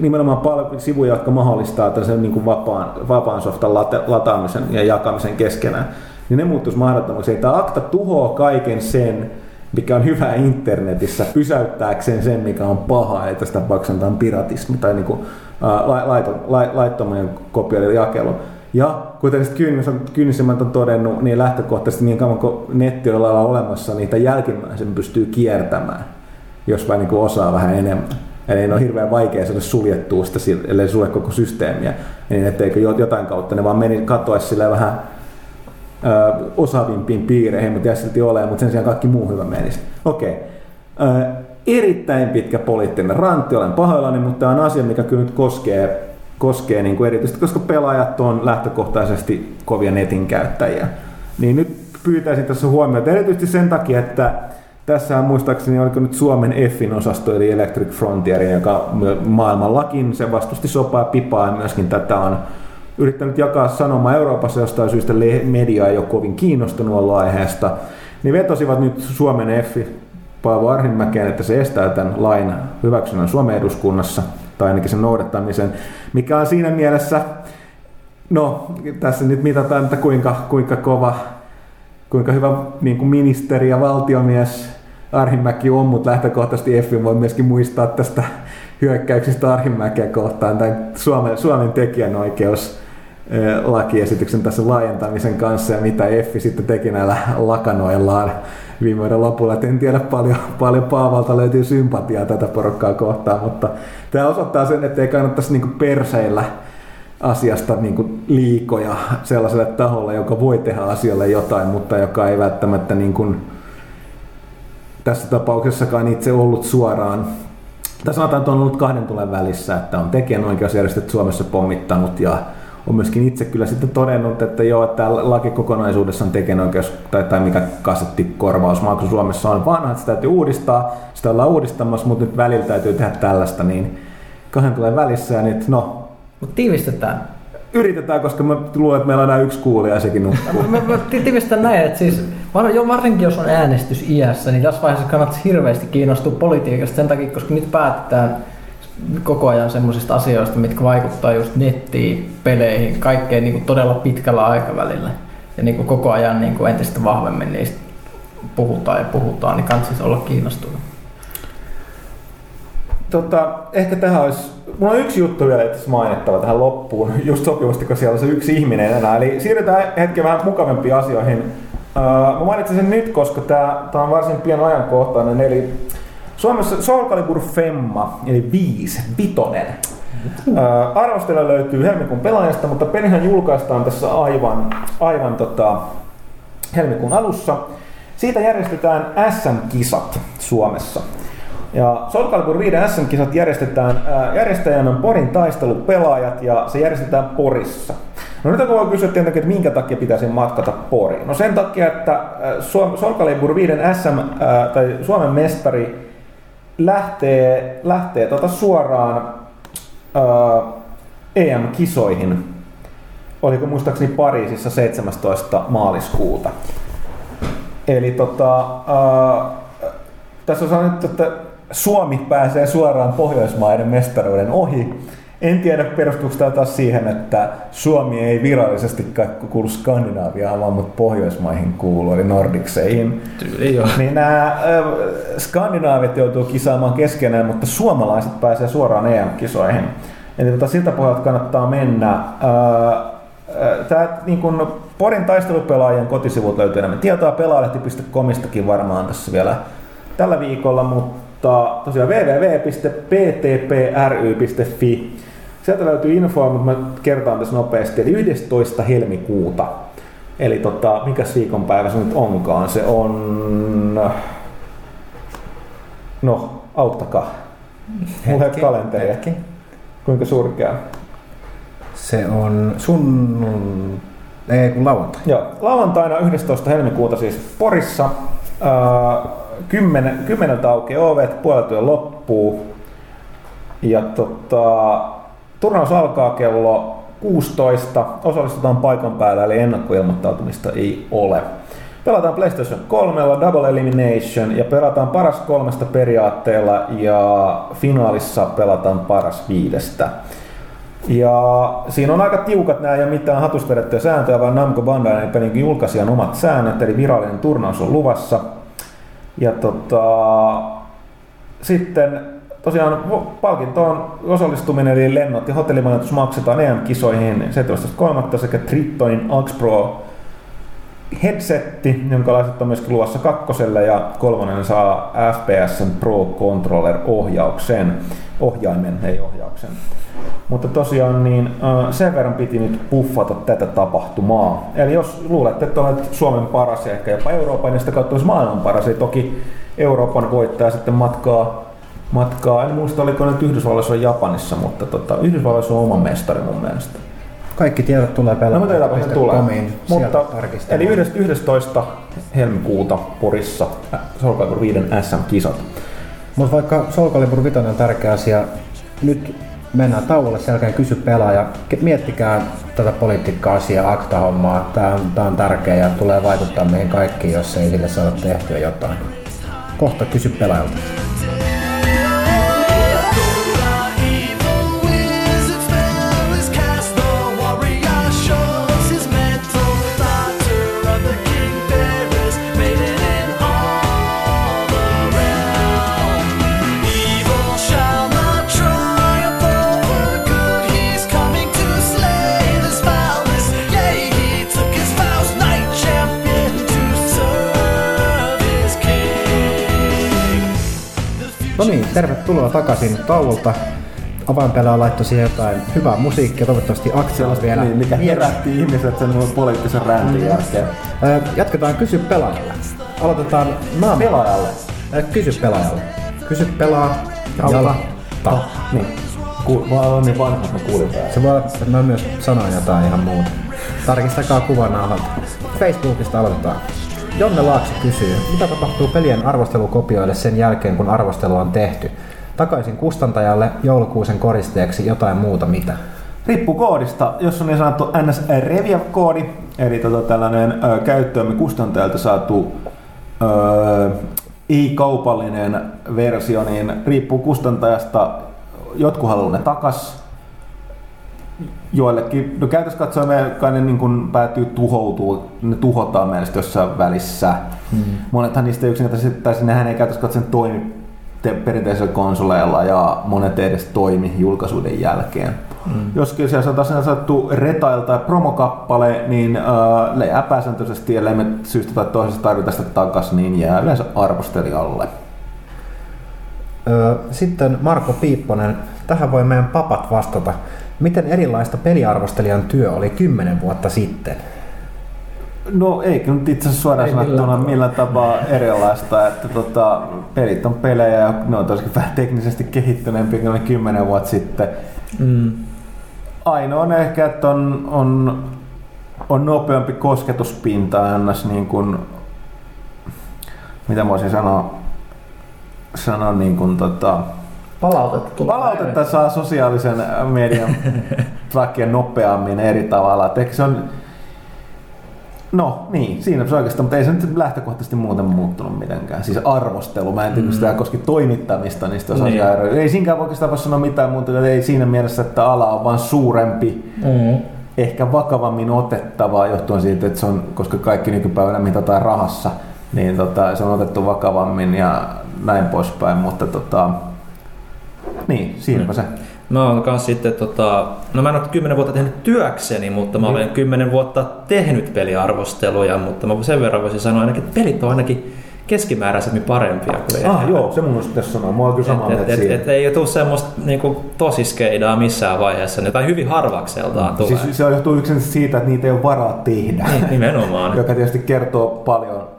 nimenomaan sivuja, jotka mahdollistaa tällaisen niin kuin vapaan, vapaan softan lata, lataamisen ja jakamisen keskenään, niin ne muuttuisi mahdottomaksi. Tämä akta tuhoaa kaiken sen, mikä on hyvää internetissä, pysäyttääkseen sen, mikä on paha, että sitä tapauksessa on piratismi tai niin kuin, ää, laiton, laittoman kopioiden jakelu. Ja kuten kyynisimmät on todennut, niin lähtökohtaisesti niin kauan kuin netti on olemassa, niitä jälkimmäisen pystyy kiertämään, jos vain niin osaa vähän enemmän. Eli ne on hirveän vaikea saada suljettua sitä, ellei sulle koko systeemiä, niin etteikö jotain kautta ne vaan meni katoaisi sille vähän ö, osaavimpiin piireihin, mutta jää silti ole, mutta sen sijaan kaikki muu hyvä menisi. Okei. Okay. erittäin pitkä poliittinen rantti, olen pahoillani, mutta tämä on asia, mikä kyllä nyt koskee koskee niin kuin erityisesti, koska pelaajat on lähtökohtaisesti kovia netin käyttäjiä. Niin nyt pyytäisin tässä huomiota erityisesti sen takia, että tässä on muistaakseni, oliko nyt Suomen Fin osasto, eli Electric Frontier, joka maailmallakin se vastusti sopaa pipaa ja myöskin tätä on yrittänyt jakaa sanomaa Euroopassa jostain syystä media ei ole kovin kiinnostunut ollut aiheesta, niin vetosivat nyt Suomen F Paavo Arhinmäkeen, että se estää tämän lain hyväksynnän Suomen eduskunnassa tai ainakin sen noudattamisen, mikä on siinä mielessä, no tässä nyt mitataan, että kuinka, kuinka kova, kuinka hyvä niin kuin ministeri ja valtiomies Arhimäki on, mutta lähtökohtaisesti F voi myöskin muistaa tästä hyökkäyksistä Arhimäkeä kohtaan tai Suomen, Suomen tekijänoikeus lakiesityksen tässä laajentamisen kanssa ja mitä Effi sitten teki näillä lakanoillaan viime vuoden lopulla. Et en tiedä paljon, paljon Paavalta löytyy sympatiaa tätä porukkaa kohtaan, mutta tämä osoittaa sen, että ei kannattaisi niinku perseillä asiasta niinku liikoja sellaiselle taholle, joka voi tehdä asialle jotain, mutta joka ei välttämättä niinku, tässä tapauksessakaan itse ollut suoraan tässä sanotaan, että on ollut kahden tulen välissä, että on tekijänoikeusjärjestöt Suomessa pommittanut ja on myöskin itse kyllä sitten todennut, että joo, että laki kokonaisuudessaan tekijänoikeus tai, tai mikä kasettikorvausmaksu Suomessa on vanha, että sitä täytyy uudistaa, sitä ollaan uudistamassa, mutta nyt välillä täytyy tehdä tällaista, niin kahden tulee välissä ja nyt no. Mutta tiivistetään. Yritetään, koska mä luulen, että meillä on enää yksi kuulija ja sekin nukkuu. mä, mä tiivistetään näin, että siis jo varsinkin jos on äänestys iässä, niin tässä vaiheessa kannattaa hirveästi kiinnostua politiikasta sen takia, koska nyt päätetään koko ajan semmoisista asioista, mitkä vaikuttaa just nettiin, peleihin, kaikkeen niin kuin todella pitkällä aikavälillä. Ja niin kuin koko ajan niin kuin entistä vahvemmin niistä puhutaan ja puhutaan, niin kannattaa olla kiinnostunut. Tota, ehkä tähän olisi, mulla on yksi juttu vielä itse mainittava tähän loppuun, just sopivasti, kun siellä on se yksi ihminen enää. Eli siirrytään hetken vähän mukavampiin asioihin. Uh, mä mainitsin sen nyt, koska tämä on varsin pian ajankohtainen, eli Suomessa Soul Calibur Femma, eli 5, vitonen. Ää, arvostella löytyy helmikuun pelaajasta, mutta pelihän julkaistaan tässä aivan, aivan tota, helmikuun alussa. Siitä järjestetään SM-kisat Suomessa. Ja Soul Calibur 5 SM-kisat järjestetään, ää, järjestäjänä Porin taistelupelaajat ja se järjestetään Porissa. No nyt voi kysyä tietenkin, että minkä takia pitäisi matkata Poriin. No sen takia, että Soul Calibur 5 SM, tai Suomen mestari lähtee, lähtee tota suoraan ää, EM-kisoihin. Oliko muistaakseni Pariisissa 17. maaliskuuta. Eli tota, ää, tässä on sanottu, että Suomi pääsee suoraan Pohjoismaiden mestaruuden ohi en tiedä, perustuuko tämä taas siihen, että Suomi ei virallisesti kuulu Skandinaaviaan, vaan mutta Pohjoismaihin kuuluu, eli Nordikseihin. Tyyli joo. Niin nämä skandinaavit joutuu kisaamaan keskenään, mutta suomalaiset pääsee suoraan EM-kisoihin. Eli tota, siltä pohjalta kannattaa mennä. Tämä niin kun Porin taistelupelaajien kotisivut löytyy enemmän tietoa pelaalehti.comistakin varmaan tässä vielä tällä viikolla, mutta tosiaan www.ptpry.fi Sieltä löytyy infoa, mutta mä kertaan tässä nopeasti. Eli 11. helmikuuta. Eli tota, mikä viikonpäivä se nyt onkaan? Se on... No, auttakaa. Mulla ei kalenteria. Hetki. Kuinka surkea? Se on sun... Ei kun lauantai. Joo, lauantaina 11. helmikuuta siis Porissa. Äh, kymmeneltä aukeaa ovet, puolet loppuu. Ja tota, Turnaus alkaa kello 16, osallistutaan paikan päällä, eli ennakkoilmoittautumista ei ole. Pelataan PlayStation 3, Double Elimination ja pelataan paras kolmesta periaatteella ja finaalissa pelataan paras viidestä. Ja siinä on aika tiukat nämä ja mitään hatusta vedettyjä sääntöjä, vaan Namco Bandai eli pelin julkaisijan omat säännöt, eli virallinen turnaus on luvassa. Ja tota, sitten tosiaan palkintoon osallistuminen eli lennot ja hotellimajoitus maksetaan EM-kisoihin 17.3. sekä Tritonin Axe Pro headsetti, jonka laiset on myöskin luvassa kakkoselle ja kolmonen saa FPSn Pro Controller ohjauksen, ohjaimen, ei ohjauksen. Mutta tosiaan niin sen verran piti nyt puffata tätä tapahtumaa. Eli jos luulette, että olet Suomen paras ja ehkä jopa Euroopan ja sitä kautta olisi maailman paras, niin toki Euroopan voittaja sitten matkaa matkaa. En muista, oliko nyt Yhdysvalloissa vai Japanissa, mutta tota, Yhdysvalloissa on oma mestari mun mielestä. Kaikki tiedot tulee. No, mutta se tulee. Mutta, eli 11. helmikuuta Porissa Soul Calibur 5 SM-kisat. Mutta vaikka Soul Calibur 5 on tärkeä asia, nyt mennään tauolle sen jälkeen kysy pelaaja. Miettikää tätä politiikka-asiaa, akta-hommaa. Tämä on, tämä on tärkeä ja tulee vaikuttaa meihin kaikkiin, jos ei sille saada tehtyä jotain. Kohta kysy pelaajalta. Tervetuloa takaisin tauolta. Avainpelaa laittoi siihen jotain hyvää musiikkia, toivottavasti Aksel on vielä Niin, mikä herätti ihmiset sen poliittisen räntin jälkeen. Ö, Jatketaan Kysy pelaajalle. Aloitetaan naama. Pelaajalle. Kysy pelaajalle. Kysy pelaa. Jala. Ta. Niin. Ku, mä oon niin vanha, että mä kuulin. Se voi mä myös sanoin jotain ihan muuta. Tarkistakaa kuvanauhalta. Facebookista aloitetaan. Jonne Laakso kysyy, mitä tapahtuu pelien arvostelukopioille sen jälkeen, kun arvostelu on tehty? Takaisin kustantajalle joulukuusen koristeeksi jotain muuta mitä? Riippuu koodista. Jos on niin sanottu NS Revia-koodi, eli tota tällainen ö, käyttöömme kustantajalta saatu ö, ei-kaupallinen versio, niin riippuu kustantajasta. Jotkut haluaa ne takas. Joillekin, no käytössä katsoen me kai ne niin kuin päätyy tuhoutuu, ne tuhotaan mielestä jossain välissä. Hmm. Monethan niistä yksinkertaisesti, tai nehän ei käytössä katsoen toimi te- perinteisillä konsoleilla ja monet ei edes toimi julkaisuiden jälkeen. Mm. Jos siellä on saattu retail tai promokappale, niin äh, jää pääsääntöisesti, ellei me syystä tai toisesta tarvita sitä takaisin, niin jää yleensä arvostelijalle. Ö, Sitten Marko Piipponen, tähän voi meidän papat vastata. Miten erilaista peliarvostelijan työ oli kymmenen vuotta sitten? No ei kyllä nyt itse asiassa suoraan Ei sanottuna millään millään tapaa erilaista, että tota, pelit on pelejä ja ne on tosiaan vähän teknisesti kehittyneempiä kuin ne kymmenen vuotta sitten. Mm. Ainoa on ehkä, että on, on, on nopeampi kosketuspinta ns. Niin kuin, mitä voisin sanoa, sanoa niin kuin, tota, Palautetta tulee. palautetta saa sosiaalisen median takia nopeammin eri tavalla. Et se on, No niin, siinä se oikeastaan, mutta ei se nyt lähtökohtaisesti muuten muuttunut mitenkään. Siis arvostelu, mä en tiedä, mm. sitä koski toimittamista Niin. niin. asiaa. Ei siinäkään oikeastaan voi sanoa mitään muuta, että ei siinä mielessä, että ala on vaan suurempi, Mm. ehkä vakavammin otettavaa johtuen siitä, että se on, koska kaikki nykypäivänä mitataan rahassa, niin tota, se on otettu vakavammin ja näin poispäin, mutta tota, niin, siinäpä se. Mä oon kans sitten, tota, no mä en ole kymmenen vuotta tehnyt työkseni, mutta mä olen kymmenen vuotta tehnyt peliarvosteluja, mutta mä sen verran voisin sanoa ainakin, että pelit on ainakin keskimääräisemmin parempia kuin Ah, ennen. joo, se mun olisi pitäisi sanoa. Mä oon kyllä samaa Et, et, et, et, ei tule semmoista niinku, tosiskeidaa missään vaiheessa, tai hyvin harvakseltaan tulee. Siis se johtuu yksin siitä, että niitä ei ole varaa tehdä. Niin, nimenomaan. Joka tietysti kertoo paljon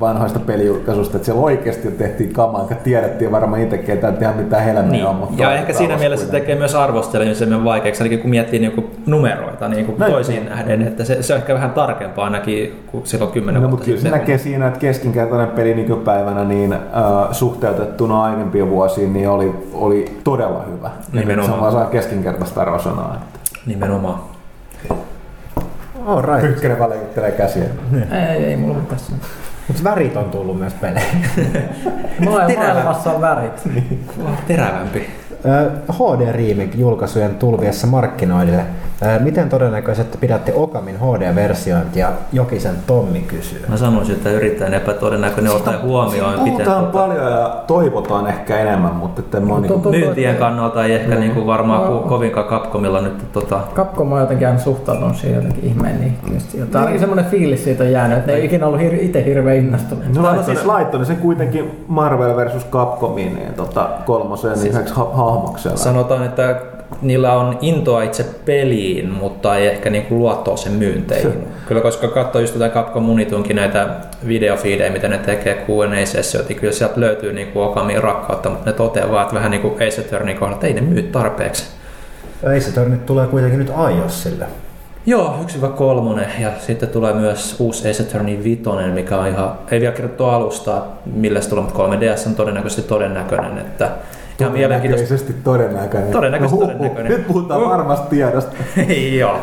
vanhoista pelijulkaisusta, että siellä oikeasti tehtiin kamaa, että tiedettiin varmaan itsekin, että ei tehdä mitään helmeä Niin. on, mutta Ja on ehkä siinä mielessä se kuitenkin. tekee myös arvostelemisen vaikeaksi, eli kun miettii niinku numeroita niinku Näin. toisiin nähden, että se, se on ehkä vähän tarkempaa ainakin kuin silloin kymmenen No, vuotta mutta kyllä se näkee siinä, että keskinkertainen peli nykypäivänä niin, äh, suhteutettuna aiempiin vuosiin niin oli, oli todella hyvä. Ja nyt Nimenomaan. Se vaan saa keskinkertaista arvosanaa. Että. Nimenomaan. All right. Pykkänen valitelee käsiä. Ei, ei mulla mitään sanoa. Mutta värit on tullut myös peleihin. Maailmassa on värit. Terävämpi. Ö, HD Remake-julkaisujen tulviessa markkinoille. Miten todennäköisesti pidätte Okamin HD-versiointia? Jokisen Tommi kysyy. Mä sanoisin, että yrittäjän epätodennäköinen ottaa huomioon, miten Puhutaan tota, paljon ja toivotaan ehkä enemmän, mutta että mä on- myyntien kannalta ei ehkä niinku varmaan No. ko- kovinkaan Capcomilla nyt tota, Capcom on jotenkin aina suhtautunut siihen jotenkin ihmeen nihkeästi. Tai ainakin semmoinen fiilis siitä on jäänyt, että ne ei ikinä ollut hir- itse hirveän innostuneet. No, Tämä on laittoi, siis- laittoi ne sen kuitenkin Marvel versus Capcomiin niin, tota, kolmosen siis, yhdeksi ha- hahmoksella. sanotaan, että niillä on intoa itse peliin, mutta ei ehkä niinku luottoa sen myynteihin. Kyllä koska katsoo just tätä Capcom Munitunkin näitä videofiidejä, mitä ne tekee Q&A-sessioita, niin kyllä sieltä löytyy niinku Okamiin rakkautta, mutta ne toteaa vaan, että vähän niin kuin Ace Attorneyin kohdalla, että ei ne myy tarpeeksi. Ace Attorney tulee kuitenkin nyt iOSille. Joo, 1-3 ja sitten tulee myös uusi Ace Attorney 5, mikä on ihan, ei vielä kerrottu alusta, millä se tulee, mutta 3DS on todennäköisesti todennäköinen, että ihan mielenkiintoista. Todennäköisesti todennäköinen. Todennäköisesti no, huh, todennäköinen. Nyt puhutaan Huh. varmasta tiedosta. Joo.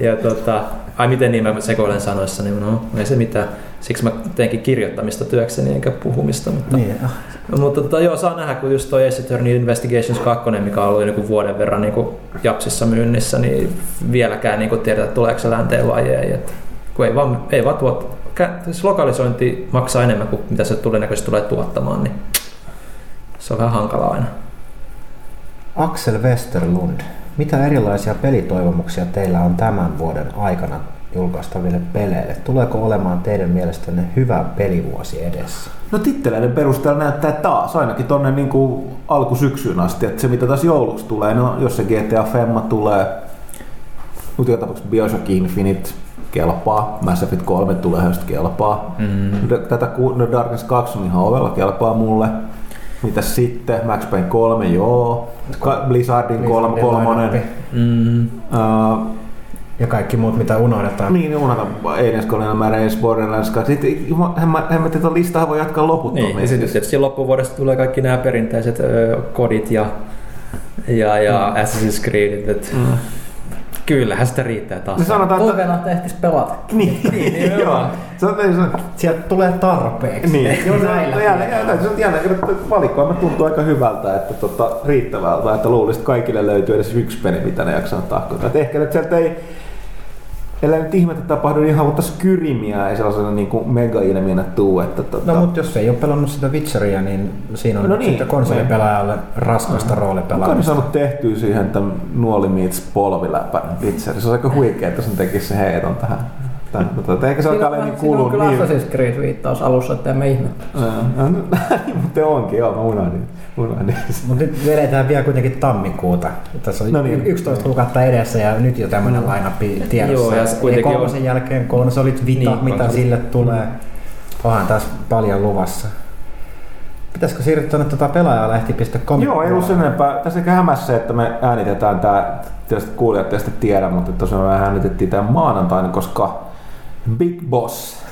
Ja tota, ai miten niin mä sekoilen sanoissa, niin no ei se mitään. Siksi mä teenkin kirjoittamista työkseni enkä puhumista. Mutta, Niin. mutta tota, joo, saa nähdä, kun just toi Ace Attorney Investigations 2, mikä on ollut niin vuoden verran niin kuin Japsissa myynnissä, niin vieläkään niin kuin tiedetä, tuleeko se länteen vai ei. Et, kun ei vaan, ei vaan tuot, siis lokalisointi maksaa enemmän kuin mitä se todennäköisesti tulee tuottamaan, niin se on vähän hankalaa aina. Axel Westerlund. Mitä erilaisia pelitoivomuksia teillä on tämän vuoden aikana julkaistaville peleille. Tuleeko olemaan teidän mielestänne hyvä pelivuosi edessä? No titteleiden perusteella näyttää taas, ainakin tonne niin kuin alkusyksyyn asti, että se mitä taas jouluksi tulee, no jos se GTA Femma tulee, mutta joka tapauksessa Bioshock Infinite kelpaa, Mass Effect 3 tulee just kelpaa. Mm. Tätä no Darkness 2 on ihan ovella, kelpaa mulle. Mitäs sitten? Max Payne 3, joo. Ka- Blizzardin kolm, Blizzardin kolmonen. line-upi. Mm. Uh, Ja kaikki muut, mitä unohdetaan. niin, niin unohdan Alien Colonial Marines, Borderlands 2. Sitten hemmetti tuon listaa voi jatkaa loputtomiin. Niin, ja sitten tietysti loppuvuodesta tulee kaikki nämä perinteiset ö, kodit ja, ja, ja mm. Assassin's Creed. Et, mm. Kyllähän sitä riittää taas. Se sanotaan, että... Toiveena, että ehtis pelata. Niin, niin joo. Se on, se on, Sieltä tulee tarpeeksi. Niin, Joo, se, näillä. no jälleen, jälleen, se on jälleen, valikoima tuntuu aika hyvältä, että tota, riittävältä, että luulisit, että kaikille löytyy edes yksi peli, mitä ne jaksaa tahkota. Et ehkä nyt sieltä ei, ellei nyt ihmettä tapahdu, niin ihan mutta skyrimiä ei sellaisena niin kuin mega-ilmiönä tuu. Että, tota, No mutta jos ei ole pelannut sitä Witcheria, niin siinä on No no niin, sitten konsolipelaajalle raskasta Kuka on roolipelaamista. saanut tehtyä siihen tämän nuoli meets polviläpän Witcher? Se on aika huikea, että sen tekisi se heiton tähän. Tämän, mutta ehkä se Siinä alkaa on, niin siinä on kulua kyllä niin. Assassin's Creed viittaus alussa, että emme ihmettä. Ää, niin, mutta onkin, joo, mä unohdin. unohdin. Mutta nyt vedetään vielä kuitenkin tammikuuta. Tässä on No no niin. niin. 11 kuukautta edessä ja nyt jo tämmöinen mm. line tiedossa. Joo, ja se kuitenkin kolmosen on- jälkeen konsolit, Vita, Niin, niin, mitä konsolit. sille tulee. Onhan tässä paljon luvassa. Pitäisikö siirtyä tuonne tuota pelaajalehti.com? Joo, ei ollut sen enempää. Tässä ehkä hämässä, että me äänitetään tämä, tietysti kuulijat tästä tiedä, mutta tosiaan me äänitettiin tämän maanantaina, koska Big Boss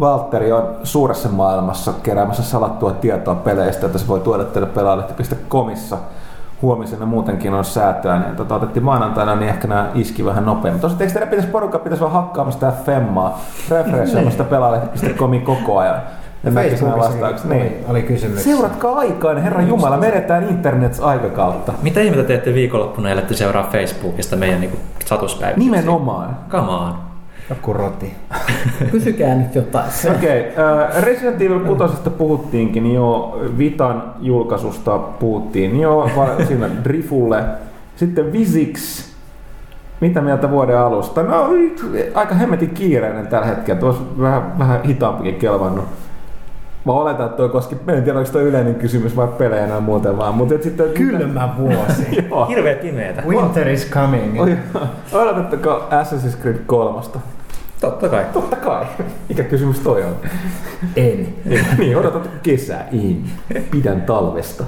Valtteri on suuressa maailmassa keräämässä salattua tietoa peleistä, että se voi tuoda teille pelaajalehti.comissa huomisena muutenkin on säätöä, niin tota, otettiin maanantaina, niin ehkä nämä iski vähän nopeammin. Tosiaan eikö teidän pitäisi porukka pitäisi vaan hakkaamassa tää femmaa, refreshoimasta pelaajalehti.comin koko ajan. Ja vastaukset. Niin. Niin. Oli, oli kysymys. Seuratkaa aikaan, Herran Jumala, me edetään internet-aikakautta. Mitä ihmettä teette viikonloppuna, ellette seuraa Facebookista meidän niin satuspäivityksiä? Nimenomaan. Come on. Joku roti. Kysykää nyt jotain. Okei, okay, äh, Resident Evil 6 puhuttiinkin jo, Vitan julkaisusta puhuttiin jo, siinä Drifulle. Sitten Visix, mitä mieltä vuoden alusta? No aika hemmetin kiireinen tällä hetkellä, tuossa vähän, vähän hitaampikin kelvannut. Mä oletan, että toi koski, en tiedä onko toi yleinen kysymys vai pelejä enää muuten vaan, mutta sitten... Kylmä vuosi. Hirveä pimeetä. Winter is coming. Oi, Odotatteko Assassin's Creed 3? Totta kai. Totta kai. Mikä kysymys toi on? En. niin, odotat kesää. En. Pidän talvesta.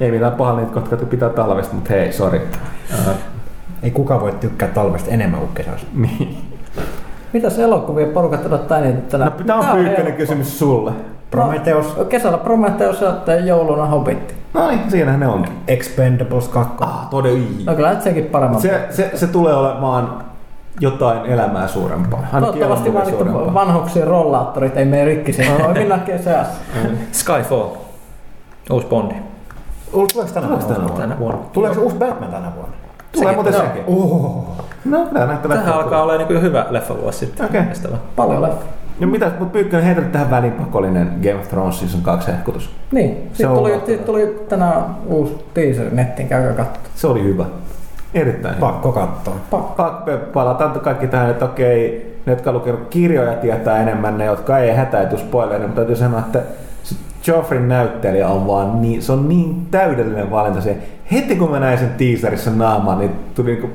Ei mitään pahaa niitä, jotka pitää talvesta, mutta hei, sori. Uh, Ei kukaan voi tykkää talvesta enemmän kuin kesästä. niin. Mitäs elokuvia porukat odottaa eniten tänä? No, tämä on Tää pyykkönen helppo. kysymys sulle. Prometheus, No, kesällä Prometheus ja jouluna Hobbitti. No niin, siinähän ne onkin. Expendables 2. Ah, todella. No kyllä sekin paremmin. Se, se, se tulee olemaan jotain elämää suurempaa. Ainakin Toivottavasti vaan suurempaa. vanhuksien rollaattorit ei mene rikki siellä. Voi mennä kesässä. Skyfall. Uusi Bondi. Tuleeko tänä Tuleeko tänä vuonna? Tänä vuonna. Tuleeko uusi Batman tänä vuonna? Tulee muuten sekin. Oh. No, pitää näyttää Tähän alkaa olla niin hyvä leffavuosi sitten. Okei. Kestävä. Paljon leffa. No mitä, mutta Pyykkönen heität tähän väliin pakollinen Game of Thrones Season 2 hehkutus. Niin, sitten tuli, tuli tänään uusi teaser nettiin, käykää katsomaan. Se oli hyvä. Erittäin hyvä. Pakko katsoa. Pa- palataan kaikki tähän, että okei, ne jotka lukenut kirjoja tietää enemmän, ne jotka ei hätäyty spoilerin, mutta täytyy sanoa, että Joffrin näyttelijä on vaan niin, se on niin täydellinen valinta se. Heti kun mä näin sen teaserissa naamaan, niin tuli niinku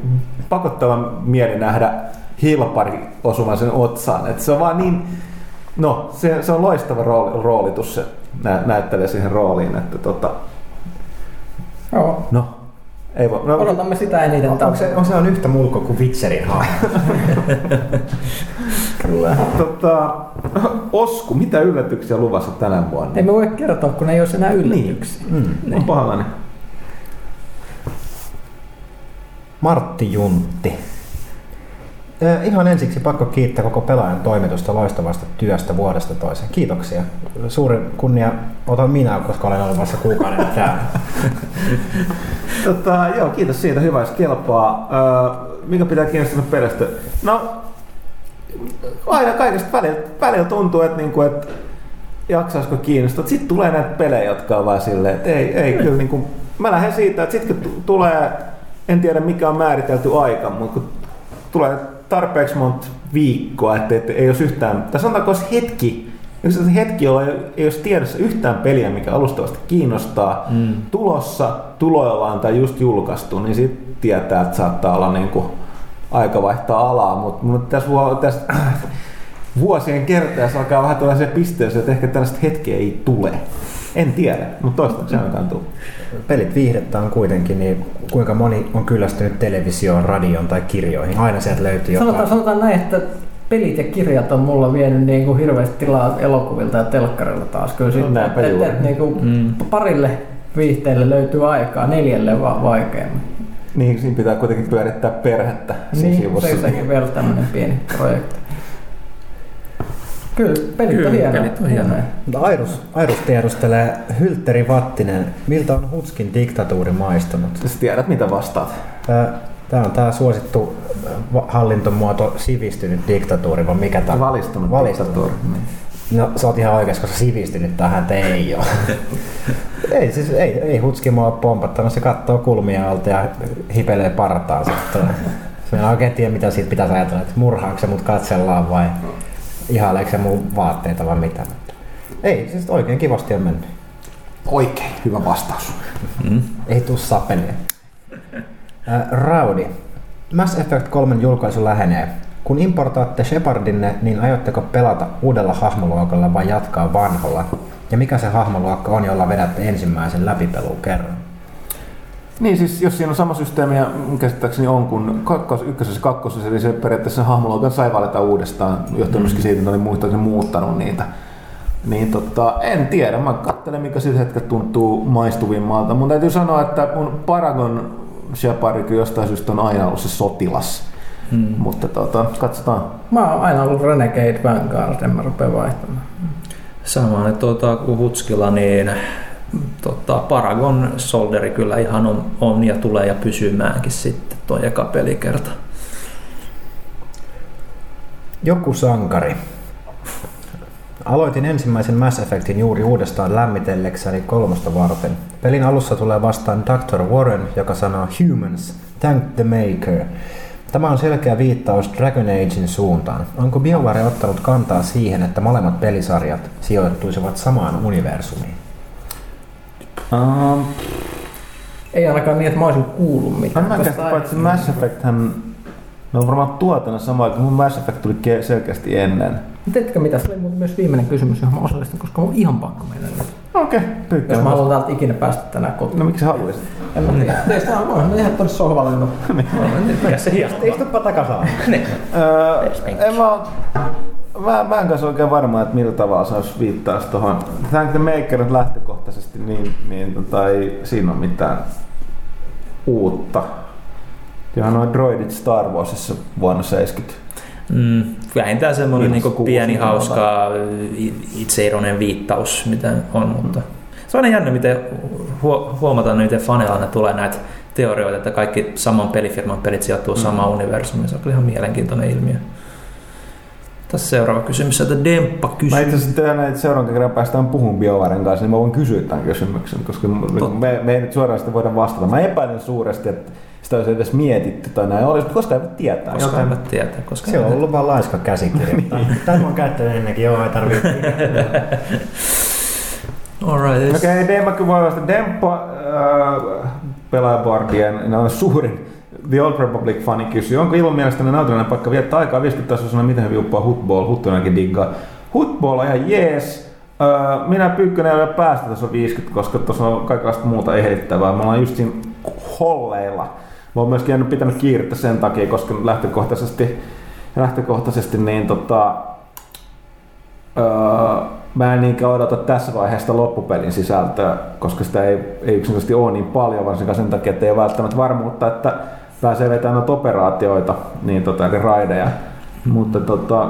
pakottava mieli nähdä hilpari osumaan sen otsaan. Et se on vaan niin, no se, se on loistava rooli, roolitus se nä, näyttelijä siihen rooliin, että tota, Joo, no, ei voi, no, odotamme sitä eniten. Onko se, on se on yhtä mulko kuin Witcherin hahmo? Kyllä. Tota, Osku, mitä yllätyksiä luvassa tänä vuonna? Ei me voi kertoa, kun ei ole enää yllätyksiä. Mm, on pahallani. Martti Juntti. Ihan ensiksi pakko kiittää koko pelaajan toimitusta loistavasta työstä vuodesta toiseen. Kiitoksia. Suurin kunnia otan minä, koska olen ollut vasta kuukauden täällä. Tota, joo, kiitos siitä. Hyvä, jos kelpaa. Öö, mikä pitää kiinnostaa pelistä? No, aina kaikesta välillä, välillä tuntuu, että, niinku, että jaksaisiko kiinnostaa. Sitten tulee näitä pelejä, jotka on vaan silleen, että ei, ei kyllä niinku, mä lähden siitä, että sitten kun tulee, en tiedä mikä on määritelty aika, mutta kun tulee tarpeeksi monta viikkoa, että, että ei olisi yhtään, tai sanotaanko olisi hetki, jos on hetki, jolla ei, ei olisi tiedossa yhtään peliä, mikä alustavasti kiinnostaa, mm. tulossa, tuloillaan tai just julkaistu, niin sitten tietää, että saattaa olla niin kuin aika vaihtaa alaa, mutta, mutta tässä, tässä vuosien kertaessa alkaa vähän tällaisia pisteeseen, että ehkä tällaista hetkeä ei tule. En tiedä, mutta toistaiseksi ainakaan tule. Pelit viihdettä on kuitenkin, niin kuinka moni on kyllästynyt televisioon, radioon tai kirjoihin? Aina sieltä löytyy Sanotaan, jotain. sanotaan näin, että pelit ja kirjat on mulla vienyt niin kuin hirveästi tilaa elokuvilta ja telkkarilla taas. Kyllä sitten, näinpä et, et, juuri. et, niin kuin Mm. parille viihteelle löytyy aikaa, neljälle vaan vaikeammin. Niin, siinä pitää kuitenkin pyörittää perhettä siinä Niin, sivussa. se sekin vielä tämmöinen pieni projekti. Kyllä, pelit Kyllä, on hienoja. pelit on hienoja. Mutta Airus, Airus tiedustelee Hylteri Vattinen, miltä on Hutskin diktatuuri maistunut? Sä tiedät, mitä vastaat. Tämä on tämä suosittu hallintomuoto sivistynyt diktatuuri, vai mikä tämä Valistunut Valistunut. diktatuuri. Niin. No sä oot ihan oikeassa, koska sivistynyt tähän että ei ole. ei, siis ei, ei Hutski mua ole pompattanut, se katsoo kulmia alta ja hipelee partaan sitten. Se en oikein tiedä, mitä siitä pitäisi ajatella, että murhaako se mut katsellaan vai ihaileeko se mun vaatteita vai mitä. Ei, siis oikein kivasti on mennyt. Oikein, hyvä vastaus. Mm. Ei tuu sapelia. Äh, Raudi. Mass Effect 3 julkaisu lähenee. Kun importaatte Shepardinne, niin aiotteko pelata uudella hahmoluokalla vai jatkaa vanholla? Ja mikä se hahmoluokka on, jolla vedätte ensimmäisen läpipeluun kerran? Niin siis, jos siinä on sama systeemi, ja käsittääkseni on kuin kakkos, ykkösessä ja kakkosessa, eli se periaatteessa hahmoluokan sai valita uudestaan, johtuen myöskin siitä, että oli muistaakseni muuttanut niitä. Niin tota, en tiedä, mä katselen mikä sillä hetkellä tuntuu maistuvimmalta. Mun täytyy sanoa, että mun Paragon Shepard kyllä jostain syystä on aina ollut se sotilas. Hmm. Mutta tota, katsotaan. Mä oon aina ollut Renegade Vanguard, en mä rupea vaihtamaan. Samaan että tuota, kuin Hutskilla, niin tota, Paragon Solderi kyllä ihan on, on ja tulee ja pysymäänkin sitten tuo eka pelikerta. Joku sankari. Aloitin ensimmäisen Mass Effectin juuri uudestaan lämmitellekseni kolmosta varten. Pelin alussa tulee vastaan Dr. Warren, joka sanoo Humans, thank the maker. Tämä on selkeä viittaus Dragon Agein suuntaan. Onko BioWare ottanut kantaa siihen, että molemmat pelisarjat sijoittuisivat samaan universumiin? Um, Ei ainakaan niin, että mä olisin kuullut mitään. käsitä, paitsi Mass Effect hän, ne on varmaan tuotana sama, kun mun Mass Effect tuli ke- selkeästi ennen. Tiedätkö mitä? Se oli myös viimeinen kysymys, johon mä osallistun, koska mun on ihan pakko mennä nyt. Okei, okay, Jos pyykkä. mä haluan täältä ikinä päästä tänään kotiin. No miksi haluaisit? En mä tiedä. Teistä on, mä ihan tonne sohvalle. No. Mikä se hieno? Istuppa takasaan. Öö, en mä, mä, mä en kanssa oikein varma, että millä tavalla se olisi viittaus tuohon. Thank the Maker nyt lähtökohtaisesti, niin, niin tota, ei siinä ole mitään uutta. Johan noin droidit Star Warsissa vuonna 70. Mm, vähintään semmoinen niin pieni hauska itseironen viittaus, mitä on, mutta se on jännä, miten huo- huomataan, miten faneilla ne tulee näitä teorioita, että kaikki saman pelifirman pelit sijoittuu samaan universumiin. Se on kyllä ihan mielenkiintoinen ilmiö. Tässä seuraava kysymys, että Demppa Mä kysyy. itse asiassa tiedän, että seuraavan kerran päästään puhumaan BioVaren kanssa, niin mä voin kysyä tämän kysymyksen, koska Totta. me, me ei nyt suoraan sitä voida vastata. Mä epäilen suuresti, että sitä olisi edes mietitty tai näin olisi, mutta koska ei voi tietää. Koska Joten- eivät tietää. Koska Se on ollut vaan laiska käsikirjoittaa. Tämä mä oon käyttänyt ennenkin, joo, ei tarvitse. Alright. Okei, okay, Demppa. Demppa äh, pelaajabordien no, suurin The Old Republic-fani kysyy, onko ilman mielestäni nautinnollinen paikka viettää aikaa 50 tasoisena, miten he viuppaa Hutball, Huttunenkin diggaa. Hutball on ihan jees. Öö, minä Pyykkönen ei ole päästä tuossa 50, koska tuossa on kaikenlaista muuta ehdittävää. Me ollaan just siinä holleilla. Mä oon myöskin pitänyt kiirettä sen takia, koska lähtökohtaisesti, lähtökohtaisesti niin tota, Öö, mä en niinkään odota tässä vaiheessa loppupelin sisältöä, koska sitä ei, ei yksinkertaisesti ole niin paljon, varsinkaan sen takia, että ei ole välttämättä varmuutta, että pääsee vetämään noita operaatioita, niin tota, eli raideja. Mutta tota,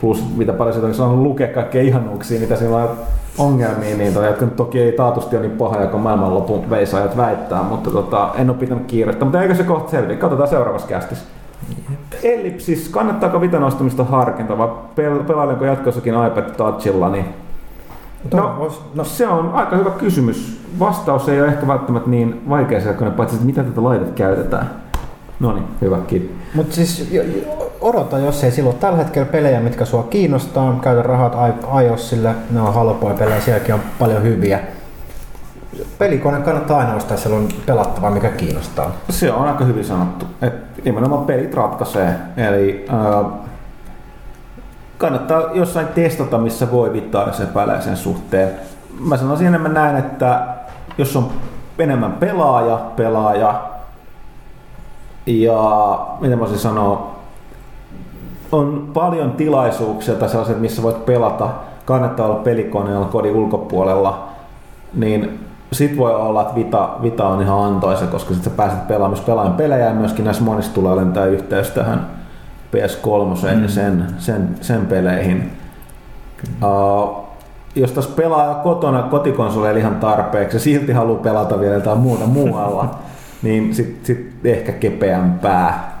plus mitä paljon siitä on saanut lukea kaikkea ihanuuksia, mitä siinä on ongelmia, niin tota, jotka toki ei taatusti ole niin pahoja kuin maailmanlopun veisaajat väittää, mutta tota, en ole pitänyt kiirettä. Mutta eikö se kohta selviä? Katsotaan seuraavassa kästissä. Ellipsis, kannattaako vitan ostamista harkinta vai pel- pelailenko jatkossakin iPad Touchilla? Niin no, no, se on aika hyvä kysymys. Vastaus ei ole ehkä välttämättä niin vaikea selkoinen, paitsi että mitä tätä laitetta käytetään. No niin, hyvä, kiitos. Mutta siis odota, jos ei silloin tällä hetkellä pelejä, mitkä sua kiinnostaa. Käytä rahat iOSille, ne on halpoja pelejä, sielläkin on paljon hyviä. Pelikone kannattaa aina ostaa, siellä on pelattavaa, mikä kiinnostaa. Se on aika hyvin sanottu. Et nimenomaan pelit ratkaisee. Eli äh, kannattaa jossain testata, missä voi vittaa, jos epäilee sen suhteen. Mä sanoisin enemmän näin, että jos on enemmän pelaaja, pelaaja, ja mitä mä voisin sanoa, on paljon tilaisuuksia tai sellaiset, missä voit pelata, kannattaa olla pelikoneella kodin ulkopuolella, niin sit voi olla, että Vita, Vita on ihan antoisa, koska sit sä pääset pelaamaan myös pelaajan pelejä ja myöskin näissä monissa tulee olemaan tämä yhteys tähän PS3 mm. ja sen, sen, sen peleihin. Uh, jos taas pelaa kotona kotikonsoleilla ihan tarpeeksi ja silti haluaa pelata vielä jotain muuta muualla, niin sitten sit ehkä kepeämpää.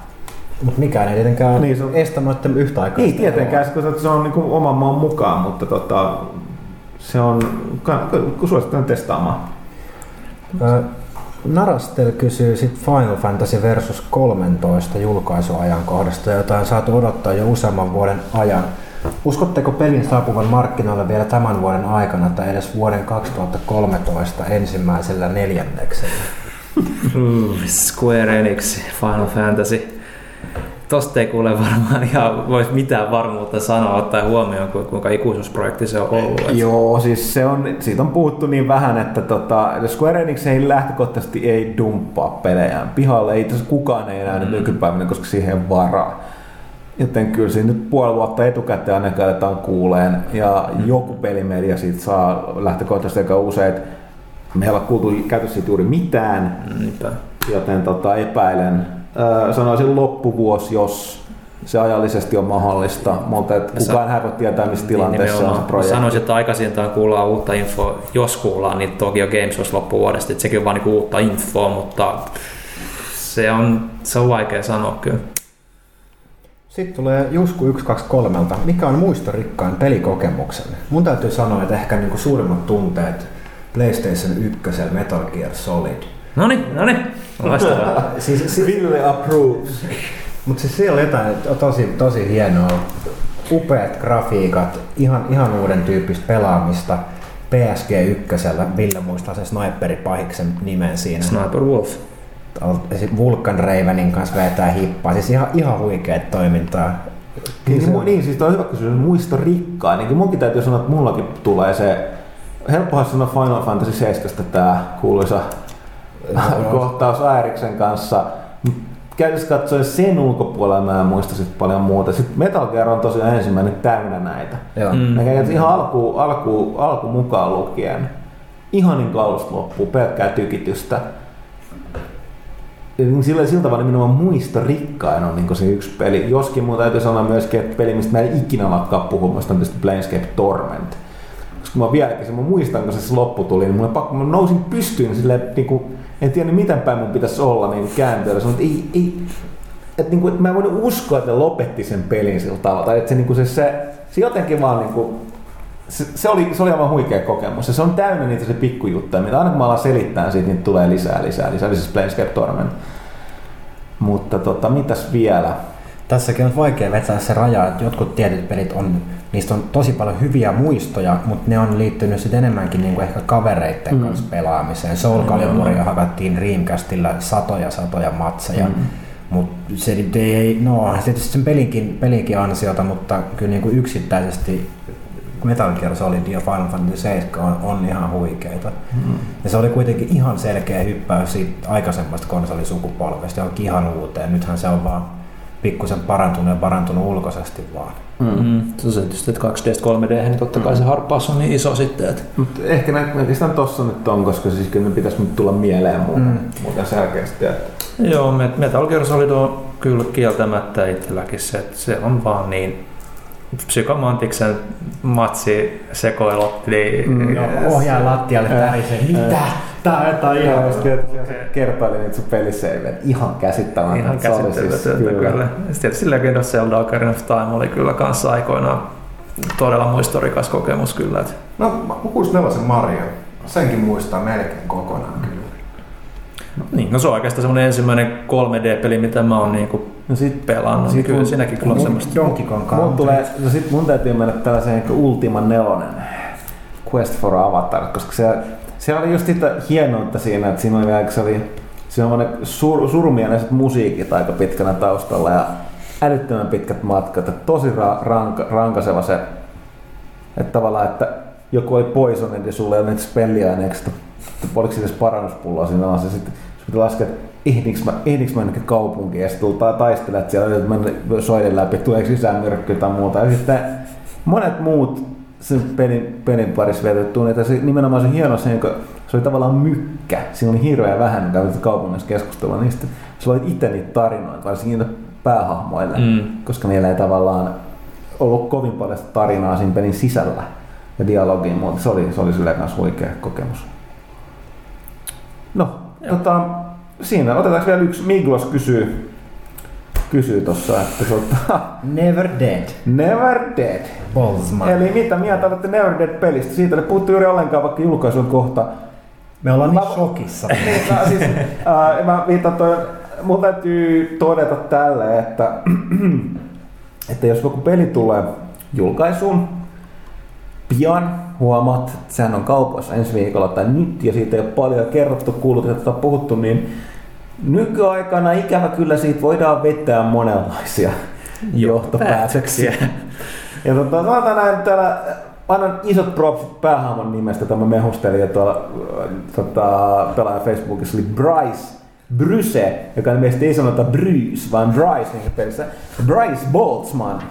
Mutta mikään ei tietenkään Niin, se on- estä noiden yhtä aikaa. Ei tietenkään, koska se on niinku oman maan mukaan, mutta tota, se on, kun suosittelen testaamaan. Ö, Narastel kysyy sit Final Fantasy versus 13 julkaisuajankohdasta, jota on saatu odottaa jo useamman vuoden ajan. Uskotteko pelin saapuvan markkinoille vielä tämän vuoden aikana tai edes vuoden 2013 ensimmäisellä neljänneksellä? Mm, Square Enix, Final Fantasy. Tosta ei kuule varmaan ihan voisi mitään varmuutta sanoa, ottaen huomioon, ku- kuinka ikuisuusprojekti se on ollut. Joo, siis se on, siitä on puhuttu niin vähän, että tota, Square Enix ei lähtökohtaisesti ei dumppaa pelejään. Pihalle ei tässä kukaan ei enää mm. nykypäivänä, koska siihen ei varaa. Joten kyllä siinä nyt puoli vuotta etukäteen ainakaan aletaan kuuleen. Ja mm. joku pelimedia siitä saa lähtökohtaisesti aika usein, että meillä on kuultu käytössä siitä juuri mitään. Niinpä. Joten tota, epäilen, öö, sanoisin loppuvuosi, jos se ajallisesti on mahdollista, mutta et kukaan hän voi tietää, missä tilanteessa on se projekti. Sanoisin, että aikaisintaan kuullaan uutta infoa, jos kuullaan, niin Tokyo Games olisi loppuvuodesta, että sekin on vaan niinku uutta infoa, mutta se on, se on vaikea sanoa kyllä. Sitten tulee Jusku 123. Mikä on muistorikkain pelikokemuksen? Mun täytyy sanoa, että ehkä niinku suurimmat tunteet PlayStation 1 Metal Gear Solid. No niin, no niin. Loistavaa. Siis, si- Ville approves. Mutta siis siellä on jotain tosi, tosi hienoa. Upeat grafiikat, ihan, ihan uuden tyyppistä pelaamista. PSG 1, Ville muistaa sen sniperipahiksen nimen siinä. Sniper Wolf. Vulkan Ravenin kanssa vetää hippaa. Siis ihan, ihan huikeet toimintaa. Niin, se- niin, niin, siis toi on hyvä kysymys, muisto rikkaa. Niin munkin täytyy sanoa, että mullakin tulee se, helppohan sanoa Final Fantasy 7 tää kuuluisa kohtaus Aeriksen kanssa. Käytössä katsoen sen ulkopuolella mä en muista sit paljon muuta. Sitten Metal Gear on tosiaan ensimmäinen täynnä näitä. Joo. Mm. Mä käyn ihan alku, alku, alku mukaan lukien. Ihan niin kuin alusta loppuun, pelkkää tykitystä. Niin Sillä, sillä tavalla nimenomaan muista rikkain on niin se yksi peli. Joskin mun täytyy sanoa myöskin, että peli, mistä mä en ikinä lakkaa puhumaan, on tietysti Planescape Torment. Mä vieläkin, mä muistan, kun se se loppu tuli, niin mulla pakko, mä nousin pystyyn silleen, niin kuin, en tiedä miten päin mun pitäisi olla niin kääntöillä. Sanoin, että ei, ei, että, niin kuin, että mä en voinut uskoa, että ne lopetti sen pelin sillä tavalla. Tai että se, niin kuin se, se, se jotenkin vaan niin kuin, se, se, oli, se oli aivan huikea kokemus. Ja se on täynnä niitä se pikkujuttuja, mitä aina kun mä alan selittää siitä, niin tulee lisää, lisää, lisää. Eli siis Planescape Torment. Mutta tota, mitäs vielä? Tässäkin on vaikea vetää se raja, että jotkut tietyt pelit on, niistä on tosi paljon hyviä muistoja, mutta ne on liittynyt sitten enemmänkin niinku ehkä kavereitten mm. kanssa pelaamiseen. Soul Caliburia hakattiin Dreamcastilla satoja satoja matseja. Mm. Mutta se ei, no tietysti sen pelinkin, pelinkin ansiota, mutta kyllä niinku yksittäisesti Metal Gear Solid ja Final Fantasy 7 on, on ihan huikeita. Mm. Ja se oli kuitenkin ihan selkeä hyppäys siitä aikaisemmasta konsolisukupolvesta johonkin ihan uuteen. Nythän se on vaan pikkusen parantunut ja parantunut ulkoisesti vaan. Mm. Se on tietysti, että 2D 3D, niin totta kai se harppaus on niin iso sitten, että Mut ehkä nä- oikeastaan tossa nyt on, koska siis kyllä ne pitäisi nyt tulla mieleen muuten, mm. muuten selkeästi. Että Joo, Met- Metal Gear Solid on kyllä kieltämättä itselläkin se, että se on vaan niin psykomantiksen matsi sekoilut, niin Mm, Ohjaa lattialle tärisee. Mitä? Tää on jotain ihan... se kertoili niitä sun peliseivejä. Ihan käsittämätöntä. Ihan siis käsittämätöntä kyllä. kyllä. Sitten tietysti Legend of Zelda Ocarina of Time oli kyllä kanssa aikoinaan todella muistorikas kokemus kyllä. Että No 64 Mario. Senkin muistaa melkein kokonaan kyllä. Niin, no se on oikeastaan semmoinen ensimmäinen 3D-peli, mitä mä oon niinku No sit, pelannut. Sit kyllä mun- siinäkin kyllä on semmoista. Donkey Kong mun, Country. tulee, no sit mun täytyy mennä tällaiseen niin Ultima Nelonen Quest for Avatar, koska se, se oli just sitä hienoutta siinä, että siinä oli vielä, se oli semmoinen sur, surmiaiset musiikit aika pitkänä taustalla ja älyttömän pitkät matkat, että tosi ra, ranka, rankaseva se, että tavallaan, että joku oli poisonut ja sulle ei ole spelliaineeksi, että oliko siinä edes parannuspulloa siinä alassa, ja sitten sun pitää laskea, että ehdinkö mä, ehdinkö mä jonnekin kaupunkiin, ja sitten taistelet siellä, että mennä soiden läpi, tuleeko lisää myrkkyä tai muuta, ja sitten monet muut sen pelin, pelin parissa vetetty että se, nimenomaan se hieno se, kun se oli tavallaan mykkä. Siinä oli hirveän vähän, mitä kaupungissa keskustelua niistä. Sä loit itse niitä tarinoita, varsinkin niitä päähahmoille, Mm. koska niillä ei tavallaan ollut kovin paljon tarinaa siinä pelin sisällä ja dialogia, mutta se oli, se oli silleen kanssa huikea kokemus. No, tota, siinä otetaan vielä yksi. Miglos kysyy, kysyy tossa, että tota, Never Dead. Never Dead. Boltzmann. Eli mitä mieltä olette Never Dead-pelistä? Siitä ei puhuttu juuri ollenkaan, vaikka julkaisu on kohta. Me ollaan niin shokissa. Niin, mä, siis, ää, mä viitan toi, mun täytyy todeta tälle, että, että jos joku peli tulee julkaisuun pian, huomaat, että sehän on kaupassa ensi viikolla tai nyt, ja siitä ei ole paljon kerrottu, kuullut, että on puhuttu, niin nykyaikana ikävä kyllä siitä voidaan vetää monenlaisia johtopäätöksiä. Ja tota, sanotaan näin, täällä annan isot propsit päähahmon nimestä, tämä mehustelija ja tuolla tota, pelaaja Facebookissa oli Bryce Bryse, joka ilmeisesti ei sanota Bruce, vaan Bryce niin pelissä. Bryce Boltzmann.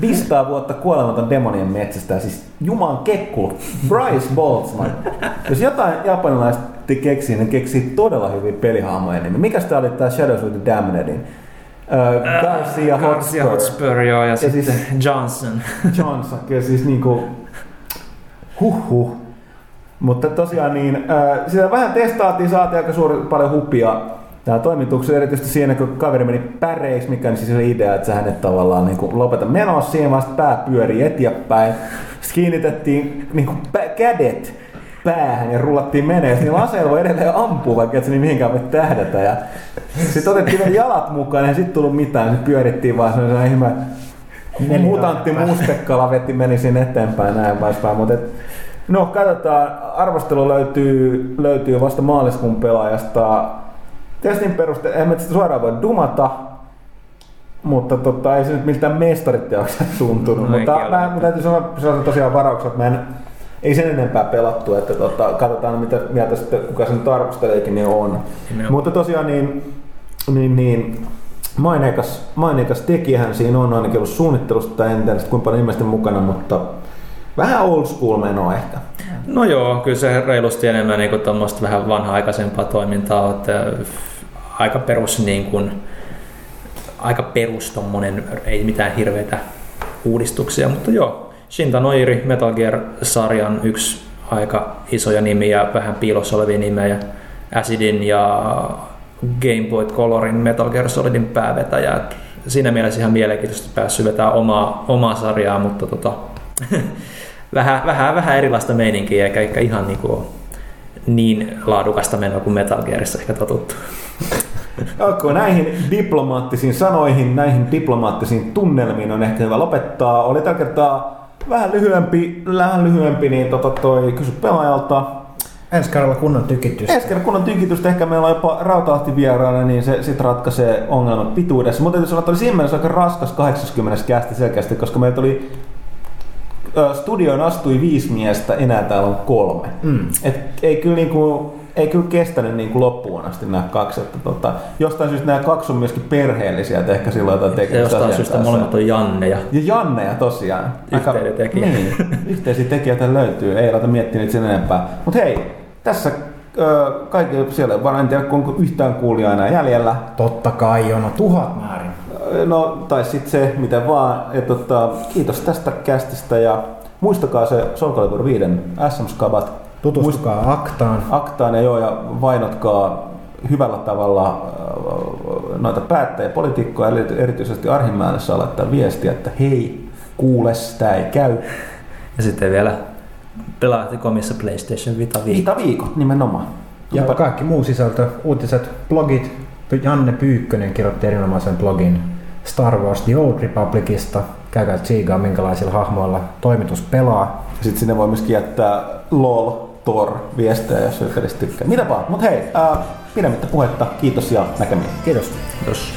500 vuotta kuolematon demonien metsästä, siis Juman kekku, Bryce Boltzmann. Jos jotain japanilaiset keksii, niin keksii todella hyviä pelihahmoja nimiä. Mikäs tää oli tää Shadows of the Damnedin? Äh, Garcia Garcia Hotspur. Hotspur, joo, ja, sitten siis- Johnson. Johnson, kyllä siis niinku huhhuh. Mutta tosiaan niin, äh, sitä vähän testaattiin, saatiin aika suuri, paljon hupia Tämä toimituksen erityisesti siinä, kun kaveri meni päreiksi, mikä on siis se idea, että sä hänet tavallaan niin kuin lopeta menoa siihen, vaan pää pyörii eteenpäin. Sitten kiinnitettiin niin kuin pä- kädet päähän ja rullattiin menee. Sitten niillä aseilla voi edelleen ampua, vaikka et se niin mihinkään voi tähdätä. Ja sitten otettiin vielä jalat mukaan ja sitten tullut mitään. Sitten pyörittiin vaan sellainen ihme mutantti mustekala vetti meni sinne eteenpäin näin poispäin. Mutta et, no katsotaan, arvostelu löytyy, löytyy vasta maaliskuun pelaajasta. Testin perusteella, en mä sitä suoraan voi dumata, mutta tota, ei se nyt miltään mestariteokselta tuntunut. No mutta mä, mä täytyy sanoa tosiaan varauksen, että mä en, ei sen enempää pelattu, että tota, katsotaan mitä mieltä sitten, kuka sen nyt arvosteleekin, niin on. Nimenomaan. Mutta tosiaan niin, niin, niin maineikas, maineikas tekijähän siinä on ainakin ollut suunnittelusta, tai en tiedä kuinka paljon ihmisten mukana, mutta vähän old school menoa ehkä. No joo, kyllä se reilusti enemmän niin kuin vähän vanha-aikaisempaa toimintaa, että aika perus niin kuin, aika perus tommonen, ei mitään hirveitä uudistuksia, mutta joo, Shinta Noiri, Metal Gear-sarjan yksi aika isoja nimiä vähän piilossa olevia nimejä, Acidin ja Game Boy Colorin Metal Gear Solidin päävetäjä. Et Siinä mielessä ihan mielenkiintoisesti päässyt vetämään omaa, omaa sarjaa, mutta tota, vähän, vähän, vähän erilaista meininkiä, eikä, eikä ihan niin, kuin, niin laadukasta menoa kuin Metal Gearissa ehkä totuttu. Okay, näihin diplomaattisiin sanoihin, näihin diplomaattisiin tunnelmiin on ehkä hyvä lopettaa. Oli tällä kertaa vähän lyhyempi, vähän lyhyempi niin tota toi kysy pelaajalta. Ensi kerralla kunnon tykitystä. Ensi kerran kun on tykitystä, ehkä meillä on jopa Rautalahti vieraana, niin se sit ratkaisee ongelmat pituudessa. Mutta täytyy sanoa, että oli siinä mielessä aika raskas 80 kästi selkeästi, koska meiltä oli studioon astui viisi miestä, enää täällä on kolme. Mm. Et ei kyllä niinku, ei kyllä kestänyt niinku loppuun asti nämä kaksi. Että tota, jostain syystä nämä kaksi on myöskin perheellisiä, että ehkä silloin jotain Ja tekemistä jostain syystä kanssa. molemmat on Janneja. Ja Janneja tosiaan. Yhteinen tekijä. Niin, yhteisiä tekijöitä löytyy. Ei laita miettiä sen enempää. Mutta hei, tässä kaikki siellä, vaan en tiedä, onko yhtään kuulijaa enää jäljellä. Totta kai on, no tuhat määrin. No, tai sitten se, mitä vaan. Ja tota, kiitos tästä kästistä ja muistakaa se Soul Calibur 5 SM-skabat. Tutustukaa aktaan. aktaan ja joo, ja vainotkaa hyvällä tavalla äh, noita päättäjiä, poliitikkoja, erityisesti Arhimäelle saa laittaa viestiä, että hei, kuule, sitä ei käy. Ja sitten vielä pelaatte komissa PlayStation Vita 5. Viita viikot nimenomaan. Ja kaikki muu sisältö, uutiset, blogit. Janne Pyykkönen kirjoitti erinomaisen blogin Star Wars The Old Republicista. Käykää tsiigaa, minkälaisilla hahmoilla toimitus pelaa. Sitten sinne voi myöskin jättää lol, tor, viestejä, jos edes tykkää. Mitä vaan. Mut hei, ää, pidemmittä puhetta, kiitos ja näkemiin. Kiitos. Kiitos.